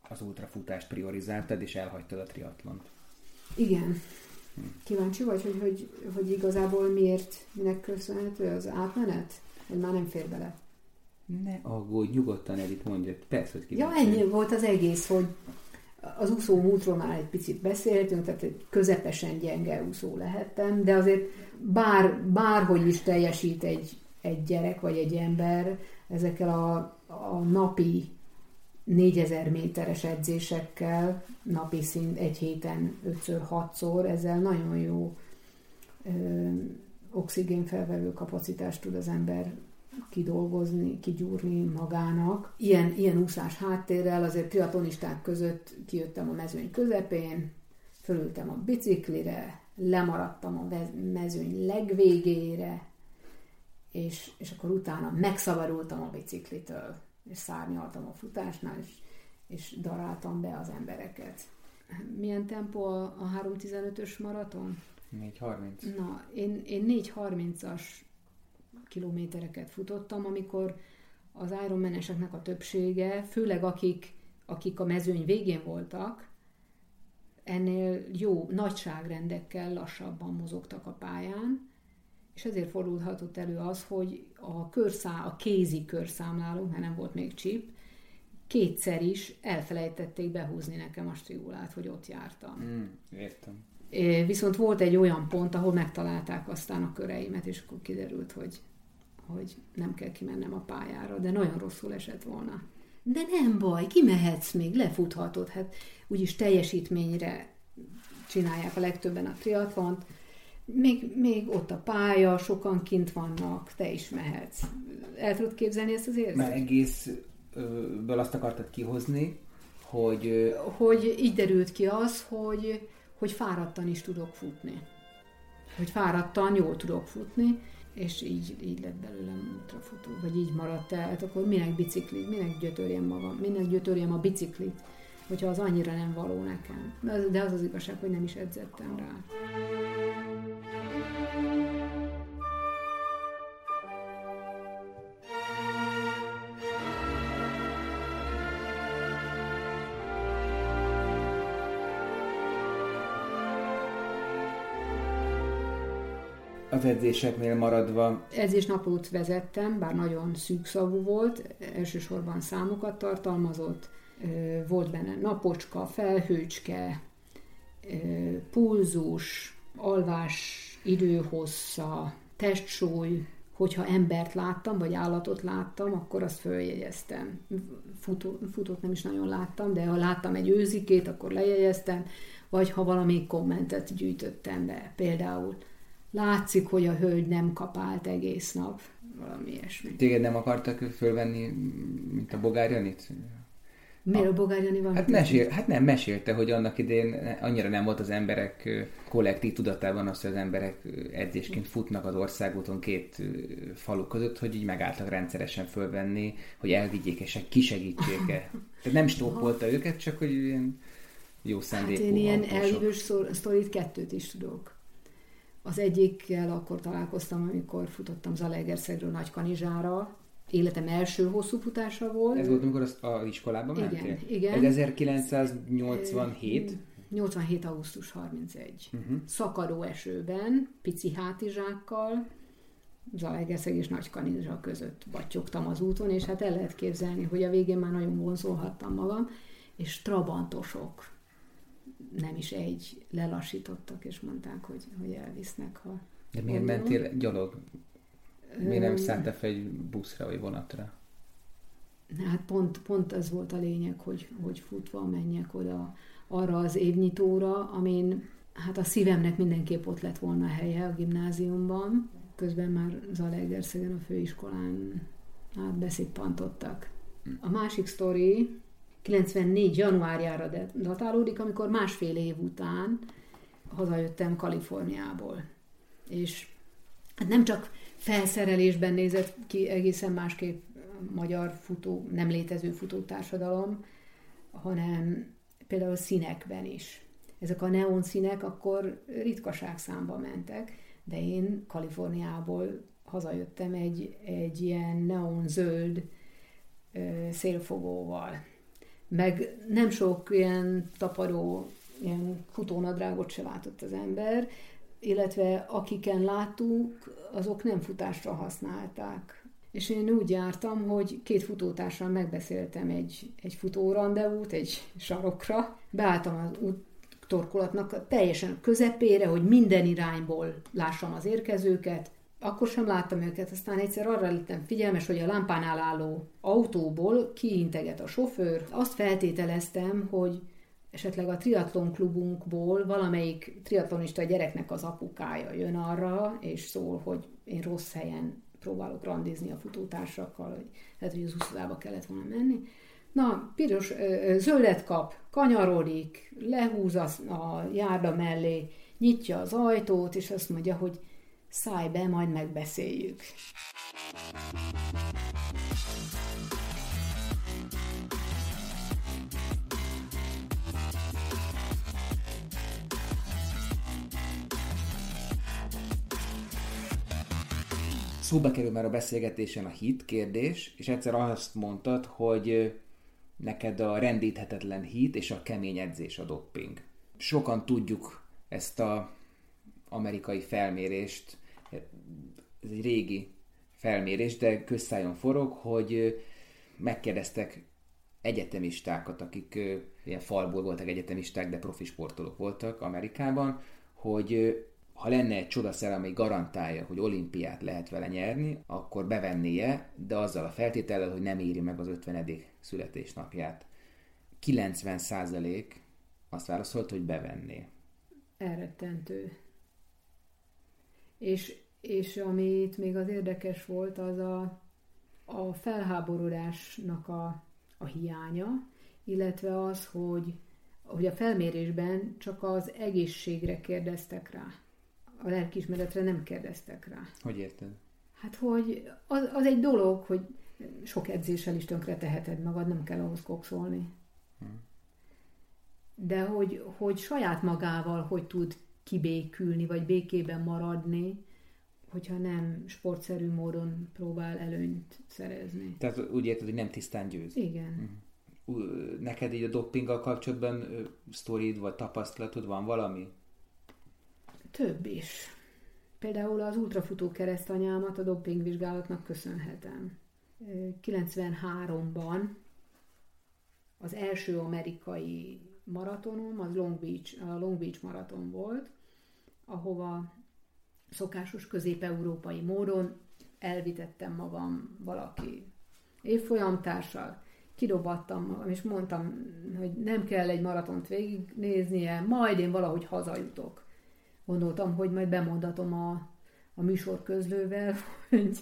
az ultrafutást priorizáltad, és elhagytad a triatlont. Igen. Kíváncsi vagy, hogy, hogy, hogy igazából miért, minek köszönhető az átmenet? Hogy már nem fér bele? Ne aggódj, nyugodtan Edith mondja. Persze, hogy kíváncsi. Ja, ennyi volt az egész, hogy az úszó múltról már egy picit beszéltünk, tehát egy közepesen gyenge úszó lehettem, de azért bár, bárhogy is teljesít egy, egy gyerek vagy egy ember ezekkel a, a napi 4000 méteres edzésekkel, napi szint egy héten 5-6-szor, ezzel nagyon jó ö, oxigénfelvevő kapacitást tud az ember kidolgozni, kigyúrni magának. Ilyen, ilyen úszás háttérrel azért triatonisták között kijöttem a mezőny közepén, fölültem a biciklire, lemaradtam a mezőny legvégére, és, és akkor utána megszabadultam a biciklitől, és szárnyaltam a futásnál, és, és daráltam be az embereket. Milyen tempó a, a 3.15-ös maraton? 4.30. Na, én, én 4.30-as kilométereket futottam, amikor az Ironman-eseknek a többsége, főleg akik, akik a mezőny végén voltak, ennél jó nagyságrendekkel lassabban mozogtak a pályán, és ezért fordulhatott elő az, hogy a, körszá, a kézi körszámláló, mert nem volt még chip, kétszer is elfelejtették behúzni nekem a striulát, hogy ott jártam. Mm, értem. Viszont volt egy olyan pont, ahol megtalálták aztán a köreimet, és akkor kiderült, hogy, hogy nem kell kimennem a pályára, de nagyon rosszul esett volna. De nem baj, kimehetsz még, lefuthatod, hát úgyis teljesítményre csinálják a legtöbben a triatlont, még, még ott a pálya, sokan kint vannak, te is mehetsz. El tudod képzelni ezt az érzést? Már egészből azt akartad kihozni, hogy... Hogy így derült ki az, hogy, hogy fáradtan is tudok futni. Hogy fáradtan jól tudok futni, és így, így lett belőlem ultrafutó, vagy így maradt el, hát akkor minek bicikli, minek gyötörjem magam, minek gyötörjem a biciklit, hogyha az annyira nem való nekem. De az az igazság, hogy nem is edzettem rá. az edzéseknél maradva? Edzésnaplót vezettem, bár nagyon szűkszavú volt, elsősorban számokat tartalmazott, volt benne napocska, felhőcske, pulzus, alvás időhossza, testsúly, hogyha embert láttam, vagy állatot láttam, akkor azt följegyeztem. Futó, futót nem is nagyon láttam, de ha láttam egy őzikét, akkor lejegyeztem, vagy ha valami kommentet gyűjtöttem be. Például látszik, hogy a hölgy nem kapált egész nap, valami ilyesmi. Téged nem akartak fölvenni, mint a Bogárjanit? Miért a Bogárjani van? Hát, mesél, hát nem, mesélte, hogy annak idén annyira nem volt az emberek kollektív tudatában az, hogy az emberek edzésként futnak az országúton két falu között, hogy így megálltak rendszeresen fölvenni, hogy elvigyék és kisegítsék-e. <laughs> Tehát nem stópolta őket, csak hogy ilyen jó szándékú Hát én ilyen elhívős sztorit kettőt is tudok. Az egyikkel akkor találkoztam, amikor futottam Zalegerszegről Nagykanizsára, életem első hosszú futása volt. Ez volt, amikor az, a iskolában igen, mentél? Igen, Ez 1987? 87. augusztus 31. Uh-huh. Szakadó esőben, pici hátizsákkal, Zalaegerszeg és Nagykanizsa között battyogtam az úton, és hát el lehet képzelni, hogy a végén már nagyon vonzolhattam magam, és trabantosok, nem is egy, lelassítottak, és mondták, hogy, hogy elvisznek, ha... De miért mentél gyalog? Miért nem szálltál fel egy buszra vagy vonatra? Hát pont, pont ez volt a lényeg, hogy, hogy futva menjek oda arra az évnyitóra, amin hát a szívemnek mindenképp ott lett volna a helye a gimnáziumban. Közben már Zalaegerszegen a főiskolán hát beszippantottak. A másik sztori 94. januárjára datálódik, amikor másfél év után hazajöttem Kaliforniából. És hát nem csak felszerelésben nézett ki egészen másképp magyar futó, nem létező futótársadalom, hanem például színekben is. Ezek a neon színek akkor ritkaság számba mentek, de én Kaliforniából hazajöttem egy, egy ilyen neon zöld szélfogóval. Meg nem sok ilyen tapadó, ilyen futónadrágot se látott az ember, illetve akiken láttuk, azok nem futásra használták. És én úgy jártam, hogy két futótársal megbeszéltem egy, egy futórandevút, egy sarokra, beálltam az út torkolatnak teljesen közepére, hogy minden irányból lássam az érkezőket, akkor sem láttam őket, aztán egyszer arra lettem figyelmes, hogy a lámpánál álló autóból kiinteget a sofőr. Azt feltételeztem, hogy esetleg a triatlon klubunkból valamelyik triatlonista gyereknek az apukája jön arra, és szól, hogy én rossz helyen próbálok randizni a futótársakkal, hogy lehet, hogy az úszodába kellett volna menni. Na, piros, zöldet kap, kanyarodik, lehúz a, járda mellé, nyitja az ajtót, és azt mondja, hogy szállj be, majd megbeszéljük. Szóba kerül már a beszélgetésen a hit kérdés, és egyszer azt mondtad, hogy neked a rendíthetetlen hit és a kemény edzés a dopping. Sokan tudjuk ezt a amerikai felmérést, ez egy régi felmérés, de közszájon forog, hogy megkérdeztek egyetemistákat, akik ilyen falból voltak egyetemisták, de profi sportolók voltak Amerikában, hogy ha lenne egy csodaszer, ami garantálja, hogy olimpiát lehet vele nyerni, akkor bevennie, de azzal a feltétellel, hogy nem éri meg az 50. születésnapját. 90% azt válaszolt, hogy bevenné. Elrettentő. És, és amit még az érdekes volt, az a, a felháborodásnak a, a hiánya, illetve az, hogy, hogy a felmérésben csak az egészségre kérdeztek rá a lelkiismeretre nem kérdeztek rá. Hogy érted? Hát, hogy az, az egy dolog, hogy sok edzéssel is tönkre teheted magad, nem kell ahhoz kokszolni. Hmm. De hogy, hogy saját magával hogy tud kibékülni, vagy békében maradni, hogyha nem sportszerű módon próbál előnyt szerezni. Tehát úgy érted, hogy nem tisztán győz? Igen. Hmm. Neked így a doppinggal kapcsolatban sztorid vagy tapasztalatod van valami? Több is. Például az ultrafutó keresztanyámat a dopingvizsgálatnak köszönhetem. 93-ban az első amerikai maratonom, az Long Beach, a Long Beach maraton volt, ahova szokásos közép-európai módon elvitettem magam valaki évfolyamtársal, kidobattam és mondtam, hogy nem kell egy maratont végignéznie, majd én valahogy hazajutok gondoltam, hogy majd bemondatom a, a műsor közlővel, <laughs> hogy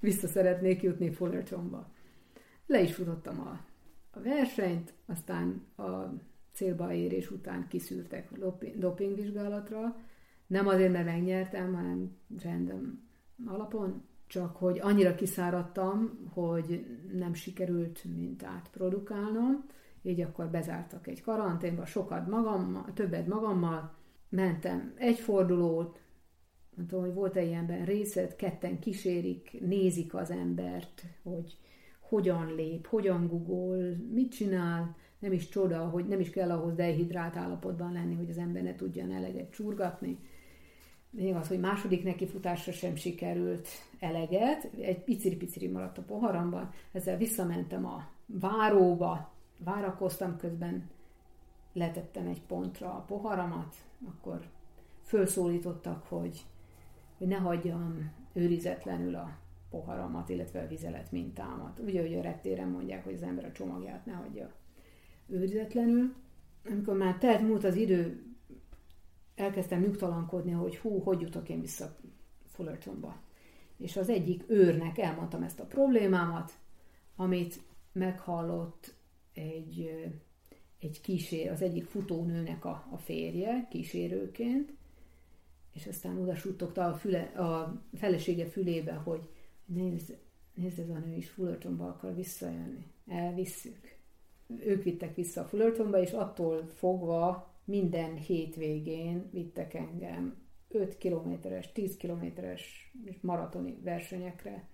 vissza szeretnék jutni Fullertonba. Le is futottam a, a versenyt, aztán a célba érés után kiszűrtek dopingvizsgálatra. Nem azért, mert megnyertem, hanem random alapon, csak hogy annyira kiszáradtam, hogy nem sikerült mintát produkálnom, így akkor bezártak egy karanténba, sokat magammal, többet magammal, mentem. Egy fordulót, nem tudom, hogy volt-e ilyenben részlet, ketten kísérik, nézik az embert, hogy hogyan lép, hogyan googol, mit csinál, nem is csoda, hogy nem is kell ahhoz dehidrált állapotban lenni, hogy az ember ne tudjon eleget csurgatni. Még az, hogy második nekifutásra sem sikerült eleget, egy piciri-piciri maradt a poharamban, ezzel visszamentem a váróba, várakoztam közben, letettem egy pontra a poharamat, akkor felszólítottak, hogy, hogy ne hagyjam őrizetlenül a poharamat, illetve a vizelet mintámat. Ugye, hogy a reptéren mondják, hogy az ember a csomagját ne hagyja őrizetlenül. Amikor már telt múlt az idő, elkezdtem nyugtalankodni, hogy hú, hogy jutok én vissza Fullertonba. És az egyik őrnek elmondtam ezt a problémámat, amit meghallott egy, egy kísér, az egyik futónőnek a, a férje kísérőként, és aztán oda suttogta a, füle, a felesége fülébe, hogy nézd, nézd ez a nő is Fullertonba akar visszajönni. Elvisszük. Ők vittek vissza a Fullertonba, és attól fogva minden hétvégén vittek engem 5 kilométeres, 10 kilométeres maratoni versenyekre.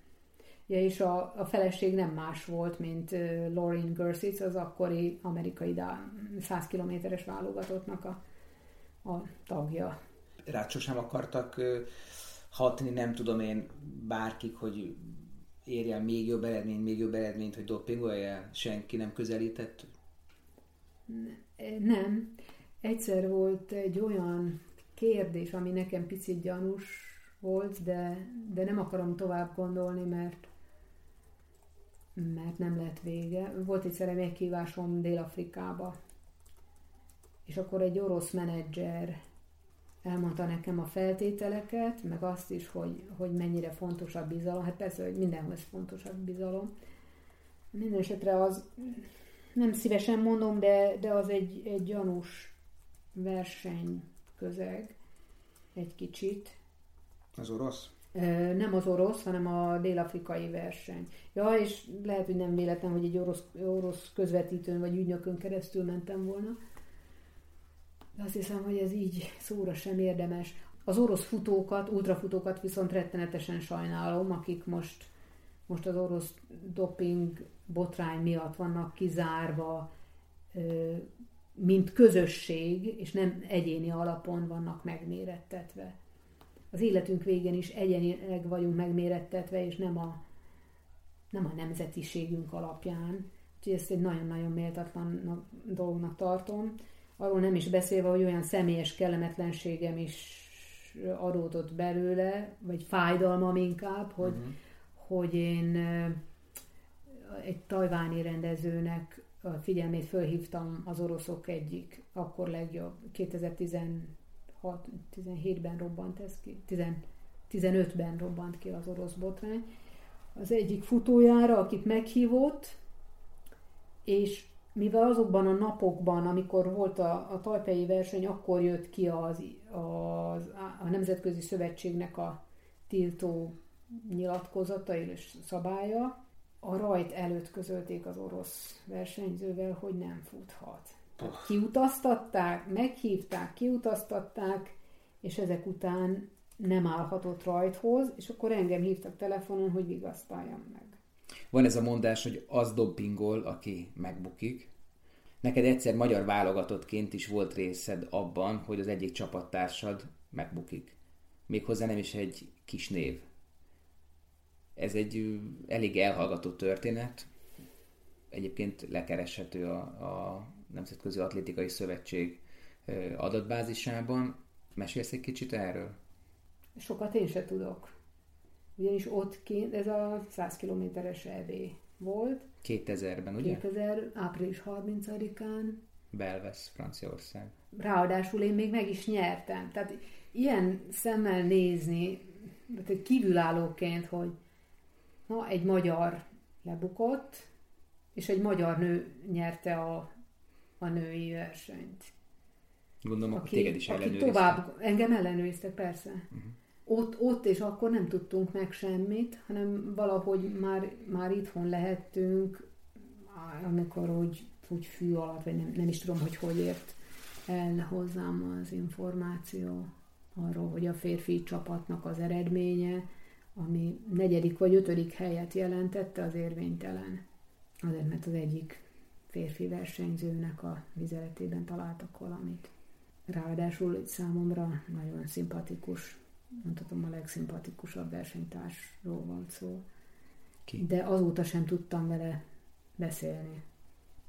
Ja, és a, a feleség nem más volt, mint Lauren Gersitz, az akkori amerikai 100 kilométeres válogatottnak a, a tagja. Rád sosem akartak hatni, nem tudom én, bárkik, hogy érjen még jobb eredményt, még jobb eredményt, hogy dopingolja? Senki nem közelített? Nem. Egyszer volt egy olyan kérdés, ami nekem picit gyanús volt, de, de nem akarom tovább gondolni, mert mert nem lett vége. Volt egyszer egy meghívásom Dél-Afrikába, és akkor egy orosz menedzser elmondta nekem a feltételeket, meg azt is, hogy, hogy mennyire fontos a bizalom. Hát persze, hogy mindenhoz fontos a bizalom. Minden esetre az, nem szívesen mondom, de, de az egy, egy gyanús verseny közeg, egy kicsit. Az orosz? Nem az orosz, hanem a dél-afrikai verseny. Ja, és lehet, hogy nem véletlen, hogy egy orosz, orosz közvetítőn vagy ügynökön keresztül mentem volna de azt hiszem, hogy ez így szóra sem érdemes. Az orosz futókat, ultrafutókat viszont rettenetesen sajnálom, akik most, most az orosz doping botrány miatt vannak kizárva, mint közösség, és nem egyéni alapon vannak megmérettetve. Az életünk végén is egyénileg vagyunk megmérettetve, és nem a, nem a nemzetiségünk alapján. Úgyhogy ezt egy nagyon-nagyon méltatlan dolognak tartom arról nem is beszélve, hogy olyan személyes kellemetlenségem is adódott belőle, vagy fájdalmam inkább, hogy, uh-huh. hogy én egy tajváni rendezőnek a figyelmét fölhívtam az oroszok egyik, akkor legjobb, 2016-17-ben robbant ez ki, 15-ben robbant ki az orosz botrány, az egyik futójára, akit meghívott, és mivel azokban a napokban, amikor volt a, a tajpei verseny, akkor jött ki az, az, a Nemzetközi Szövetségnek a tiltó nyilatkozata és szabálya, a rajt előtt közölték az orosz versenyzővel, hogy nem futhat. Kiutaztatták, meghívták, kiutaztatták, és ezek után nem állhatott rajthoz, és akkor engem hívtak telefonon, hogy vigasztaljam meg. Van ez a mondás, hogy az dobbingol, aki megbukik. Neked egyszer magyar válogatottként is volt részed abban, hogy az egyik csapattársad megbukik. Méghozzá nem is egy kis név. Ez egy elég elhallgatott történet. Egyébként lekereshető a, a Nemzetközi Atlétikai Szövetség adatbázisában. Mesélsz egy kicsit erről? Sokat én se tudok ugyanis ott kint, ez a 100 kilométeres EB volt. 2000-ben, ugye? 2000, április 30-án. Belvesz, Franciaország. Ráadásul én még meg is nyertem. Tehát ilyen szemmel nézni, tehát kívülállóként, hogy na, egy magyar lebukott, és egy magyar nő nyerte a, a női versenyt. Gondolom, aki, téged is aki tovább, engem ellenőriztek, persze. Uh-huh ott, ott és akkor nem tudtunk meg semmit, hanem valahogy már, már itthon lehettünk, amikor úgy, úgy fű alatt, vagy nem, nem is tudom, hogy hogy ért el hozzám az információ arról, hogy a férfi csapatnak az eredménye ami negyedik vagy ötödik helyet jelentette, az érvénytelen. Azért, mert az egyik férfi versenyzőnek a vizeletében találtak valamit. Ráadásul számomra nagyon szimpatikus, mondhatom a legszimpatikusabb versenytársról volt szó. Ki? De azóta sem tudtam vele beszélni.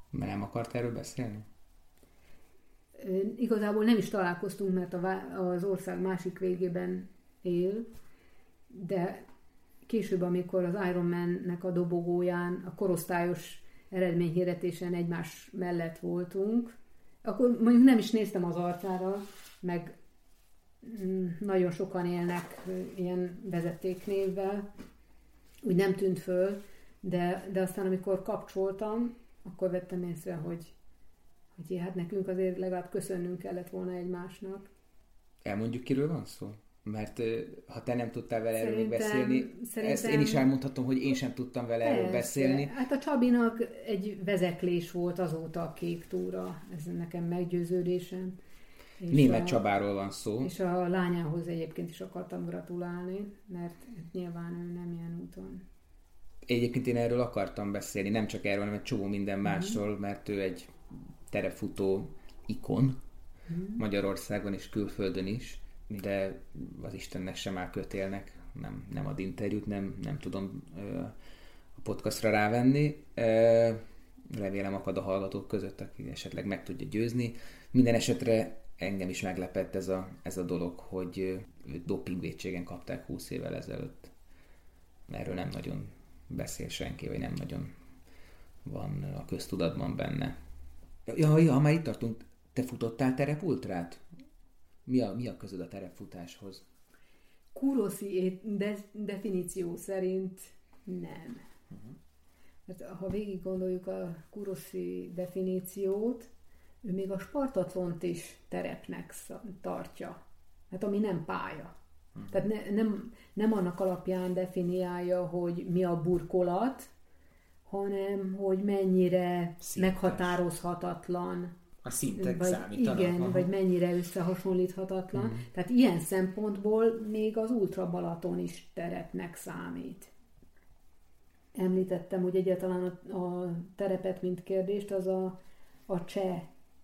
Mert nem akart erről beszélni? Igazából nem is találkoztunk, mert az ország másik végében él, de később, amikor az Ironman-nek a dobogóján a korosztályos eredményhirdetésen egymás mellett voltunk, akkor mondjuk nem is néztem az arcára, meg mm, nagyon sokan élnek ilyen vezetéknévvel, úgy nem tűnt föl, de, de aztán amikor kapcsoltam, akkor vettem észre, hogy, hogy hát nekünk azért legalább köszönnünk kellett volna egymásnak. Elmondjuk, kiről van szó? Mert ha te nem tudtál vele szerintem, erről beszélni, szerintem, ezt én is elmondhatom, hogy én sem tudtam vele persze. erről beszélni. Hát a Csabinak egy vezeklés volt azóta a kék túra, ez nekem meggyőződésem. És Német a, Csabáról van szó. És a lányához egyébként is akartam gratulálni, mert nyilván ő nem ilyen úton. Egyébként én erről akartam beszélni, nem csak erről, hanem egy csomó minden mhm. másról, mm-hmm. mert ő egy terefutó ikon mm-hmm. Magyarországon és külföldön is de az Istennek sem áll kötélnek, nem, nem ad interjút, nem, nem tudom a podcastra rávenni. Remélem akad a hallgatók között, aki esetleg meg tudja győzni. Minden esetre engem is meglepett ez a, ez a dolog, hogy dopingvédségen kapták 20 évvel ezelőtt. Erről nem nagyon beszél senki, vagy nem nagyon van a köztudatban benne. Ja, ja, ha már itt tartunk, te futottál terepultrát? Mi a, mi a közöd a terepfutáshoz? Kuroszi de, definíció szerint nem. Uh-huh. Mert ha végig gondoljuk a Kuroszi definíciót, ő még a Spartatlont is terepnek tartja. Hát ami nem pálya. Uh-huh. Tehát ne, nem, nem annak alapján definiálja, hogy mi a burkolat, hanem hogy mennyire Szintes. meghatározhatatlan a szintek vagy, számítanak. Igen, aha. vagy mennyire összehasonlíthatatlan. Mm. Tehát ilyen szempontból még az Ultra Balaton is terepnek számít. Említettem, hogy egyáltalán a, a terepet, mint kérdést, az a, a cseh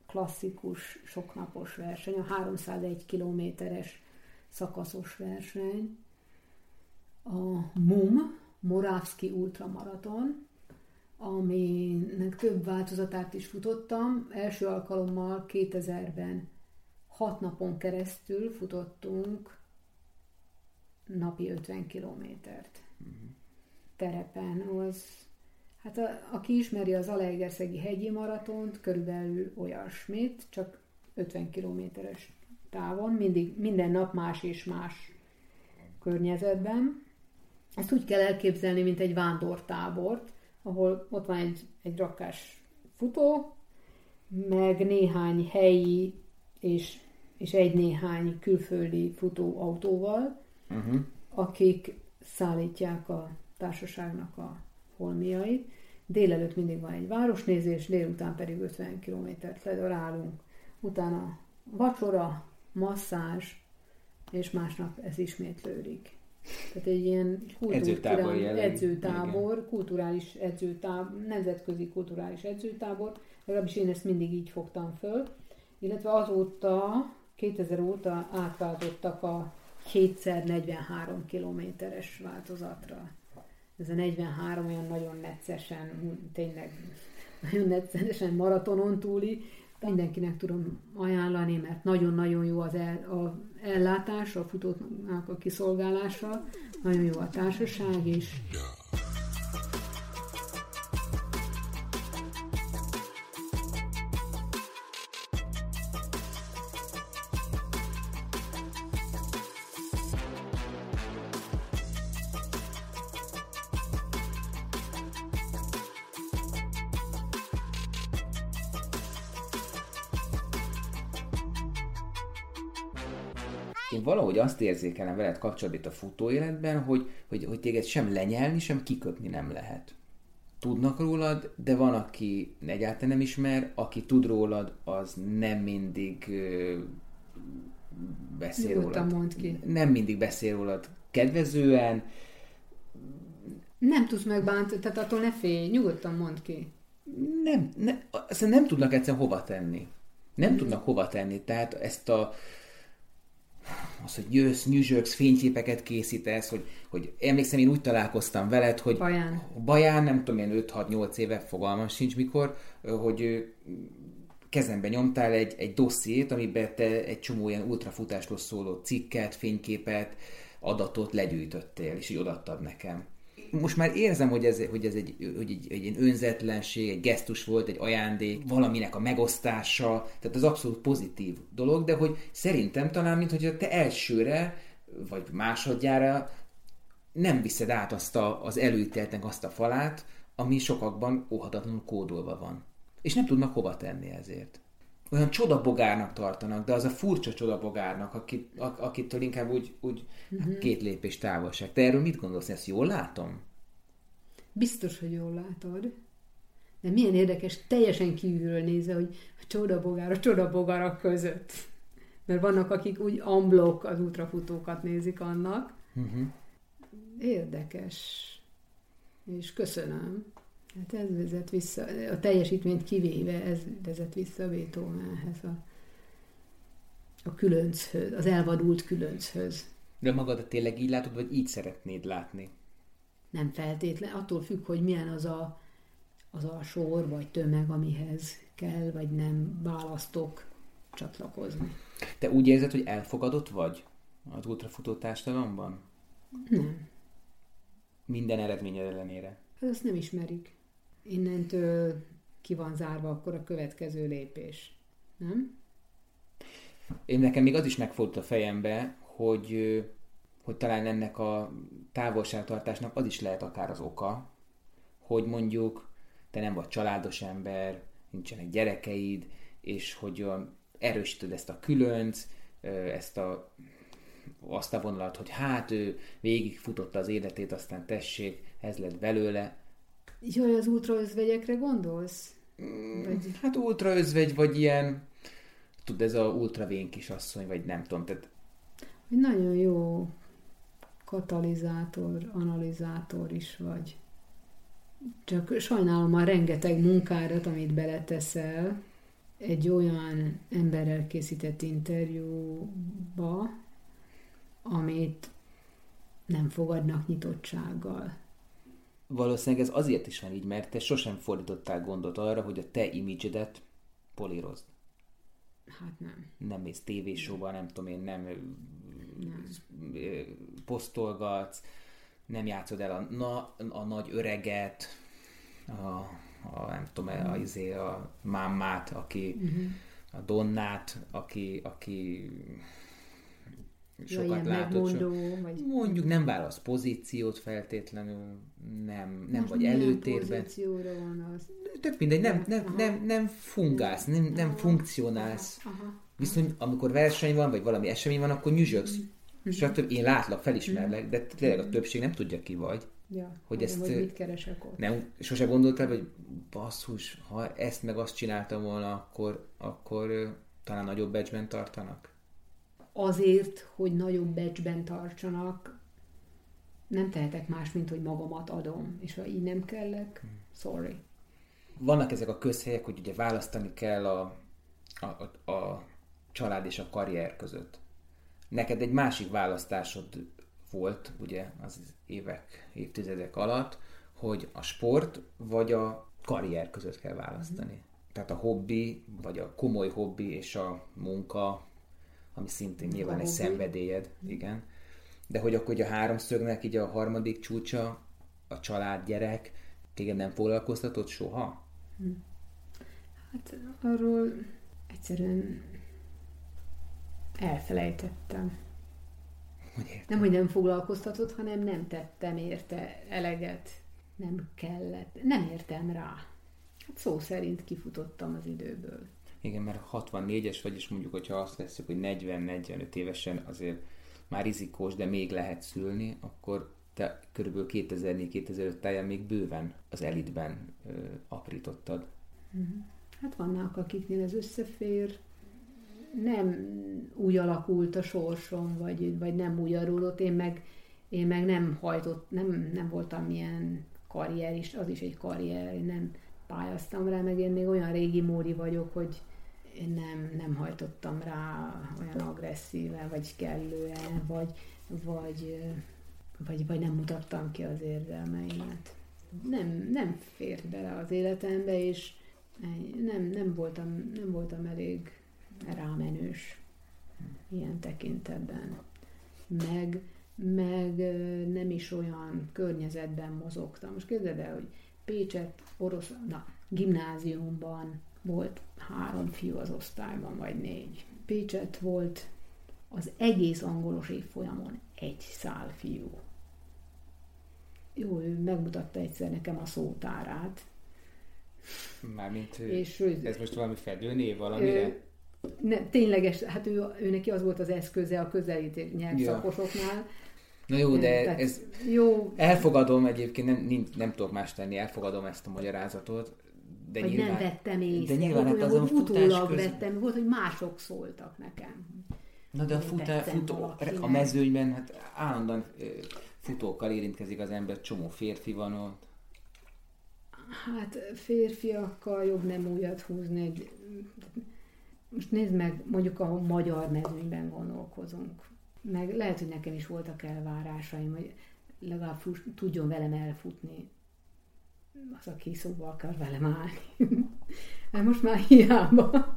klasszikus soknapos verseny, a 301 kilométeres szakaszos verseny, a MUM, Moravski Ultramaraton, aminek több változatát is futottam. Első alkalommal 2000-ben hat napon keresztül futottunk napi 50 kilométert uh-huh. terepen. Az, hát a, aki ismeri az Alegerszegi hegyi maratont, körülbelül olyasmit, csak 50 kilométeres távon, mindig, minden nap más és más környezetben. Ezt úgy kell elképzelni, mint egy vándortábort, ahol ott van egy, egy rakás futó, meg néhány helyi és, és egy-néhány külföldi futó autóval, uh-huh. akik szállítják a társaságnak a holmiait. Délelőtt mindig van egy városnézés, délután pedig 50 kilométert ledarálunk. Utána vacsora, masszázs, és másnap ez ismétlődik. Tehát egy ilyen edzőtábor, edzőtábor kulturális edzőtábor, nemzetközi kulturális edzőtábor, legalábbis én ezt mindig így fogtam föl, illetve azóta, 2000 óta átváltottak a 7x43 kilométeres változatra. Ez a 43 olyan nagyon neccesen, tényleg nagyon neccesen maratonon túli, mindenkinek tudom ajánlani, mert nagyon-nagyon jó az el, a ellátás, a futóknak a kiszolgálása, nagyon jó a társaság is. Én valahogy azt érzékelem veled kapcsolatban itt a futóéletben, hogy, hogy, hogy téged sem lenyelni, sem kikötni nem lehet. Tudnak rólad, de van, aki egyáltalán nem ismer, aki tud rólad, az nem mindig ö, beszél Nyugodtan rólad. Mond ki. Nem mindig beszél rólad kedvezően, Nem tudsz megbántani, tehát attól ne félj, nyugodtan mondd ki. Nem, ne, azt nem tudnak egyszerűen hova tenni. Nem tudnak hova tenni. Tehát ezt a az, hogy jössz, nyüzsögsz, fényképeket készítesz, hogy, hogy emlékszem, én úgy találkoztam veled, hogy Baján. Baján, nem tudom én 5-6-8 éve, fogalmam sincs mikor, hogy kezembe nyomtál egy, egy dossziét, amiben te egy csomó ilyen ultrafutásról szóló cikket, fényképet, adatot legyűjtöttél, és így odaadtad nekem. Most már érzem, hogy ez, hogy ez egy, hogy egy, egy ilyen önzetlenség, egy gesztus volt, egy ajándék, valaminek a megosztása, tehát az abszolút pozitív dolog, de hogy szerintem talán, mint hogy te elsőre, vagy másodjára nem viszed át azt a, az előíteltnek azt a falát, ami sokakban óhatatlanul kódolva van. És nem tudnak hova tenni ezért. Olyan csodabogárnak tartanak, de az a furcsa csodabogárnak, akit, ak- akitől inkább úgy, úgy uh-huh. két lépés távolság. Te erről mit gondolsz? Ezt jól látom? Biztos, hogy jól látod. De milyen érdekes, teljesen kívülről nézve, hogy a csodabogár a csodabogarak között. Mert vannak, akik úgy amblok az ultrafutókat nézik annak. Uh-huh. Érdekes. És köszönöm. Hát ez vezet vissza, a teljesítményt kivéve, ez vezet vissza a Beethovenhez, a, a különchöz, az elvadult különchöz. De magadat tényleg így látod, vagy így szeretnéd látni? Nem feltétlen, attól függ, hogy milyen az a, az a sor vagy tömeg, amihez kell, vagy nem választok csatlakozni. Te úgy érzed, hogy elfogadott vagy az ultrafutó társadalomban? Nem. Minden eredményed ellenére. Hát azt nem ismerik. Innentől ki van zárva akkor a következő lépés. Nem? Én nekem még az is megfordult a fejembe, hogy, hogy talán ennek a távolságtartásnak az is lehet akár az oka, hogy mondjuk te nem vagy családos ember, nincsenek gyerekeid, és hogy erősíted ezt a különc, ezt a azt a vonalat, hogy hát ő végigfutotta az életét, aztán tessék, ez lett belőle. Jaj, az ultraözvegyekre gondolsz? Vagy... Hát ultra özvegy, vagy ilyen, tud ez a ultravén kisasszony, vagy nem tudom, tehát nagyon jó katalizátor, analizátor is vagy. Csak sajnálom a rengeteg munkádat, amit beleteszel egy olyan emberrel készített interjúba, amit nem fogadnak nyitottsággal. Valószínűleg ez azért is van így, mert te sosem fordítottál gondot arra, hogy a te imidzsedet polírozd. Hát nem. Nem mész tévésóba, nem tudom én, nem, nem. posztolgatsz, nem játszod el a, na, a nagy öreget, a, a nem tudom, a, izé, a mámát, aki, Uh-huh. a Donnát, aki, aki Ja, sokat ilyen látott. so- megmondó, vagy... Mondjuk nem válasz pozíciót feltétlenül, nem, nem Most vagy előtérben. van az? Tök mindegy, nem, nem, Aha. nem, nem fungálsz, nem, nem Aha. funkcionálsz. Aha. Viszont amikor verseny van, vagy valami esemény van, akkor nyüzsögsz. Stb. Én látlak, felismerlek, de tényleg a többség nem tudja ki vagy. Ja, Hogy ezt, hogy mit keresek ott. Nem, sose gondoltál, hogy basszus, ha ezt meg azt csináltam volna, akkor, akkor talán nagyobb becsben tartanak? Azért, hogy nagyobb becsben tartsanak, nem tehetek más, mint hogy magamat adom. És ha így nem kellek, sorry. vannak ezek a közhelyek, hogy ugye választani kell a, a, a, a család és a karrier között. Neked egy másik választásod volt, ugye, az évek, évtizedek alatt, hogy a sport vagy a karrier között kell választani. Mm. Tehát a hobbi, vagy a komoly hobbi és a munka, ami szintén nyilván egy hobbi. szenvedélyed, igen. De hogy akkor hogy a háromszögnek így a harmadik csúcsa, a család, gyerek, téged nem foglalkoztatott soha? Hát arról egyszerűen elfelejtettem. Hogy érted? Nem, hogy nem foglalkoztatott, hanem nem tettem érte eleget. Nem kellett. Nem értem rá. Hát szó szerint kifutottam az időből. Igen, mert 64-es vagy, és mondjuk, hogyha azt veszük, hogy 40-45 évesen azért már rizikós, de még lehet szülni, akkor te körülbelül 2004-2005 táján még bőven az elitben ö, aprítottad. Hát vannak, akiknél ez összefér. Nem úgy alakult a sorsom, vagy, vagy nem úgy arulott. Én meg Én meg nem hajtott, nem, nem voltam ilyen karrier is, az is egy karrier, én nem pályáztam rá, meg én még olyan régi módi vagyok, hogy nem, nem hajtottam rá olyan agresszíven, vagy kellően, vagy, vagy, vagy, vagy nem mutattam ki az érzelmeimet. Nem, nem fért bele az életembe, és nem, nem, voltam, nem voltam elég rámenős ilyen tekintetben. Meg, meg nem is olyan környezetben mozogtam. Most képzeld el, hogy Pécset, orosz, na, gimnáziumban volt három fiú az osztályban, vagy négy. Pécset volt az egész angolos évfolyamon egy szál fiú. Jó, ő megmutatta egyszer nekem a szótárát. Mármint, és ő, ez most valami fedőnév valamire? Ő, ne, tényleges, hát ő, ő neki az volt az eszköze a közelítés nyelvszakosoknál. Ja. Na jó, de Tehát, ez jó. elfogadom egyébként, nem, nem, nem tudok más tenni, elfogadom ezt a magyarázatot, de nyilván, nem vettem észre. De nyilván hát azon hogy utólag köz... vettem, volt, hogy mások szóltak nekem. Na de a, futá, futó, a mezőnyben hát állandóan futókkal érintkezik az ember, csomó férfi van ott. Hát férfiakkal jobb nem újat húzni. Egy... Most nézd meg, mondjuk a magyar mezőnyben gondolkozunk. Meg lehet, hogy nekem is voltak elvárásaim, hogy legalább fuss, tudjon velem elfutni az, aki szóba akar velem állni. Hát most már hiába.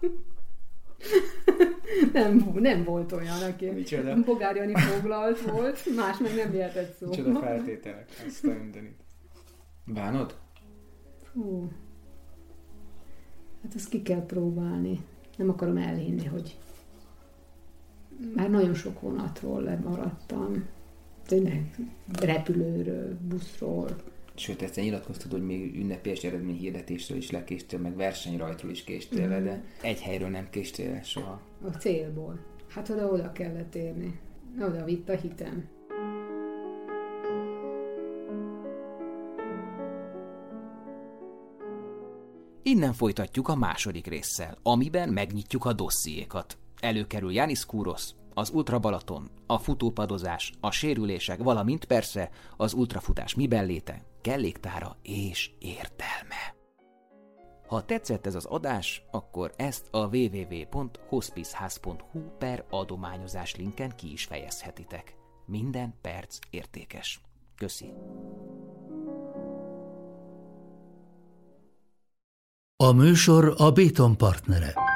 nem, nem volt olyan, aki Micsoda? Bogárjani foglalt volt, más meg nem jöhetett szó. Micsoda feltételek, ezt a mindenit. Bánod? Hú. Hát ezt ki kell próbálni. Nem akarom elhinni, hogy már nagyon sok vonatról lemaradtam. Tényleg repülőről, buszról, Sőt, egyszer nyilatkoztad, hogy még ünnepélyes eredményhirdetésről is lekéstél, meg versenyrajtról is késtél mm. de egy helyről nem késtél soha. A célból. Hát oda-oda kellett érni. Oda vitt a hitem. Innen folytatjuk a második résszel, amiben megnyitjuk a dossziékat. Előkerül Janis Kúrosz, az ultrabalaton, a futópadozás, a sérülések, valamint persze az ultrafutás miben léte, kelléktára és értelme. Ha tetszett ez az adás, akkor ezt a www.hospicehaz.hu per adományozás linken ki is fejezhetitek. Minden perc értékes. Köszi! A műsor a Béton partnere.